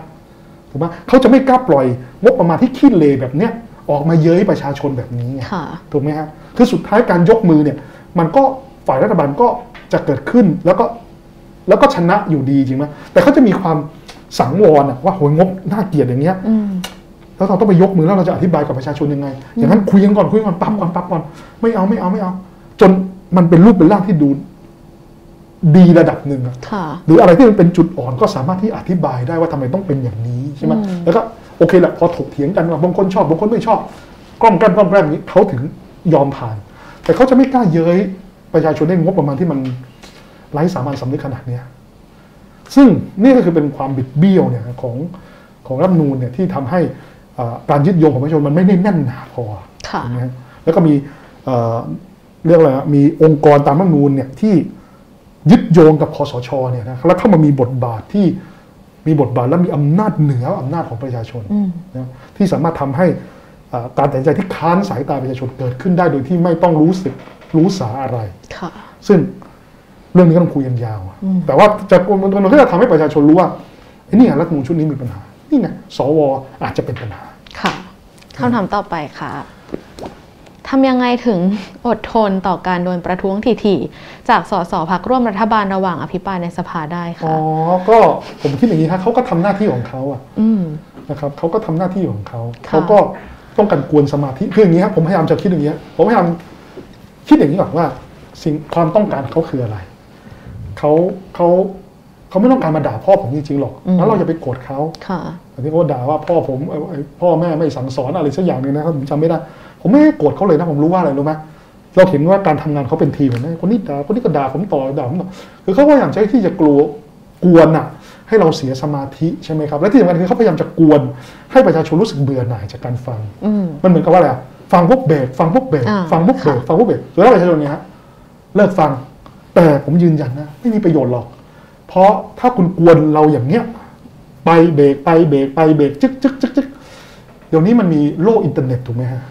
ถูกปะเขาจะไม่กล้าปล่อยงบประมาณที่ขี้เลแบบเนี้ยออกมาเย้ยประชาชนแบบนี้ไงค่ะถูกไหมฮะคือสุดท้ายการยกมือเนี่ยมันก็ฝ่ายรัฐบาลก็จะเกิดขึ้นแล้วก็แล้วก็ชนะอยู่ดีจริงไหมแต่เขาจะมีความสังวรอะว่าโหยงบน่าเกลียดอย่างเงี้ยอืม แล้วเราต้องไปยกมือแล้วเราจะอธิบายกับประชาชนยังไง อย่างนั้นคุยกันก่อนคุยกันก่อนปรับก่อนปรับก่อนไม่เอาไม่เอาไม่เอา จนมันเป็นรูปเป็นร่างที่ดูดีระดับหนึ่งอะค่ะหรืออะไรที่มันเป็นจุดอ่อนก็สามารถที่อธิบายได้ว่าทำไมต้องเป็นอย่างนี้ใช่ไหมอืมแล้วก็โอเคแหละพอถกเถียงกันว่าบางคนชอบบางคนไม่ชอบกล้อมแกล้มกล้อมแกล้มอย่างนี้เขาถึงยอมผ่าน แต่เขาจะไม่กล้าเย้ยประชาชนได้งบประมาณที่มันไร้สามัญสำนึกขนาดเนี้ยซึ่งนี่ก็คือเป็นความบิดเบี้ยวเนี่ยของของรัฐธรรมนูญเนี่ยที่ทำให้อ่า การยึดโยงของประชาชนมันไม่ได้แน่นหนาพอค่ะถูกไหมฮะแล้วก็มีเอ่อเรียกอะไรอะมีองค์กรตามรัฐธรรมนูญเนี่ยที่ยึดโยงกับคอสชเนี่ยนะแล้วเข้ามามีบทบาทที่มีบทบาทและมีอำนาจเหนืออำนาจของประชาชนอืมนะที่สามารถทำให้อ่าการตัดสินใจที่ค้านสายตาประชาชนเกิดขึ้นได้โดยที่ไม่ต้องรู้สึกรู้สาอะไรค่ะซึ่งเรื่องนี้ก็ต้องคุยกันยาวอะอืมแต่ว่าจะมันมันก็จะทำให้ประชาชนรู้ว่าไอ้นี่ไงรัฐธรรมนูญชุดนี้มีปัญหา นี่ไงสวอาจจะเป็นปัญหา ค่ะคำถามต่อไปค่ะทำยังไงถึงอดทนต่อการโดนประท้วงถี่ๆจากสสพักร่วมรัฐบาลระหว่างอภิปรายในสภาได้อ๋อค่ะก็ผมคิดอย่างนี้ฮะเขาก็ทำหน้าที่ของเขาอะอืมนะครับเขาก็ทำหน้าที่ของเขาค่ะเขาก็ต้องการกวนสมาธิคืออย่างนี้ครับผมพยายามจะคิดอย่างนี้ผมพยายามคิดอย่างนี้ก่อนว่า สิ่งความต้องการของเขาคืออะไรเขาเขา เขาไม่ต้องการมาด่าพ่อผมจริงๆหรอกแล้วเราอย่าไปโกรธเขาค่ะแต่ที่เขาด่าว่าพ่อผมเอ่อเอ่อพ่อแม่ไม่สั่งสอนอะไรสักอย่างหนึ่งนะครับผมจำไม่ได้ ผมไม่ได้โกรธเขาเลยนะผมรู้ว่าอะไรรู้ไหมเราเห็นว่าการทำงานเขาเป็นทีมเห็นไหมคนนี้ด่าคนนี้ก็ด่าผมต่อด่าผมต่อคือเขาพยายามใช้ที่จะกลัวกวนอะให้เราเสียสมาธิใช่ไหมครับและที่สำคัญคือเขาพยายามจะกวน ให้ประชาชนรู้สึกเบื่อหน่ายจากการฟังอืมมันเหมือนกับว่าอะไรอะฟังพวกเบรกฟังพวกเบรกอ่าฟังพวกเบรกค่ะฟังพวกเบรกแล้วประชาชนเนี่ยฮะเลิกฟัง แต่ผมยืนยันนะไม่มีประโยชน์หรอก เพราะถ้าคุณกวนเราอย่างเนี้ยไปเบรกไปเบรกไปเบรกจึ๊กจึ๊กจึ๊กจึ๊กเดี๋ยวนี้มันมีโลกอินเทอร์เน็ตถูกไหมฮะ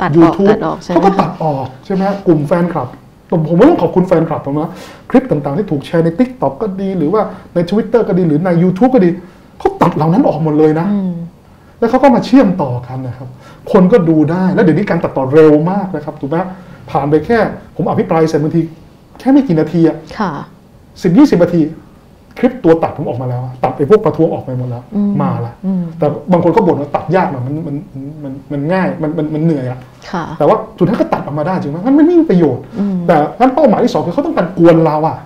ตัดออก YouTube ตัดออกใช่ไหมเขาก็ตัดออกใช่ไหมฮะกลุ่มแฟนคลับผมผมก็ต้องขอบคุณแฟนคลับผมนะคลิปต่างๆ ที่ถูกแชร์ใน t ิ k t o k ก็ดี หรือว่าใน Twitter ก็ดีหรือใน YouTube ก็ดีเขาตัดเหล่านั้นออกหมดเลยนะ อืม แล้วเขาก็มาเชื่อมต่อกันนะครับ คนก็ดูได้ แล้วเดี๋ยวนี้การตัดต่อเร็วมากนะครับ ถูกไหมผ่านไปแค่ ผมอภิปรายเสร็จบางที แค่ไม่กี่นาทีอะค่ะ สิบยี่สิบนาที คลิปตัวตัดผมออกมาแล้วอะตัดไอ้พวกประท้วงออกไปหมดแล้วอืมมาละอืมแต่บางคนก็บ่นว่าตัดยากหน่อยมันมันมันมันง่ายมันมันมันเหนื่อยอะค่ะแต่ว่าสุดท้ายก็ตัดออกมาได้จริงไหมมันไม่มีประโยชน์อืมแต่งั้นเป้าหมายที่สองคือเขาต้องการกวนเราอะ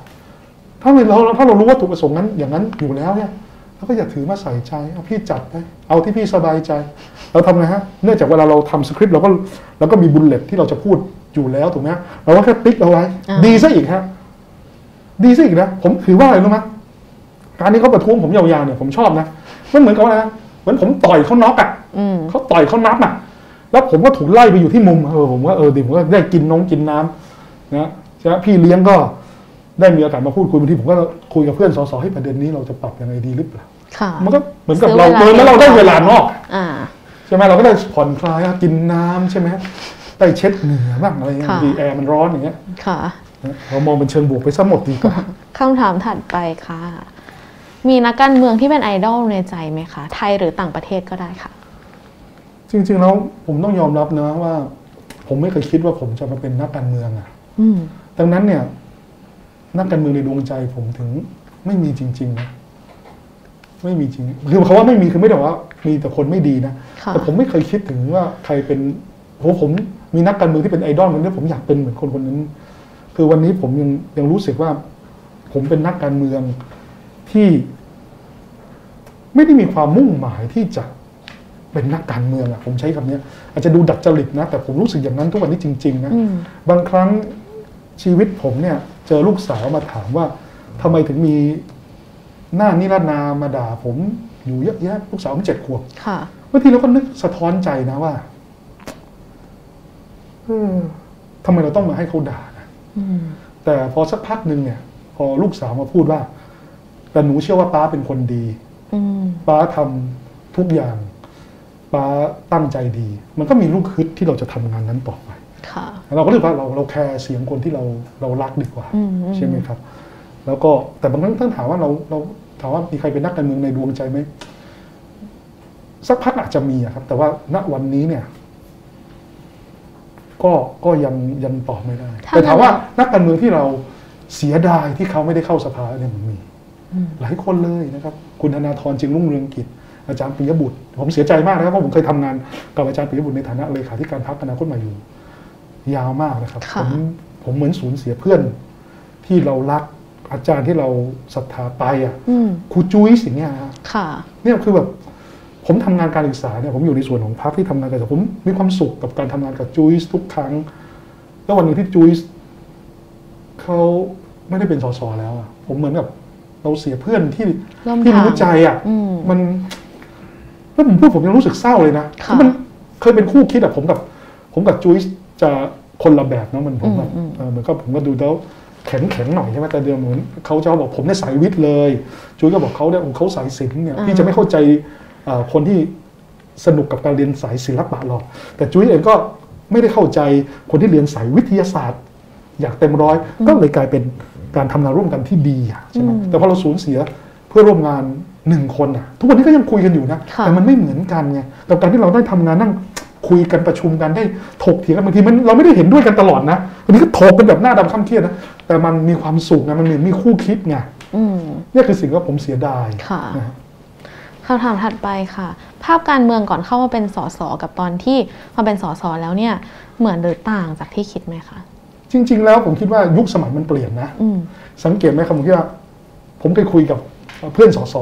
ถ้าเราถ้าเรารู้ว่าถูกประสงค์นั้นอย่างนั้นอยู่แล้วเนี่ยเราก็อย่าถือมาใส่ใจเอาพี่จัดไปเอาที่พี่สบายใจ เราทำไงฮะเนื่องจากเวลาเราทำสคริปต์เราก็เราก็มีบุลเลตที่เราจะพูดอยู่แล้วถูกไหมเราก็แค่ติ๊กเอาไว้อ่าดีซะอีกฮะดีซะอีกนะผมถือว่าอะไรรู้ไหม การที่เขาประท้วงผมยาวๆเนี่ยผมชอบนะมันเหมือนกับว่าอะไรนะเหมือนผมต่อยเขาน็อกอะอืมเขาต่อยเขานับอะ แล้วผมก็ถูกไล่ไปอยู่ที่มุมเออผมว่าเออดีผมก็ได้กินน้องกินน้ำนะใช่ไหมพี่เลี้ยงก็ได้มีโอกาสมาพูดคุยบางทีผมก็คุยกับเพื่อนสสให้ประเด็นนี้เราจะปรับยังไงดีหรือเปล่าค่ะมันก็เหมือนกับซื้อเราเวลาเดินแล้วเราได้เวลานอกอ่าใช่ไหมเราก็ได้ผ่อนคลายอะกินน้ำใช่ไหมได้เช็ดเหงื่อบ้างอะไรเงี้ยค่ะบางทีแอร์มันร้อนอย่างเงี้ยค่ะนะเรามองเป็นเชิงบวกไปซะหมดดีกว่าคำถามถัดไปค่ะ มีนักการเมืองที่เป็นไอดอลในใจไหมคะ ไทยหรือต่างประเทศก็ได้ค่ะ จริงๆแล้วผมต้องยอมรับนะว่า ผมไม่เคยคิดว่าผมจะมาเป็นนักการเมืองอะอืมดังนั้นเนี่ย นักการเมืองในดวงใจผมถึงไม่มีจริงๆนะไม่มีจริง คือเขาว่าไม่มีคือไม่ได้ว่า มีแต่คนไม่ดีนะค่ะแต่ผมไม่เคยคิดถึงว่าใครเป็นโหผมมีนักการเมืองที่เป็นไอดอลเหมือนที่ผมอยากเป็นเหมือนคนคนนั้น คือวันนี้ผมยังยังรู้สึกว่า ผมเป็นนักการเมือง ที่ไม่ได้มีความมุ่งหมายที่จะเป็นนักการเมืองอะผมใช้คำนี้อาจจะดูดัดจริตนะ แต่ผมรู้สึกอย่างนั้นทุกวันนี้จริง ๆ นะอืมบางครั้งชีวิตผมเนี่ย เจอลูกสาวมาถามว่าทำไมถึงมีหน้านิรนามาด่าผมอยู่เยอะแยะลูกสาวผมเจ็ดขวบค่ะบางทีเราก็นึกสะท้อนใจนะว่าเออทำไมเราต้องมาให้เขาด่านะอืมแต่พอสักพักหนึ่งเนี่ย พอลูกสาวมาพูดว่า แต่หนูเชื่อว่าป้าเป็นคนดีอืมป้าทำทุกอย่าง ป้าตั้งใจดี มันก็มีลูกฮึดที่เราจะทำงานนั้นต่อไปค่ะเราก็รู้สึกว่าเราเราแคร์เสียงคนที่เราเรารักดีกว่าอืมอืมใช่ไหมครับ แล้วก็แต่บางครั้งท่านถามว่าเราเราถามว่ามีใครเป็นนักการเมืองในดวงใจไหมสักพักอาจจะมีอะครับ แต่ว่าณวันนี้เนี่ย ก็ก็ยังยังตอบไม่ได้ถ้าแต่ถามว่างั้นนักการเมืองที่เราเสียดายที่เขาไม่ได้เข้าสภาเนี่ยมันมีอืม หลายคนเลยนะครับ คุณธนาธรจึงรุ่งเรืองกิจ อาจารย์ปิยบุตร ผมเสียใจมากนะครับเพราะผมเคยทำงานกับอาจารย์ปิยบุตรในฐานะเลขาธิการพรรคอนาคตใหม่อยู่ ยาวมากนะครับค่ะผมผมเหมือนสูญเสียเพื่อน ที่เรารักอาจารย์ที่เราศรัทธาไปอะอืมครูจุ้ยสิ่งเนี้ยฮะค่ะเนี่ยคือแบบผมทำงานการศึกษาเนี่ยผมอยู่ในส่วนของพรรคที่ทำงานการศึกษาผมมีความสุขกับการทำงานกับจุ้ยทุกครั้ง แล้ววันหนึ่งที่จุ้ยเขาไม่ได้เป็นสสแล้วอะผมเหมือนกับ เราเสียเพื่อนที่ร่วมที่ทางรู้ใจอะอืมมันแล้วผมพูดผมยังรู้สึกเศร้าเลยนะค่ะคือมันเคยเป็นคู่คิดอะผมกับ ผมกับจุ้ยจะคนละแบบเนาะมันผมแบบอืมอืมเออเหมือนก็ผมก็ดูแล้วแข็งแข็งหน่อยใช่ไหมแต่เดิมเหมือนเขาจะบอกผมเนี่ยสายวิทย์เลย จุ้ยก็บอกเขาเนี่ยเขาสายศิลป์เนี่ยพี่จะไม่เข้าใจเอ่อคนที่สนุกกับการเรียนสายศิลปะหรอกแต่จุ้ยเองก็ไม่ได้เข้าใจคนที่เรียนสายวิทยาศาสตร์ อยากเต็มร้อยก็เลยกลายเป็น การทำงานร่วมกันที่ดีอะใช่ไหมแต่พอเราสูญเสียเพื่อนร่วมงานหนึ่งคนอะทุกวันนี้ก็ยังคุยกันอยู่นะค่ะแต่มันไม่เหมือนกันไงกับการที่เราได้ทำงานนั่งคุยกันประชุมกันได้ถกเถียงกันบางทีมันเราไม่ได้เห็นด้วยกันตลอดนะวันนี้ก็ถกกันแบบหน้าดำข้ามเครียดนะแต่มันมีความสุขไงมันมีมีคู่คิดไงอืมเนี่ยคือสิ่งที่ผมเสียดายค่ะนะฮะคำถามถัดไปค่ะ ภาพการเมืองก่อนเข้ามาเป็นสสกับตอนที่มาเป็นสสแล้วเนี่ยเหมือนหรือต่างจากที่คิดไหมคะ จริง ๆ แล้วผมคิดว่ายุคสมัยมันเปลี่ยนนะอืมสังเกตไหมครับผมคิดว่าผมเคยคุยกับเพื่อนสส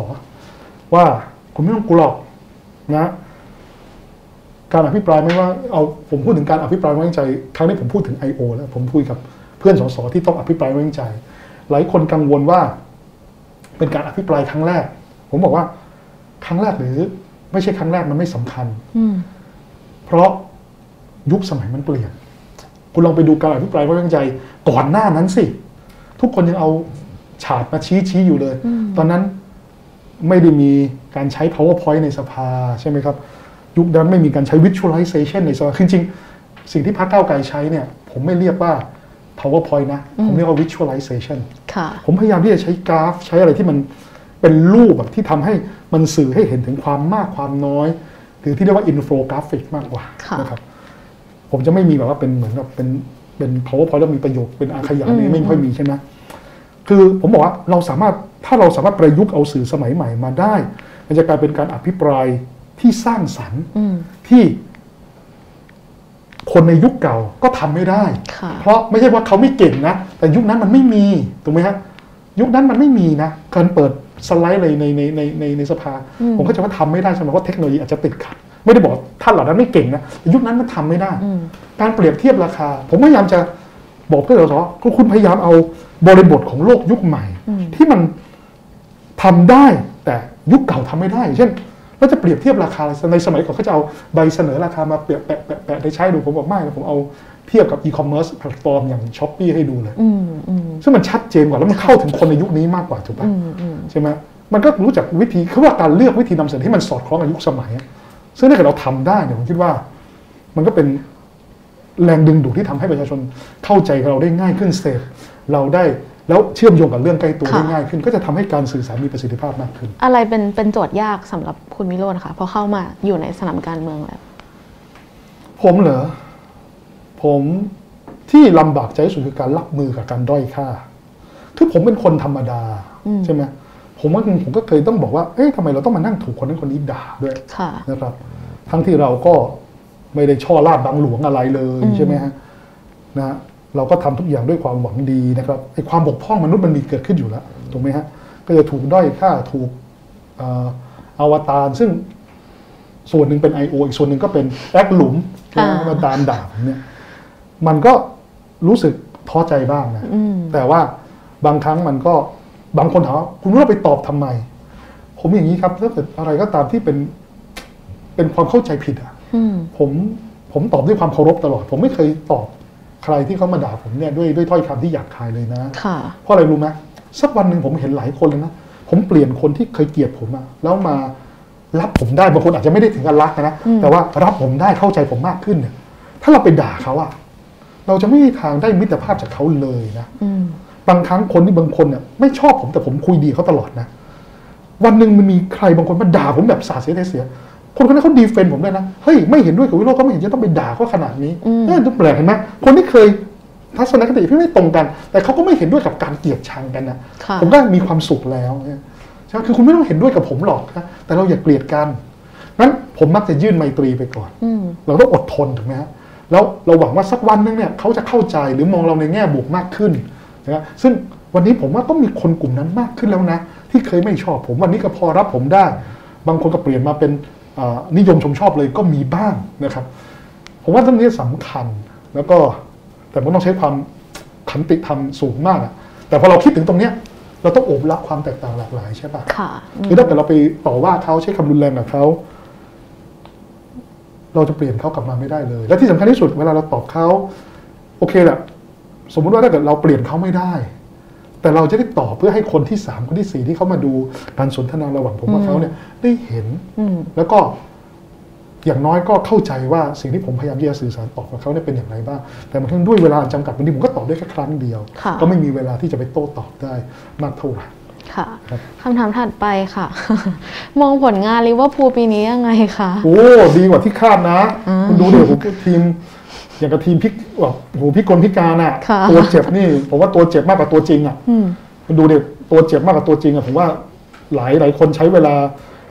ว่าคุณไม่ต้องกลัวหรอกนะการอภิปรายไม่ว่าเอาผมพูดถึงการอภิปรายไม่ไว้วางใจ ครั้งนี้ผมพูดถึง I.O. แล้วผมคุยกับเพื่อนสสที่ต้องอภิปรายไม่ไว้วางใจ หลายคนกังวลว่า เป็นการอภิปรายครั้งแรก ผมบอกว่า ครั้งแรกหรือ ไม่ใช่ครั้งแรกมันไม่สำคัญอืมเพราะยุคสมัยมันเปลี่ยน คุณลองไปดูการอภิปรายไม่ไว้วางใจ ก่อนหน้านั้นสิ ทุกคนยังเอาฉาดมาชี้ชี้อยู่เลยอืมตอนนั้นไม่ได้มีการใช้ powerpoint ในสภาใช่ไหมครับ ยุคนั้นไม่มีการใช้ visualization ในสภาคือจริงๆสิ่งที่พรรคก้าวไกลใช้เนี่ย ผมไม่เรียกว่า powerpoint นะ ผมเรียกว่า visualization ค่ะผมพยายามที่จะใช้กราฟ ใช้อะไรที่มันเป็นรูปแบบที่ทำให้มันสื่อให้เห็นถึงความมากความน้อย หรือที่เรียกว่าอินโฟกราฟิกมากกว่าค่ะนะครับ ผมจะไม่มีแบบว่าเป็นเหมือนกับเป็นเป็น powerpoint แล้วมีประโยคเป็นอาขยานอืมนี่ไม่ค่อยมีใช่ไหมคือผมบอกว่าเราสามารถถ้าเราสามารถประยุกต์เอาสื่อสมัยใหม่มาได้ มันจะกลายเป็นการอภิปรายที่สร้างสรรค์อืมที่คนในยุคเก่าก็ทำไม่ได้ค่ะเพราะไม่ใช่ว่าเขาไม่เก่งนะ แต่ยุคนั้นมันไม่มีถูกไหมฮะยุคนั้นมันไม่มีนะการเปิดสไลด์เลยในในในในในสภาอืมผมก็จะว่าทำไม่ได้ใช่ไหมเพราะเทคโนโลยีอาจจะติดขัด ไม่ได้บอกว่าท่านเหล่านั้นไม่เก่งนะแต่ยุคนั้นมันทำไม่ได้อืมการเปรียบเทียบราคา ผมพยายามจะบอกเพื่อนสสก็คุณพยายามเอาบริบทของโลกยุคใหม่อืมที่มันทำได้แต่ยุคเก่าทำไม่ได้ เช่นเราจะเปรียบเทียบราคาในสมัยก่อนเขาจะเอาใบเสนอราคามาเปรียบแปะแปะแปะได้ใช้ดูผมบอกไม่นะผมเอาเทียบกับอีคอมเมิร์ซแพลตฟอร์มอย่างช้อปปีให้ดูเลยอืมอืมซึ่งมันชัดเจนกว่าแล้วมันเข้าถึงคนในยุคนี้มากกว่าถูกป่ะอืมอืมใช่ไหมมันก็รู้จักวิธีคือว่าการเลือกวิธีนำเสนอให้มันสอดคล้องกับยุคสมัยอะ ซึ่งถ้าเกิดเราทำได้เนี่ยผมคิดว่า มันก็เป็นแรงดึงดูดที่ทำให้ประชาชนเข้าใจเราได้ง่ายขึ้นเสพเราได้แล้วเชื่อมโยงกับเรื่องใกล้ตัวค่ะได้ง่ายขึ้น ก็จะทำให้การสื่อสารมีประสิทธิภาพมากขึ้น อะไรเป็นเป็นโจทย์ยากสำหรับคุณวิโรจน์คะพอเข้ามาอยู่ในสนามการเมืองแล้ว ผมเหรอผมที่ลำบากใจที่สุดคือการรับมือกับการด้อยค่า คือผมเป็นคนธรรมดาอืมใช่ไหม ผมว่าผมก็เคยต้องบอกว่า เอ๊ะทำไมเราต้องมานั่งถูกคนนั้นคนนี้ด่าด้วยค่ะนะครับ ทั้งที่เราก็ไม่ได้ช่อลาดบังหลวงอะไรเลยอืมใช่ไหมฮะนะฮะเราก็ทำทุกอย่างด้วยความหวังดีนะครับไอ้ความบกพร่องมนุษย์มันมีเกิดขึ้นอยู่แล้วถูกไหมฮะก็จะถูกด้อยค่าถูกเอ่ออวตารซึ่งส่วนหนึ่งเป็น I.O. อีกส่วนหนึ่งก็เป็นแอคหลุมอ่าอวตารด่าผมเนี่ยมันก็รู้สึกท้อใจบ้างนะอืมแต่ว่าบางครั้งมันก็ บางคนถามว่าคุณว่าไปตอบทำไม ผมอย่างนี้ครับถ้าเกิดอะไรก็ตามที่เป็น เป็นความเข้าใจผิดอะอืมผมผมตอบด้วยความเคารพตลอด ผมไม่เคยตอบใครที่เขามาด่าผมเนี่ยด้วยด้วยถ้อยคำที่หยาบคายเลยนะค่ะเพราะอะไรรู้ไหมสักวันหนึ่งผมเห็นหลายคนเลยนะผมเปลี่ยนคนที่เคยเกลียดผมอะแล้วมารับผมได้บางคนอาจจะไม่ได้ถึงกับรักนะอืมแต่ว่ารับผมได้เข้าใจผมมากขึ้นเนี่ยถ้าเราไปด่าเขาอะเราจะไม่มีทางได้มิตรภาพจากเขาเลยนะอืม บางครั้งคนที่บางคนเนี่ยไม่ชอบผมแต่ผมคุยดีเขาตลอดนะ วันหนึ่งมันมีใครบางคนมาด่าผมแบบสาดเสียเสีย คนคนนั้นเขาดีเฟนต์ผมด้วยนะ เฮ้ยไม่เห็นด้วยกับวิโรจน์ก็ไม่เห็นจะต้องไปด่าเขาขนาดนี้อืมเอ้ยแปลกเห็นไหมคนที่เคยทัศนคติพี่ไม่ตรงกัน แต่เขาก็ไม่เห็นด้วยกับการเกลียดชังกันนะค่ะผมก็มีความสุขแล้วเนี่ยใช่ไหมคือคุณไม่ต้องเห็นด้วยกับผมหรอกนะแต่เราอย่าเกลียดกันนั้นผมมักจะยื่นไมตรีไปก่อนอืมเราต้องอดทนถูกไหมฮะแล้วเราหวังว่าสักวันหนึงเนี่ยเขาจะเข้าใจหรือมองเราในแง่บวกมากขึ้น นะซึ่งวันนี้ผมว่าต้องมีคนกลุ่มนั้นมากขึ้นแล้วนะ ที่เคยไม่ชอบผมวันนี้ก็พอรับผมได้ บางคนก็เปลี่ยนมาเป็นอ่านิยมชมชอบเลยก็มีบ้างนะครับ ผมว่าเรื่องนี้สำคัญแล้วก็แต่มันต้องใช้ความขันติธรรมสูงมากอะแต่พอเราคิดถึงตรงเนี้ยเราต้องโอบรับความแตกต่างหลากหลายใช่ปะค่ะอืมคือถ้าเกิดเราไปต่อว่าเขาใช้คำรุนแรงกับเขาเราจะเปลี่ยนเขากลับมาไม่ได้เลย และที่สำคัญที่สุดเวลาเราตอบเขาโอเคแหละ สมมุติว่าถ้าเกิดเราเปลี่ยนเขาไม่ได้ แต่เราจะได้ตอบเพื่อให้คนที่สามคนที่สี่ที่เขามาดูการสนทนาระหว่างผมกับเขาเนี่ยได้เห็นอืมแล้วก็อย่างน้อยก็เข้าใจว่าสิ่งที่ผมพยายามที่จะสื่อสารตอบกับเขาเนี่ยเป็นอย่างไรบ้าง แต่บางครั้งด้วยเวลาจำกัดบางทีผมก็ตอบได้แค่ครั้งเดียวค่ะก็ไม่มีเวลาที่จะไปโต้ตอบได้มากเท่าไหร่ค่ะครับคำถามถัดไปค่ะ มองผลงานลิเวอร์พูลปีนี้ยังไงคะ โอ้ ดีกว่าที่คาดนะอ่าคุณดูเดี๋ยวผมทีม อย่างกับทีมพิกแบบโอ้โหพิกลพิการอะค่ะ ตัวเจ็บนี่ผมว่าตัวเจ็บมากกว่าตัวจริงอะอืมคุณดูเดี๋ยวตัวเจ็บมากกว่าตัวจริงอะผมว่าหลายหลายคนใช้เวลา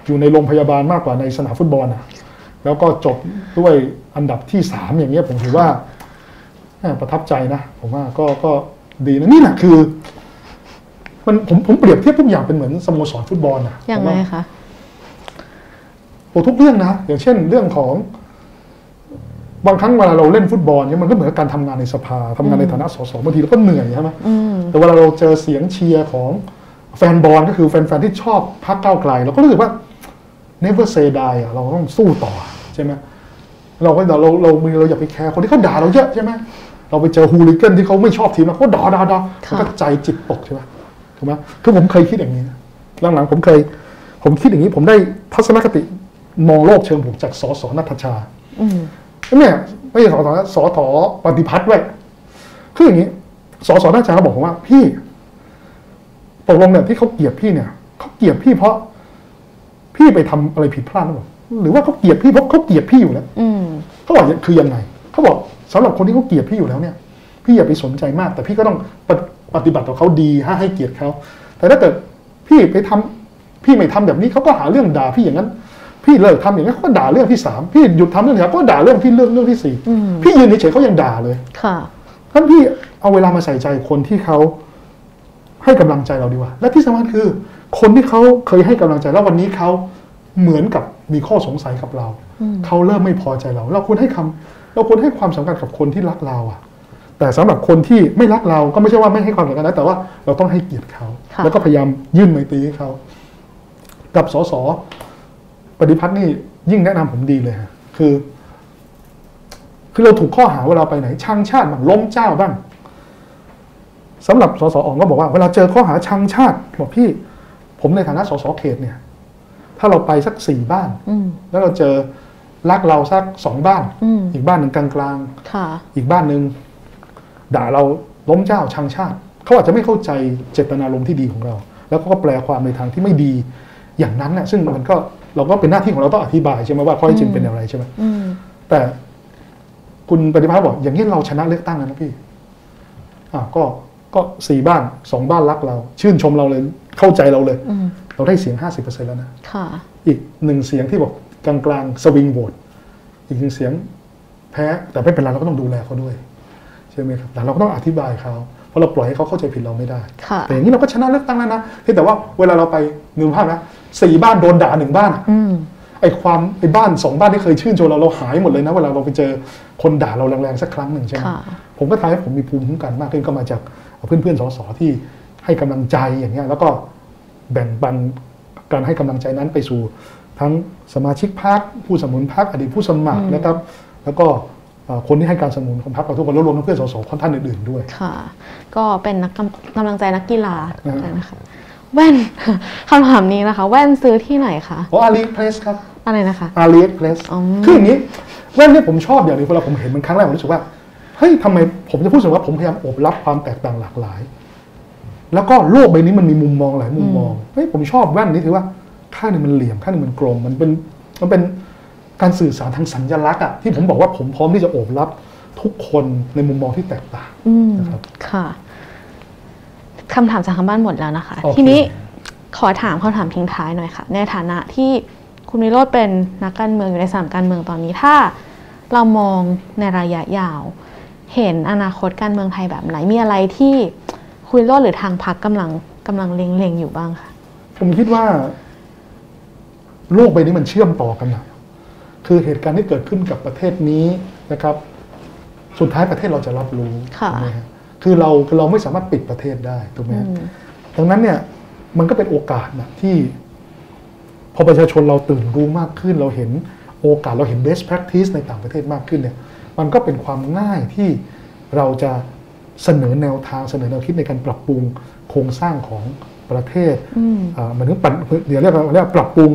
อยู่ในโรงพยาบาลมากกว่าในสนามฟุตบอลอะ แล้วก็จบด้วยอันดับที่สามอย่างเงี้ยผมถือว่าแหม่ประทับใจนะ ผมว่าก็ก็ดีนะนี่แหละคือ มันผมผมเปรียบเทียบทุกอย่างเป็นเหมือนสโมสรฟุตบอลอะยังผมไงว่าคะโอ้ทุกเรื่องนะอย่างเช่น เรื่องของ บางครั้งเวลาเราเล่นฟุตบอลเนี่ยมันก็เหมือนกับการทำงานในสภาทำงานในฐานะสสบางทีเราก็เหนื่อยใช่ไหมอืมแต่เวลาเราเจอเสียงเชียร์ของแฟนบอลก็คือแฟนๆที่ชอบพักก้าวไกลเราก็รู้สึกว่า never say die อะเราต้องสู้ต่อใช่ไหมเราก็เราเราเราเราเราอย่าไปแคร์คนที่เขาด่าเราเยอะใช่ไหมเราไปเจอฮูลิเกนที่เขาไม่ชอบทีมเราเขาด่าด่าด่าค่ะมันก็ใจจิตตกใช่ไหมถูกไหมคือผมเคยคิดอย่างนี้นะหลังๆผมเคย ผมคิดอย่างนี้ผมได้ทัศนคติมองโลกเชิงบวกจากสสนัทชาอืม เนี่ยไม่ใช่สอสนะสสปฏิพัฒน์ด้วยคืออย่างนี้สอสอนัทชาเขาบอกผมว่าพี่ตกลงเนี่ยที่เขาเกลียดพี่เนี่ยเขาเกลียดพี่เพราะ พี่ไปทำอะไรผิดพลาดหรือเปล่าหรือว่าเขาเกลียดพี่เพราะเขาเกลียดพี่อยู่แล้วเขาบอกคือยังไงเขาบอกสำหรับคนที่เขาเกลียดพี่อยู่แล้วเนี่ย พี่อย่าไปสนใจมาก แต่พี่ก็ต้องปฏิปฏิบัติต่อเขาดีให้เกียรติเขาแต่ถ้าเกิดพี่ไปทำพี่ไม่ทำแบบนี้เขาก็หาเรื่องด่าพี่อย่างนั้น พี่เลิกทำอย่างนั้นเขาก็ด่าเรื่องที่สามพี่หยุดทำเรื่องที่สามก็ด่าเรื่องที่เรื่องเรื่องที่สี่อืมพี่ยืนเฉยๆเขายังด่าเลย ค่ะท่านพี่เอาเวลามาใส่ใจคนที่เขาให้กำลังใจเราดีกว่า และที่สำคัญคือ คนที่เขาเคยให้กำลังใจแล้ววันนี้เขาเหมือนกับมีข้อสงสัยกับเราอืมเขาเริ่มไม่พอใจเรา เราควรให้คำเราควรให้ความสำคัญกับคนที่รักเราอะแต่สำหรับคนที่ไม่รักเราก็ไม่ใช่ว่าไม่ให้ความสำคัญนะแต่ว่าเราต้องให้เกียรติเขาค่ะแล้วก็พยายามยื่นไมตรีให้เขา กับสส ปฏิพัฒน์นี่ยิ่งแนะนำผมดีเลยฮะคือ คือเราถูกข้อหาเวลาไปไหนช่างชาติบ้างล้มเจ้าบ้างสำหรับสสอองก็บอกว่าเวลาเจอข้อหาช่างชาติบอกพี่ ผมในฐานะสสเขตเนี่ย ถ้าเราไปสักสี่บ้านอืมแล้วเราเจอรักเราสักสองบ้านอืมอีกบ้านหนึ่งกลางค่ะๆอีกบ้านหนึ่งด่าเราล้มเจ้าชังชาติเขาอาจจะไม่เข้าใจเจตนารมณ์ที่ดีของเรา แล้วก็แปลความในทางที่ไม่ดีอย่างนั้นน่ะซึ่งมันก็ เราก็เป็นหน้าที่ของเราต้องอธิบายใช่ไหมว่าข้อเท็จจริงเป็นอย่างไรใช่ไหมอืมแต่คุณปฏิภาณบอกอย่างนี้เราชนะเลือกตั้งแล้วนะพี่อ่าก็ก็สี่บ้านสองบ้านรักเรา ชื่นชมเราเลยเข้าใจเราเลยอืมเราได้เสียงห้าสิบเปอร์เซ็นแล้วนะค่ะอีกหนึ่งเสียงที่บอกกลางๆสวิงโหวตอีกหนึ่งเสียงแพ้แต่ไม่เป็นไรเราก็ต้องดูแลเขาด้วยใช่ไหมครับแต่เราก็ต้องอธิบายเขา เพราะเราปล่อยให้เขาเข้าใจผิดเราไม่ได้ค่ะแต่อย่างนี้เราก็ชนะเลือกตั้งแล้วนะเพียงแต่ว่าเวลาเราไปหนึ่งภาพนะสี่บ้านโดนด่าหนึ่งบ้านอะอืมไอ้ความไอ้บ้านสองบ้านที่เคยชื่นชมเราเราหายหมดเลยนะเวลาเราไปเจอคนด่าเราแรงๆสักครั้งหนึ่งใช่ไหมค่ะผมก็ทำให้ผมมีภูมิคุ้มกันมากขึ้นก็มาจากเพื่อนๆสสที่ให้กำลังใจอย่างเงี้ยแล้วก็แบ่งปันการให้กำลังใจนั้นไปสู่ ทั้งสมาชิกพรรคผู้สนับสนุนพรรคอดีตผู้สมัครนะครับ แล้วก็เอ่อ คนที่ให้การสนับสนุนของพรรคเราทุกคนแล้วรวมทั้งเพื่อนสสท่านอื่นๆด้วย ค่ะ ก็เป็นนักกำกำลังใจนักกีฬาอืมนะคะแว่นคำถามนี้นะคะ แว่นซื้อที่ไหนคะอ๋ออาลีเพรสครับอะไรนะคะอาลีเพรสอืมคืออย่างนี้แว่นเนี่ยผมชอบอย่างหนึงเวลาผมเห็นมันครั้งแรกผมรู้สึกว่าเฮ้ยทำไมผมจะพูดเสมอว่าผมพยายามโอบรับความแตกต่างหลากหลาย แล้วก็โลกใบนี้มันมีมุมมองหลายมุมมองเฮ้ยผมชอบแว่นนี้ถือว่าข้างหนึงมันเหลี่ยมข้างหนึงมันกลมมันเป็นมันเป็น การสื่อสารทางสัญลักษณ์อะที่ผมบอกว่าผมพร้อมที่จะโอบรับทุกคนในมุมมองที่แตกต่างอืมนะครับค่ะคำถามจากทางบ้านหมดแล้วนะคะโอเคทีนี้ขอถามคำถามทิ้งท้ายหน่อยค่ะ ในฐานะที่คุณวิโรธเป็นนักการเมืองอยู่ในสนามการเมืองตอนนี้ถ้าเรามองในระยะยาว เห็นอนาคตการเมืองไทยแบบไหนมีอะไรที่คุณวิโรธหรือทางพรรคกำลังกำลังเล็งๆอยู่บ้างคะผมคิดว่า โลกใบนี้มันเชื่อมต่อกันนะ คือเหตุการณ์ที่เกิดขึ้นกับประเทศนี้นะครับ สุดท้ายประเทศเราจะรับรู้ค่ะถูกไหมฮะคือเราคือเราไม่สามารถปิดประเทศได้ถูกไหมอืฮะมดังนั้นเนี่ยมันก็เป็นโอกาสนะที่พอประชาชนเราตื่นรู้มากขึ้น เราเห็นโอกาสเราเห็น best practice ในต่างประเทศมากขึ้นเนี่ยมันก็เป็นความง่ายที่เราจะเสนอแนวทางเสนอแนวคิดในการปรับปรุงโครงสร้างของประเทศอืมอ่าหมันถึงปัญเดี๋ยวเรียกว่าเรียกว่าปรับปรุง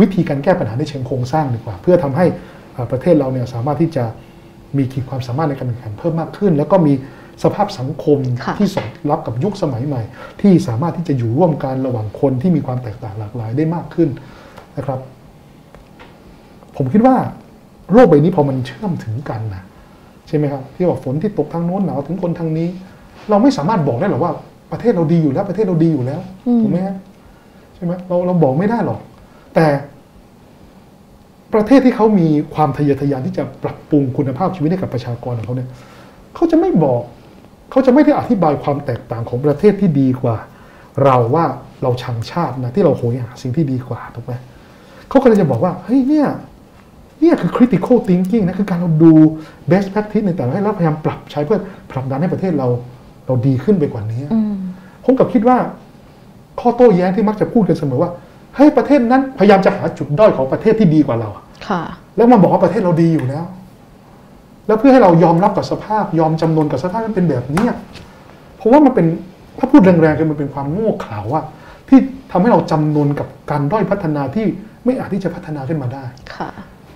วิธีการแก้ปัญหาในเชิงโครงสร้างดีกว่า เพื่อทำให้ประเทศเราเนี่ยสามารถที่จะมีขีดความสามารถในการแข่งขันเพิ่มมากขึ้น แล้วก็มีสภาพสังคมคที่สอดรับกับยุคสมัยใหม่ ที่สามารถที่จะอยู่ร่วมกันระหว่างคนที่มีความแตกต่างหลากหลายได้มากขึ้นนะครับ ผมคิดว่าโลกใบนี้พอมันเชื่อมถึงกันนะใช่ไหมครับที่ว่าฝนที่ตกทางโน้นหนาวถึงคนทางนี้ เราไม่สามารถบอกได้หรอกว่าประเทศเราดีอยู่แล้ว ประเทศเราดีอยู่แล้วถูกไหมฮะใช่ไหมเราเราบอกไม่ได้หรอก แต่ประเทศที่เขามีความทะเยอทะยานที่จะปรับปรุงคุณภาพชีวิตให้กับประชากรของเขาเนี่ยเขาจะไม่บอก เขาจะไม่ได้อธิบายความแตกต่างของประเทศที่ดีกว่า เราว่าเราชังชาตินะที่เราโหยหาสิ่งที่ดีกว่าถูกไหมเขาก็เลยจะบอกว่าเฮ้ยเนี่ยเนี่ยคือ critical thinking นะคือการเราดู best practice ในแต่ละประเทศแล้วพยายามปรับใช้เพื่อผลักดันให้ประเทศเราเราดีขึ้นไปกว่านี้อืมผมกับคิดว่า ข้อโต้แย้งที่มักจะพูดกันเสมอว่า เฮ้ยประเทศนั้นพยายามจะหาจุดด้อยของประเทศที่ดีกว่าเราค่ะ แล้วมาบอกว่าประเทศเราดีอยู่แล้ว แล้วเพื่อให้เรายอมรับกับสภาพ ยอมจำนนกับสภาพมันเป็นแบบเนี้ยเพราะว่ามันเป็นถ้าพูดแรงๆคือมันเป็นความโง่เขลาอะที่ทำให้เราจำนนกับการด้อยพัฒนาที่ไม่อาจที่จะพัฒนาขึ้นมาได้ค่ะ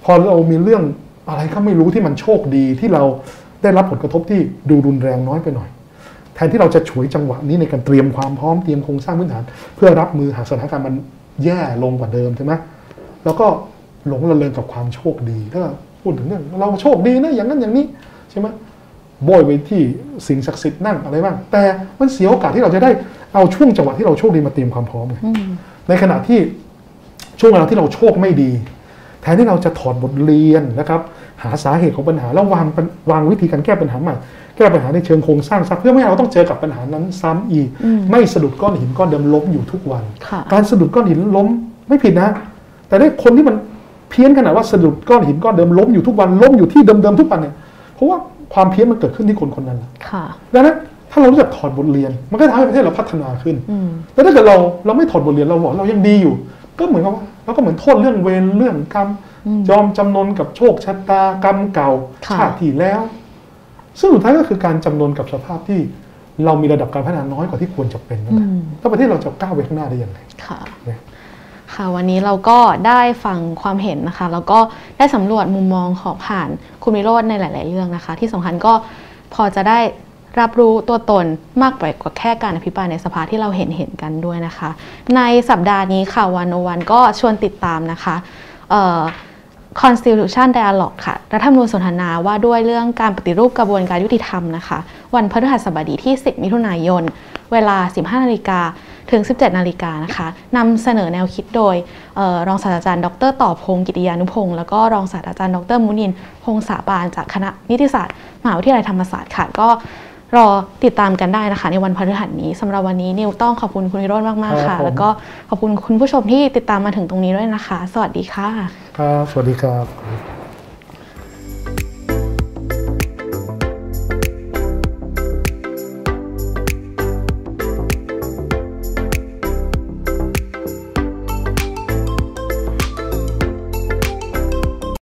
พอเรามีเรื่องอะไรก็ไม่รู้ที่มันโชคดีที่เราได้รับผลกระทบที่ดูรุนแรงน้อยไปหน่อย แทนที่เราจะฉวยจังหวะนี้ในการเตรียมความพร้อมเตรียมโครงสร้างพื้นฐาน เพื่อรับมือหากสถานการณ์มัน แย่ลงกว่าเดิมใช่ไหมแล้วก็หลงระเริงกับความโชคดีถ้าพูดถึงเรื่องเราโชคดีนะอย่างนั้นอย่างนี้ใช่ไหมโบยไปที่สิ่งศักดิ์สิทธิ์นั่งอะไรบ้าง แต่มันเสียโอกาสที่เราจะได้เอาช่วงจังหวะที่เราโชคดีมาเตรียมความพร้อมไงอืมในขณะที่ช่วงเวลาที่เราโชคไม่ดี แทนที่เราจะถอดบทเรียนนะครับ หาสาเหตุของปัญหาแล้ววางปัญวางวิธีการแก้ปัญหาใหม่ แก้ปัญหาในเชิงโครงสร้างซะเพื่อไม่ให้เราต้องเจอกับปัญหานั้นซ้ำอีกอืมไม่สะดุดก้อนหินก้อนเดิมล้มอยู่ทุกวันค่ะการสะดุดก้อนหินล้มไม่ผิดนะ แต่ได้คนที่มันเพี้ยนขนาดว่าสะดุดก้อนหินก้อนเดิมล้มอยู่ทุกวันล้มอยู่ที่เดิมๆทุกวันเนี่ยเพราะว่าความเพี้ยนมันเกิดขึ้นที่คนคนนั้นแหละค่ะดังนั้นถ้าเรารู้จักถอดบทเรียน มันก็ทำให้ประเทศเราพัฒนาขึ้นอืมแต่ถ้าเกิดเราเราไม่ถอดบทเรียนเราบอกเรายังดีอยู่ ก็เหมือนกับว่าเราก็เหมือนโทษเรื่องเวรเรื่องกรรมอืมยอมจำนนกับโชคชะตากรรมเก่าค่ะชาติที่แล้ว ซึ่งสุดท้ายก็คือการจำนนกับสภาพที่เรามีระดับการพัฒนาน้อยกว่าที่ควรจะเป็นนั่นแหละอืมแล้วประเทศเราจะก้าวไปข้างหน้าได้ยังไงค่ะเนี่ยค่ะวันนี้เราก็ได้ฟังความเห็นนะคะ แล้วก็ได้สำรวจมุมมองของผ่านคุณวิโรจน์ในหลาย ๆ เรื่องนะคะ ที่สำคัญก็พอจะได้รับรู้ตัวตนมากไปกว่าแค่การอภิปรายในสภาที่เราเห็นเห็นกันด้วยนะคะ ในสัปดาห์นี้ค่ะวันโอวันก็ชวนติดตามนะคะเอ่อ Constitution Dialogue ค่ะ รัฐธรรมนูญสนทนาว่าด้วยเรื่องการปฏิรูปกระบวนการยุติธรรมนะคะ วันพฤหัสบดีที่ 10 มิถุนายน เวลา 15 นาฬิกาถึง 17 นาฬิกานะคะนำเสนอแนวคิดโดยออรองศาสตราจารย์ ดร ต่อพงศ์กิติยานุพงศ์แล้วก็รองศาสตราจารย์ ดร มุนิน พงษาบาลจากคณะนิติศาสตร์มหาวิทยาลัยธรรมศาสตร์ค่ะ ก็ รอติดตามกันได้นะคะ ในวันพฤหัสนี้สำหรับวันนี้นิวต้องขอบคุณคุณวิโรจน์มาก ๆครัค่ะบผมแล้วก็ขอบคุณคุณผู้ชมที่ติดตามมาถึงตรงนี้ด้วยนะคะ สวัสดีค่ะ ครับ สวัสดีครับ